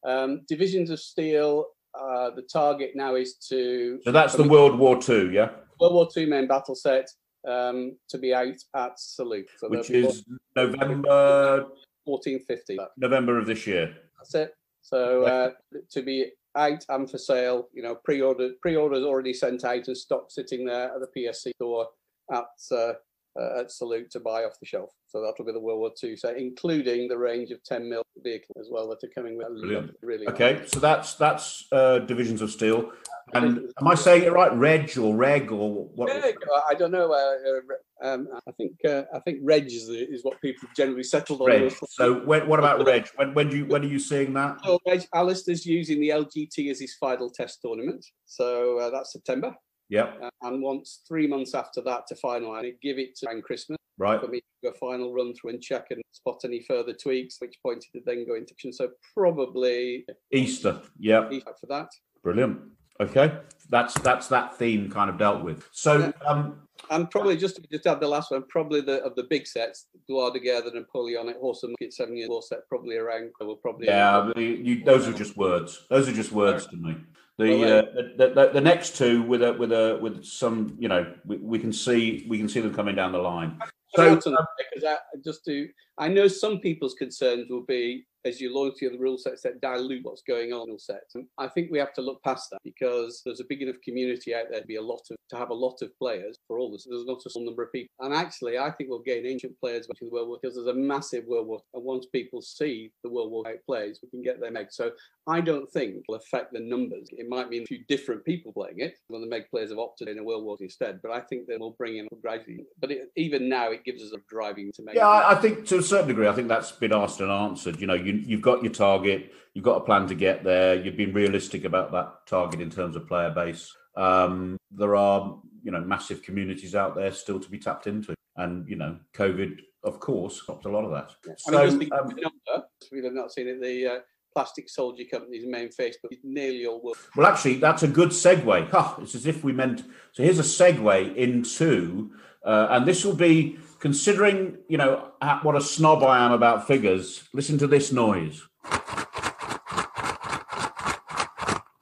uh, um, divisions of steel. Uh, the target now is to. So that's the World War Two, yeah. World War Two main battle set um, to be out at Salute. So Which is November 1450. November of this year. That's it. So uh, to be out and for sale, you know, pre-order pre-orders already sent out and stock sitting there at the PSC store at uh, uh, at Salute to buy off the shelf. So that'll be the World War II set, including the range of 10 mil vehicles as well that are coming with. Brilliant. Really. Okay, so that's that's uh, divisions of steel. And am I saying it right? Reg or reg or what? Reg, I don't know. Uh, uh, um, I think uh, I think reg is, is what people generally settled on. Reg. So when, what about reg? When when do you when are you seeing that? So reg, Alistair's using the LGT as his final test tournament. So uh, that's September. Yeah. Uh, and once three months after that to finalise it, give it to Christmas. Right. For me to do a final run through and check and spot any further tweaks, which point to then go into action. So probably Easter. Yeah. Easter for that. Brilliant. Okay, that's that's that theme kind of dealt with. So, um, and probably just to just add the last one, probably the of the big sets, Gloire de Guerre, the Napoleonic Horse and Musket seven year war set, probably around. Will probably yeah. you, those are just words. Those are just words to me. The, uh, the, the, the next two with a with a with some you know we, we can see we can see them coming down the line. So um, because I, just to I know some people's concerns will be as you launch the rule sets that dilute what's going on in sets. And I think we have to look past that because there's a big enough community out there to be a lot of to have a lot of players for all this. There's not a small number of people. And actually I think we'll gain ancient players into the World War because there's a massive World War and once people see the World War out plays, we can get them eggs. So I don't think it will affect the numbers. It might mean a few different people playing it when the Meg players have opted in a World War instead, but I think they will bring in gradually. But it, even now, it gives us a driving to make. Yeah, I, I think to certain degree, I think that's been asked and answered. You know, you, you've got your target, you've got a plan to get there, you've been realistic about that target in terms of player base. Um, there are, you know, massive communities out there still to be tapped into, and you know, COVID, of course, stopped a lot of that. Yeah. So, I mean, um, number, we've not seen it. The uh, plastic soldier company's main Facebook is nearly all world. Well, actually, that's a good segue. Huh, it's as if we meant. So here's a segue into, uh, and this will be considering, you know, what a snob I am about figures. Listen to this noise.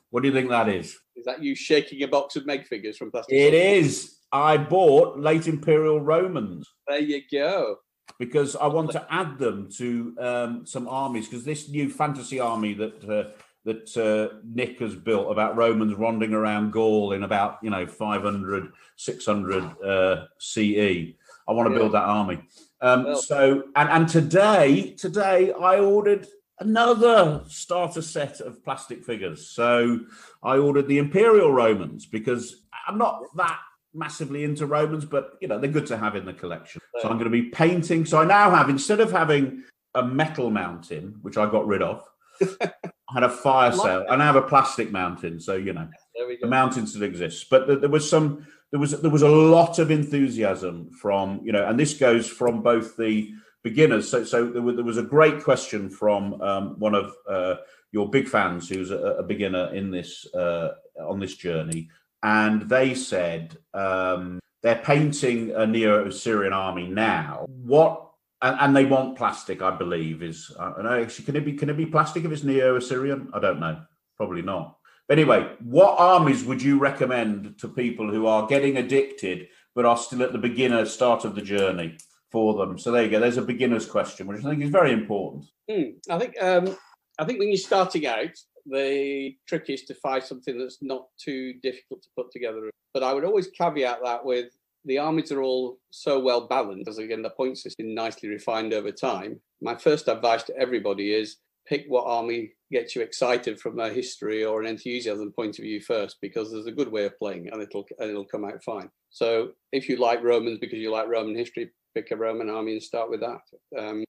What do you think that is? Is that you shaking a box of Meg figures from plastic? It is. I bought late Imperial Romans There you go. because I want to add them to um, some armies because this new fantasy army that uh, that uh, Nick has built about Romans wandering around Gaul in about you know 500 600 uh, CE. I want to Yeah. build that army. Um, Well- so and and today today I ordered another starter set of plastic figures. So I ordered the Imperial Romans because I'm not that massively into Romans, but you know they're good to have in the collection. So I'm going to be painting. So I now have instead of having a metal mountain, which I got rid of, I had a fire sale, and I have a plastic mountain. So you know There we the mountain still exists, but there, there was some. There was there was a lot of enthusiasm from you know, and this goes from both the beginners. So so there was, there was a great question from um, one of uh, your big fans who's a, a beginner in this uh, on this journey, and they said um, they're painting a Neo Assyrian army now. What and, and they want plastic, I believe. Is uh, and actually, can it be can it be plastic if it's Neo Assyrian? I don't know. Probably not. But anyway, what armies would you recommend to people who are getting addicted but are still at the beginner start of the journey for them? So there you go. There's a beginner's question, which I think is very important. Hmm. I think um, I think when you're starting out, the trick is to find something that's not too difficult to put together. But I would always caveat that with the armies are all so well balanced, as again the point system nicely refined over time. My first advice to everybody is pick what army gets you excited from a history or an enthusiasm point of view first, because there's a good way of playing and it'll and it'll come out fine. So if you like Romans because you like Roman history, pick a Roman army and start with that. Um,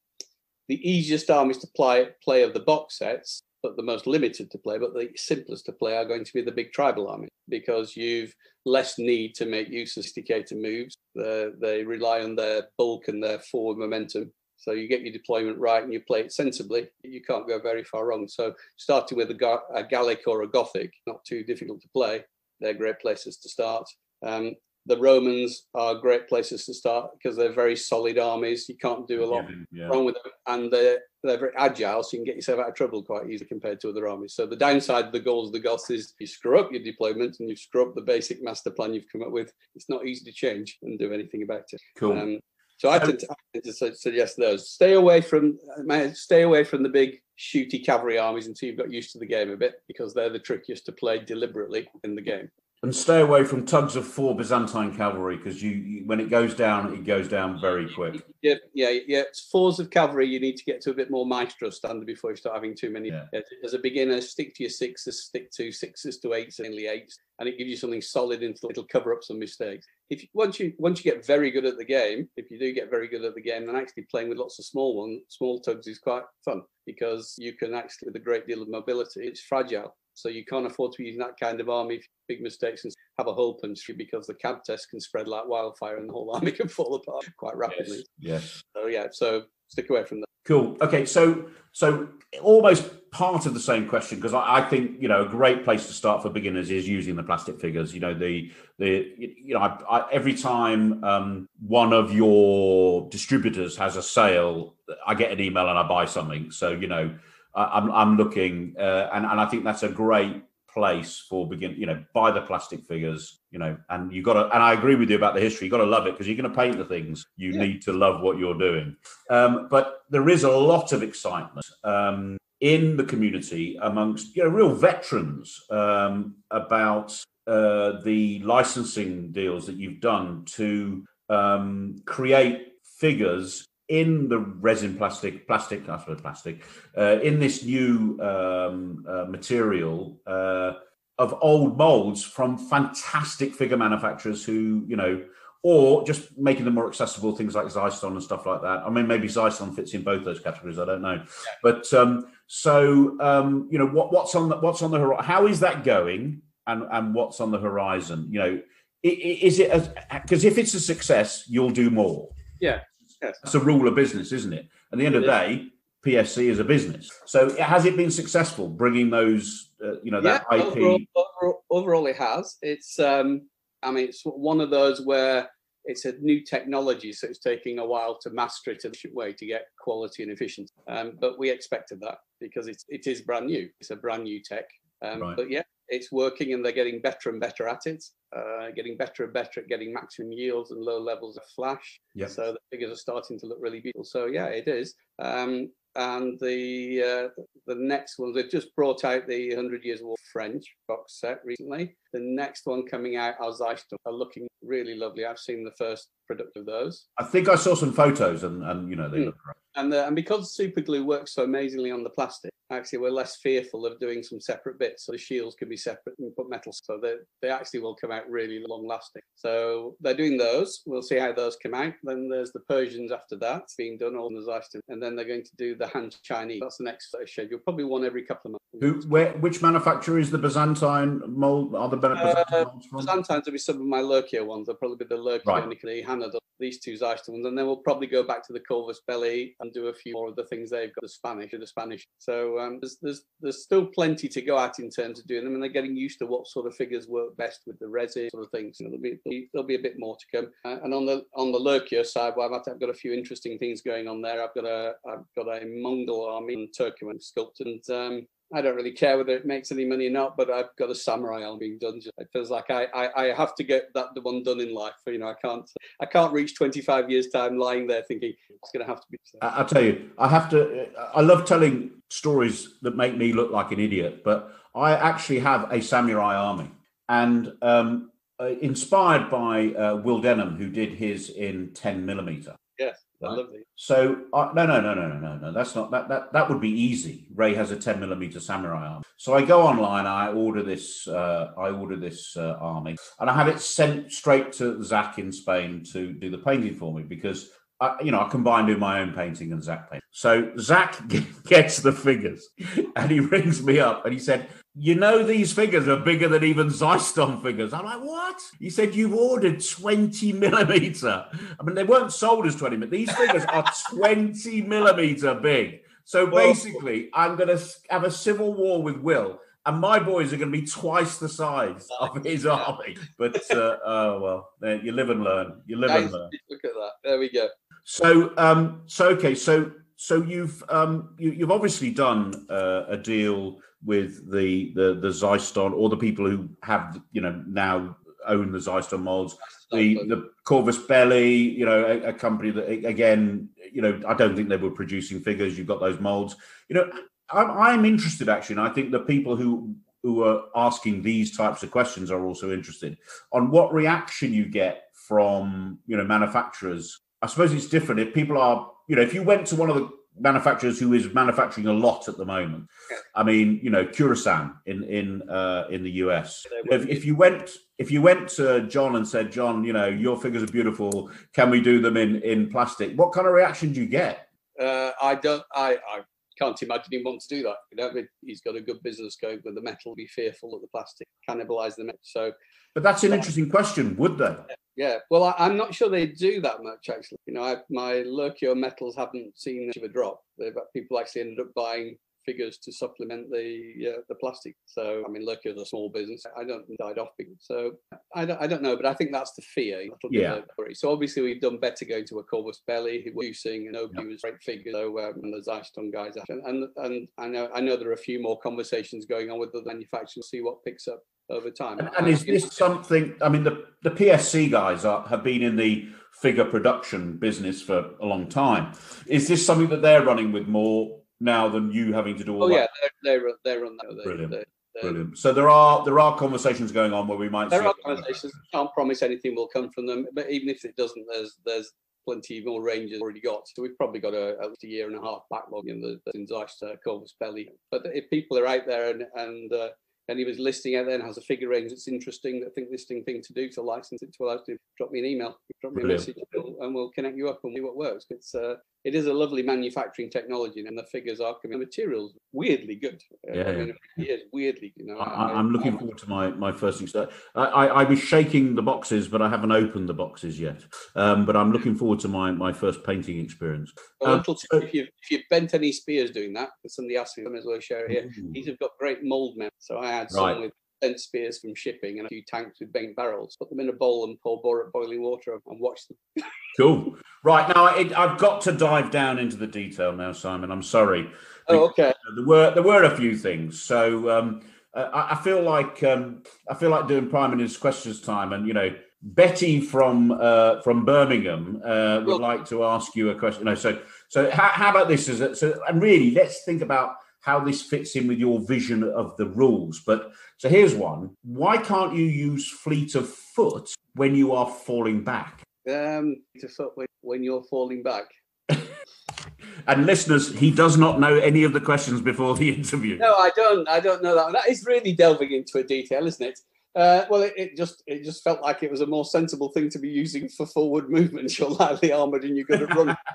the easiest armies to play play of the box sets, but the most limited to play, but the simplest to play are going to be the big tribal army because you've less need to make use of sophisticated moves. They they rely on their bulk and their forward momentum. So you get your deployment right and you play it sensibly. You can't go very far wrong. So starting with a, Ga- a Gallic or a Gothic, not too difficult to play. They're great places to start. Um, the Romans are great places to start because they're very solid armies. You can't do a lot Yeah. wrong with them, and they're they're very agile, so you can get yourself out of trouble quite easily compared to other armies. So the downside of the goals of the Goths is you screw up your deployment and you screw up the basic master plan you've come up with. It's not easy to change and do anything about it. Cool. Um, so I So- tend to, I tend to suggest those. Stay away from uh, stay away from the big shooty cavalry armies until you've got used to the game a bit, because they're the trickiest to play deliberately in the game. And stay away from tugs of four Byzantine cavalry because you, you when it goes down, it goes down very quick. Yeah, yeah, yeah. It's fours of cavalry. You need to get to a bit more maestro standard before you start having too many. Yeah. As a beginner, stick to your sixes, stick to sixes to eights, mainly eights, and it gives you something solid. And it'll cover up some mistakes. If you, once you once you get very good at the game, if you do get very good at the game, then actually playing with lots of small ones, small tugs is quite fun because you can actually, with a great deal of mobility, it's fragile. So you can't afford to be using that kind of army. if Big mistakes and have a hole punch because the cab test can spread like wildfire and the whole army can fall apart quite rapidly. Yes. So yeah, so stick away from that. Cool. Okay, so so almost part of the same question because I, I think you know a great place to start for beginners is using the plastic figures. You know the the you know I, I, every time um, one of your distributors has a sale, I get an email and I buy something. So you know I'm I'm looking uh, and and I think that's a great place for begin. You know, buy the plastic figures. You know, and you got to. And I agree with you about the history. You got to love it because you're going to paint the things. You Yeah. need to love what you're doing. Um, but there is a lot of excitement. Um, in the community amongst you know real veterans um, about uh, the licensing deals that you've done to um, create figures in the resin plastic plastic I suppose plastic uh, in this new um, uh, material uh, of old molds from fantastic figure manufacturers who you know or just making them more accessible things like Xyston and stuff like that. I mean, maybe Xyston fits in both those categories. I don't know, but um, so um, you know what, what's on the, what's on the horizon? How is that going, and and what's on the horizon? You know, is it because if it's a success, you'll do more. Yeah. Yes. That's a rule of business, isn't it? At the end of the day, PSC is a business. So has it been successful bringing those, uh, you know, that yeah, IP? Overall, overall, overall, it has. It's, um, I mean, it's one of those where it's a new technology, so it's taking a while to master it in a way to get quality and efficiency. Um, but we expected that because it's it is brand new. It's a brand new tech. Um, Right. But yeah, it's working, and they're getting better and better at it. Uh, getting better and better at getting maximum yields and low levels of flash. Yep. So the figures are starting to look really beautiful. So yeah, it is. Um, and the uh, the next one they've just brought out the 100 years war french box set recently the next one coming out Xyston are looking really lovely i've seen the first product of those I think I saw some photos, and and you know they Hmm. look great. and uh, and because super glue works so amazingly on the plastic actually we're less fearful of doing some separate bits so the shields can be separate and put metal so they they actually will come out really long lasting so they're doing those we'll see how those come out then there's the persians after that being done all in the Xyston and then they're going to do the han chinese that's the next uh, schedule probably one every couple of months Who, where, which manufacturer is the Byzantine mold? Are the Byzantine Uh, molds from? Sometimes there'll be some of my Lurkio ones. They'll probably be the Lurkio Right. Nicolai Hannah, these two Xyston ones. And then we'll probably go back to the Corvus Belli and do a few more of the things they've got, the Spanish, or the Spanish. So um, there's, there's there's still plenty to go at in terms of doing them. And they're getting used to what sort of figures work best with the resin sort of things. So there'll be, there'll be, a bit more to come. Uh, and on the on the Lurkio side, well, I've, got a few interesting things going on there. I've got a I've got a Mongol army in Turkey sculpted. And um, I don't really care whether it makes any money or not, but I've got a samurai being done. It feels like I, I, I have to get that the one done in life. You know, I can't I can't reach 25 years time lying there thinking it's going to have to be. I- I'll tell you, I have to. I love telling stories that make me look like an idiot, but I actually have a samurai army, and um, uh, inspired by uh, Will Denham, who did his in 10 millimeter. Yes, I Right. love these. So uh, no, no, no, no, no, no, no. That's not that. That that would be easy. Ray has a 10 millimeter samurai arm. So I go online. I order this. Uh, I order this uh, army, and I have it sent straight to Zach in Spain to do the painting for me because. I, you know, I combine do my own painting and Zach paint. So Zach gets the figures, and he rings me up and he said, "You know, these figures are bigger than even Xyston figures." I'm like, "What?" He said, "You've ordered 20 millimeter. I mean, they weren't sold as 20 millimeter. These figures are 20 millimeter big. So basically, I'm going to have a civil war with Will, and my boys are going to be twice the size of his army. But uh, oh well, you live and learn. You live and learn. Look at that. There we go. So, um, so okay, so so you've um, you, you've obviously done uh, a deal with the the the Xyston or the people who have you know now own the Xyston molds, the the Corvus Belli, you know, a, a company that again, you know, I don't think they were producing figures. You've got those molds, you know. I'm, I'm interested actually, and I think the people who who are asking these types of questions are also interested on what reaction you get from you know manufacturers. I suppose it's different if people are, you know, if you went to one of the manufacturers who is manufacturing a lot at the moment. I mean, you know, Khurasan in in uh, in the US. If, if you went if you went to John and said, John, you know, your figures are beautiful. Can we do them in in plastic? What kind of reaction do you get? Uh, I don't. I, I can't imagine he wants to do that. You know, he's got a good business going with the metal. Be fearful of the plastic, cannibalize the metal. So But that's an interesting question. Would they? Yeah. Well, I, I'm not sure they do that much actually. You know, I, my Lurkio metals haven't seen much of a drop. They've people actually ended up buying figures to supplement the uh, the plastic. So I mean, lucky as a small business, I don't died off. So I don't, I don't know, but I think that's the fear. Yeah. So obviously we've done better going to a Corvus Belli, reducing, and nobody yep. was great figure. So um, and the Xyston guys, and, and and I know I know there are a few more conversations going on with the manufacturers, to see what picks up over time. And, and is this something? I mean, the the PSC guys are, have been in the figure production business for a long time. Is this something that they're running with more now than you having to do all oh, that? yeah, they're, they're, they're on that. Brilliant. They're, Brilliant. So there are there are conversations going on where we might. There are conversations. Can't promise anything will come from them, but even if it doesn't, there's there's plenty more ranges already got. So we've probably got a, a year and a half backlog in the, in Zeist, uh, Corvus Belli. But if people are out there and and uh, and he was listing out there and has a figure range that's interesting, I think listing thing to do to license it to allow to drop me an email, drop me Brilliant. a message, and we'll connect you up and see what works. It's uh, it is a lovely manufacturing technology, and the figures are coming. The materials weirdly good. Yeah, I mean, it is weirdly. You know, I, am looking forward to my my first. I, I, I was shaking the boxes, but I haven't opened the boxes yet. Um, but I'm looking forward to my my first painting experience. Well, um, so, if you if you've bent any spears doing that, somebody asked me, I may as well share it here. These have got great mold men. So I had some right. with bent spears from shipping and a few tanks with bent barrels. Put them in a bowl and pour boiling water and watch them. cool. Right now, it, I've got to dive down into the detail now, Simon. I'm sorry. Oh, okay. There were there were a few things. So um, I, I, feel like um, I feel like doing Prime Minister's questions time, and you know. Betty from uh, from Birmingham uh, would well, like to ask you a question. No, so so how, how about this? Is it, so and really let's think about how this fits in with your vision of the rules. But so here's one: Why can't you use fleet of foot when you are falling back? Um, to foot when you're falling back. and listeners, he does not know any of the questions before the interview. No, I don't. I don't know that. That is really delving into a detail, isn't it? Uh, well, it, it, just it just felt like it was a more sensible thing to be using for forward movement. You're lightly armored and you're going to run.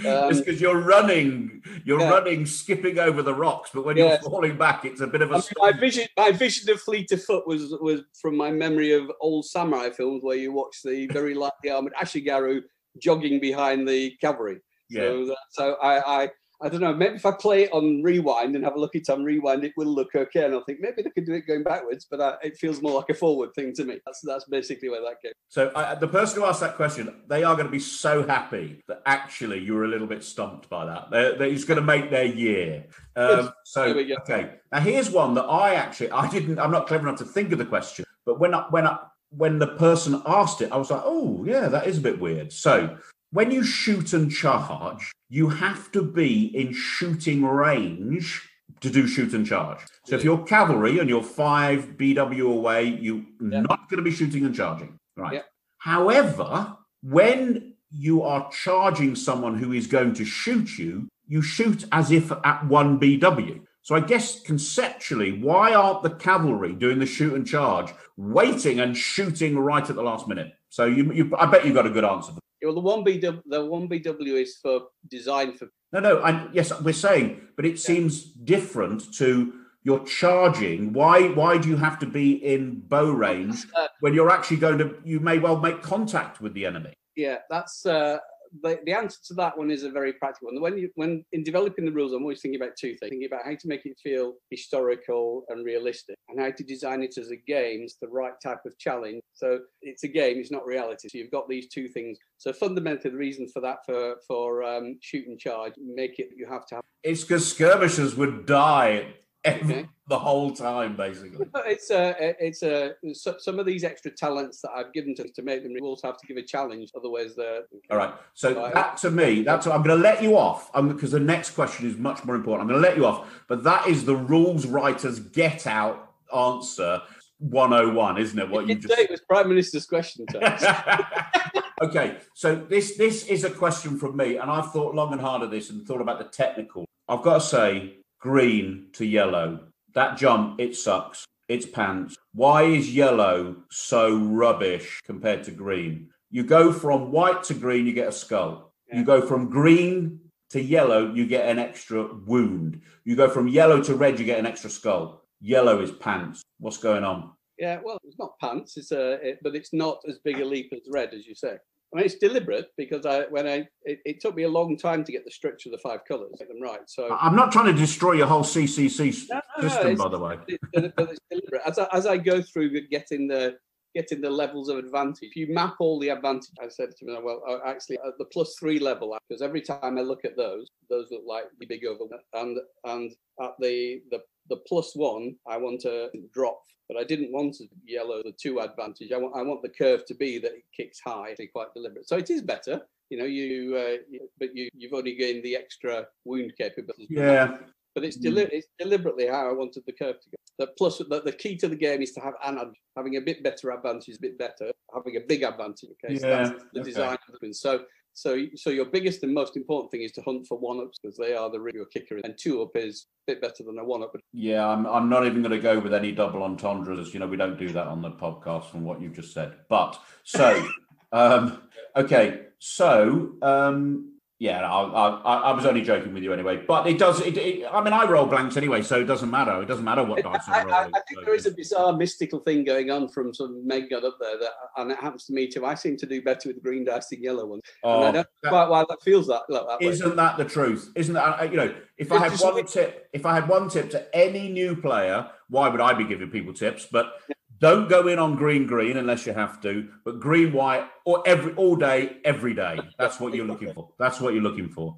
Um, it's because you're running, you're yeah. running, skipping over the rocks. But when yeah. you're falling back, it's a bit of a. I mean, my vision, my vision of Fleet of Foot was was from my memory of old samurai films where you watch the very lightly armored Ashigaru jogging behind the cavalry. Yeah. So, so I, I I don't know, maybe if I play it on rewind and have a look at it on rewind, it will look okay. And I think maybe they could do it going backwards, but uh, it feels more like a forward thing to me. That's that's basically where that goes. So uh, the person who asked that question, they are going to be so happy that actually you were a little bit stumped by that. They're, they're, it's going to make their year. Um, so okay, now here's one that I actually I didn't. I'm not clever enough to think of the question, but when I, when I, when the person asked it, I was like, oh yeah, that is a bit weird. So when you shoot and charge, you have to be in shooting range to do shoot and charge. So if you're cavalry and you're five BW away, you're yeah. not going to be shooting and charging. Right. Yeah. However, when you are charging someone who is going to shoot you, you shoot as if at one BW. So I guess conceptually, why aren't the cavalry doing the shoot and charge, waiting and shooting right at the last minute? So you, you I bet you've got a good answer. Well, the one BW, the one BW is for design for. No, no, and yes, we're saying, but it yeah. seems different to your charging. Why? Why do you have to be in bow range uh, when you're actually going to? You may well make contact with the enemy. Yeah, that's uh, the, the answer to that one is a very practical one. When you when in developing the rules, I'm always thinking about two things: thinking about how to make it feel historical and realistic, and how to design it as a game. It's the right type of challenge. So it's a game; it's not reality. So you've got these two things. So fundamentally, the reason for that for for um, shoot and charge make it you have to have. It's because skirmishers would die every, okay. the whole time, basically. It's a, it's a, some of these extra talents that I've given to to make them we also have to give a challenge, otherwise they're. All right. So that to me, that's I'm going to let you off because the next question is much more important. I'm going to let you off, but that is the rules writers get out answer 101, isn't it? What you, you just it was Prime Minister's question. okay, so this this is a question from me, and I've thought long and hard of this and thought about the technical. I've got to say, green to yellow. That jump, it sucks. It's pants. Why is yellow so rubbish compared to green? You go from white to green, you get a skull. Yeah. You go from green to yellow, you get an extra wound. You go from yellow to red, you get an extra skull. Yellow is pants. What's going on? Yeah, well, it's not pants. It's a, it, but it's not as big a leap as red, as you say. I mean, it's deliberate because I when I it, it, took me a long time to get the structure of the five colours, get them right. So I'm not trying to destroy your whole CCC no, no, system, by the way. But it's deliberate. As I, as I go through getting the getting the levels of advantage. If you map all the advantage, I said to me, well, uh, actually, at the plus three level, because every time I look at those, those look like the big over, and and at the the the plus one, I want to drop but I didn't want to yellow the two advantage. I want I want the curve to be that it kicks high, quite deliberate. So it is better, you know. You, uh, but you you've only gained the extra wound capability. Yeah. But it's, deli- mm. it's deliberately how I wanted the curve to go. The plus, the, the key to the game is to have an having a bit better advantage, a bit better, having a big advantage. Okay, so yeah. that's the okay. design. So so, so your biggest and most important thing is to hunt for one ups because they are the real kicker, and two up is a bit better than a one up. Yeah, I'm, I'm not even going to go with any double entendres. You know, we don't do that on the podcast from what you've just said. But so, um, okay, so um, yeah, I, I, I, was only joking with you anyway. But it does. It, it, I mean, I roll blanks anyway, so it doesn't matter. It doesn't matter what dice I, I, I think so. there is a bizarre mystical thing going on from some MeG got up there, that, and it happens to me too. I seem to do better with green dice than yellow ones. Oh, and I oh, don't that, quite why that feels that. that isn't that the truth? Isn't that uh, you know? If I had one tip, if I had one tip to any new player, why would I be giving people tips? But don't go in on green green unless you have to, but green white or every all day, every day. That's what you're looking for. That's what you're looking for.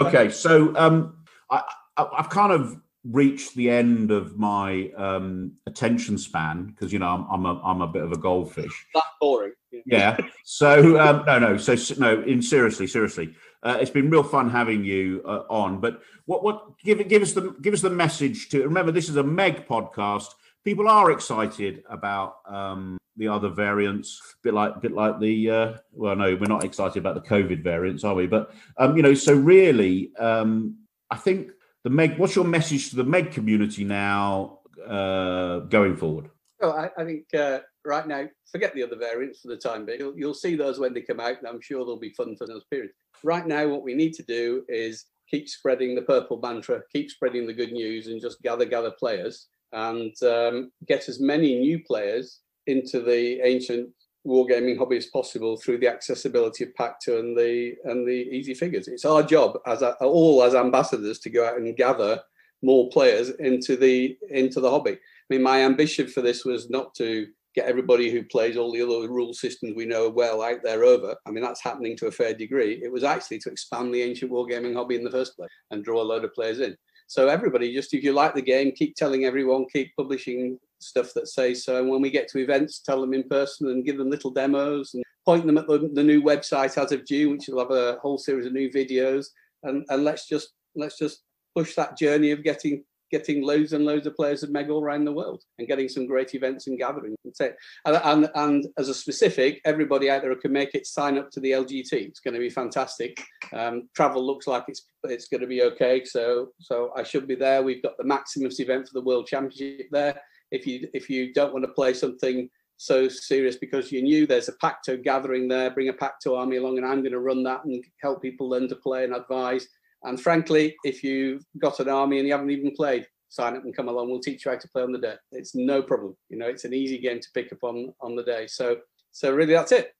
Okay, so um, I, I, have kind of reached the end of my um, attention span because you know I'm, I'm a I'm a bit of a goldfish. That's boring. Yeah. yeah. So um, no, no. So no. In seriously, seriously, uh, it's been real fun having you uh, on. But what what give give us the give us the message to remember this is a MeG podcast people are excited about um, the other variants, a bit like, bit like the. Uh, well, no, we're not excited about the COVID variants, are we? But um, you know, so really, um, I think the MeG. What's your message to the MeG community now uh, going forward? Well, I, I think uh, right now, forget the other variants for the time being. You'll, you'll see those when they come out, and I'm sure they'll be fun for those periods. Right now, what we need to do is keep spreading the purple mantra, keep spreading the good news, and just gather, gather players and um, get as many new players into the ancient wargaming hobby as possible through the accessibility of Pacto and the and the easy figures. It's our job as a, all as ambassadors to go out and gather more players into the into the hobby. I mean, my ambition for this was not to get everybody who plays all the other rule systems we know well out there over. I mean, that's happening to a fair degree. It was actually to expand the ancient wargaming hobby in the first place and draw a load of players in. So everybody, just if you like the game, keep telling everyone, keep publishing stuff that says so. And when we get to events, tell them in person and give them little demos and point them at the, the new website as of June, which will have a whole series of new videos. And, and let's just let's just push that journey of getting getting loads and loads of players of MeG all around the world and getting some great events and gatherings. And, and, and as a specific, everybody out there who can make it, sign up to the LGT. It's going to be fantastic. Um, travel looks like it's it's going to be okay. So so I should be there. We've got the Maximus event for the World Championship there. If you if you don't want to play something so serious because you knew there's a Pacto gathering there, bring a Pacto army along, and I'm going to run that and help people learn to play and advise. And frankly, if you've got an army and you haven't even played, sign up and come along. We'll teach you how to play on the day. It's no problem. You know, it's an easy game to pick up on on the day. So, so really, that's it.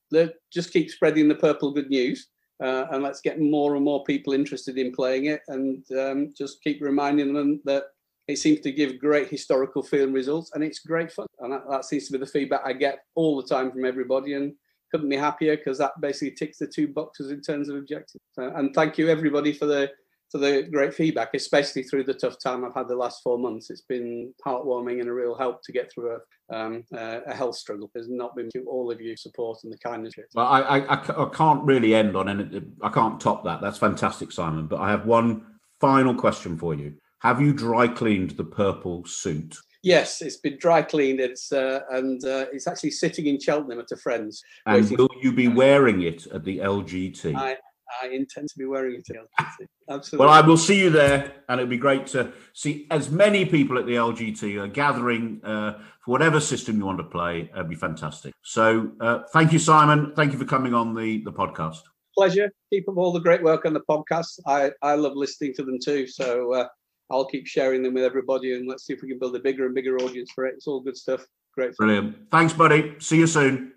Just keep spreading the purple good news, uh, and let's get more and more people interested in playing it, and um, just keep reminding them that it seems to give great historical film results, and it's great fun. And that, that seems to be the feedback I get all the time from everybody. And couldn't be happier because that basically ticks the two boxes in terms of objectives. And thank you everybody for the for the great feedback, especially through the tough time I've had the last four months. It's been heartwarming and a real help to get through a, um, a health struggle. There's not been to all of you support and the kindness. Well, I, I, I can't really end on any. I can't top that. That's fantastic, Simon. But I have one final question for you. Have you dry cleaned the purple suit? Yes, it's been dry cleaned. It's uh, and uh, it's actually sitting in Cheltenham at a friend's. And will you be wearing it at the LGT? I, I intend to be wearing it at LGT. Absolutely. Well, I will see you there, and it'll be great to see as many people at the LGT are gathering uh, for whatever system you want to play. It'd be fantastic. So, uh, thank you, Simon. Thank you for coming on the the podcast. Pleasure. Keep up all the great work on the podcast. I I love listening to them too. So uh, I'll keep sharing them with everybody and let's see if we can build a bigger and bigger audience for it. It's all good stuff. Great. Brilliant. Thanks, buddy. See you soon.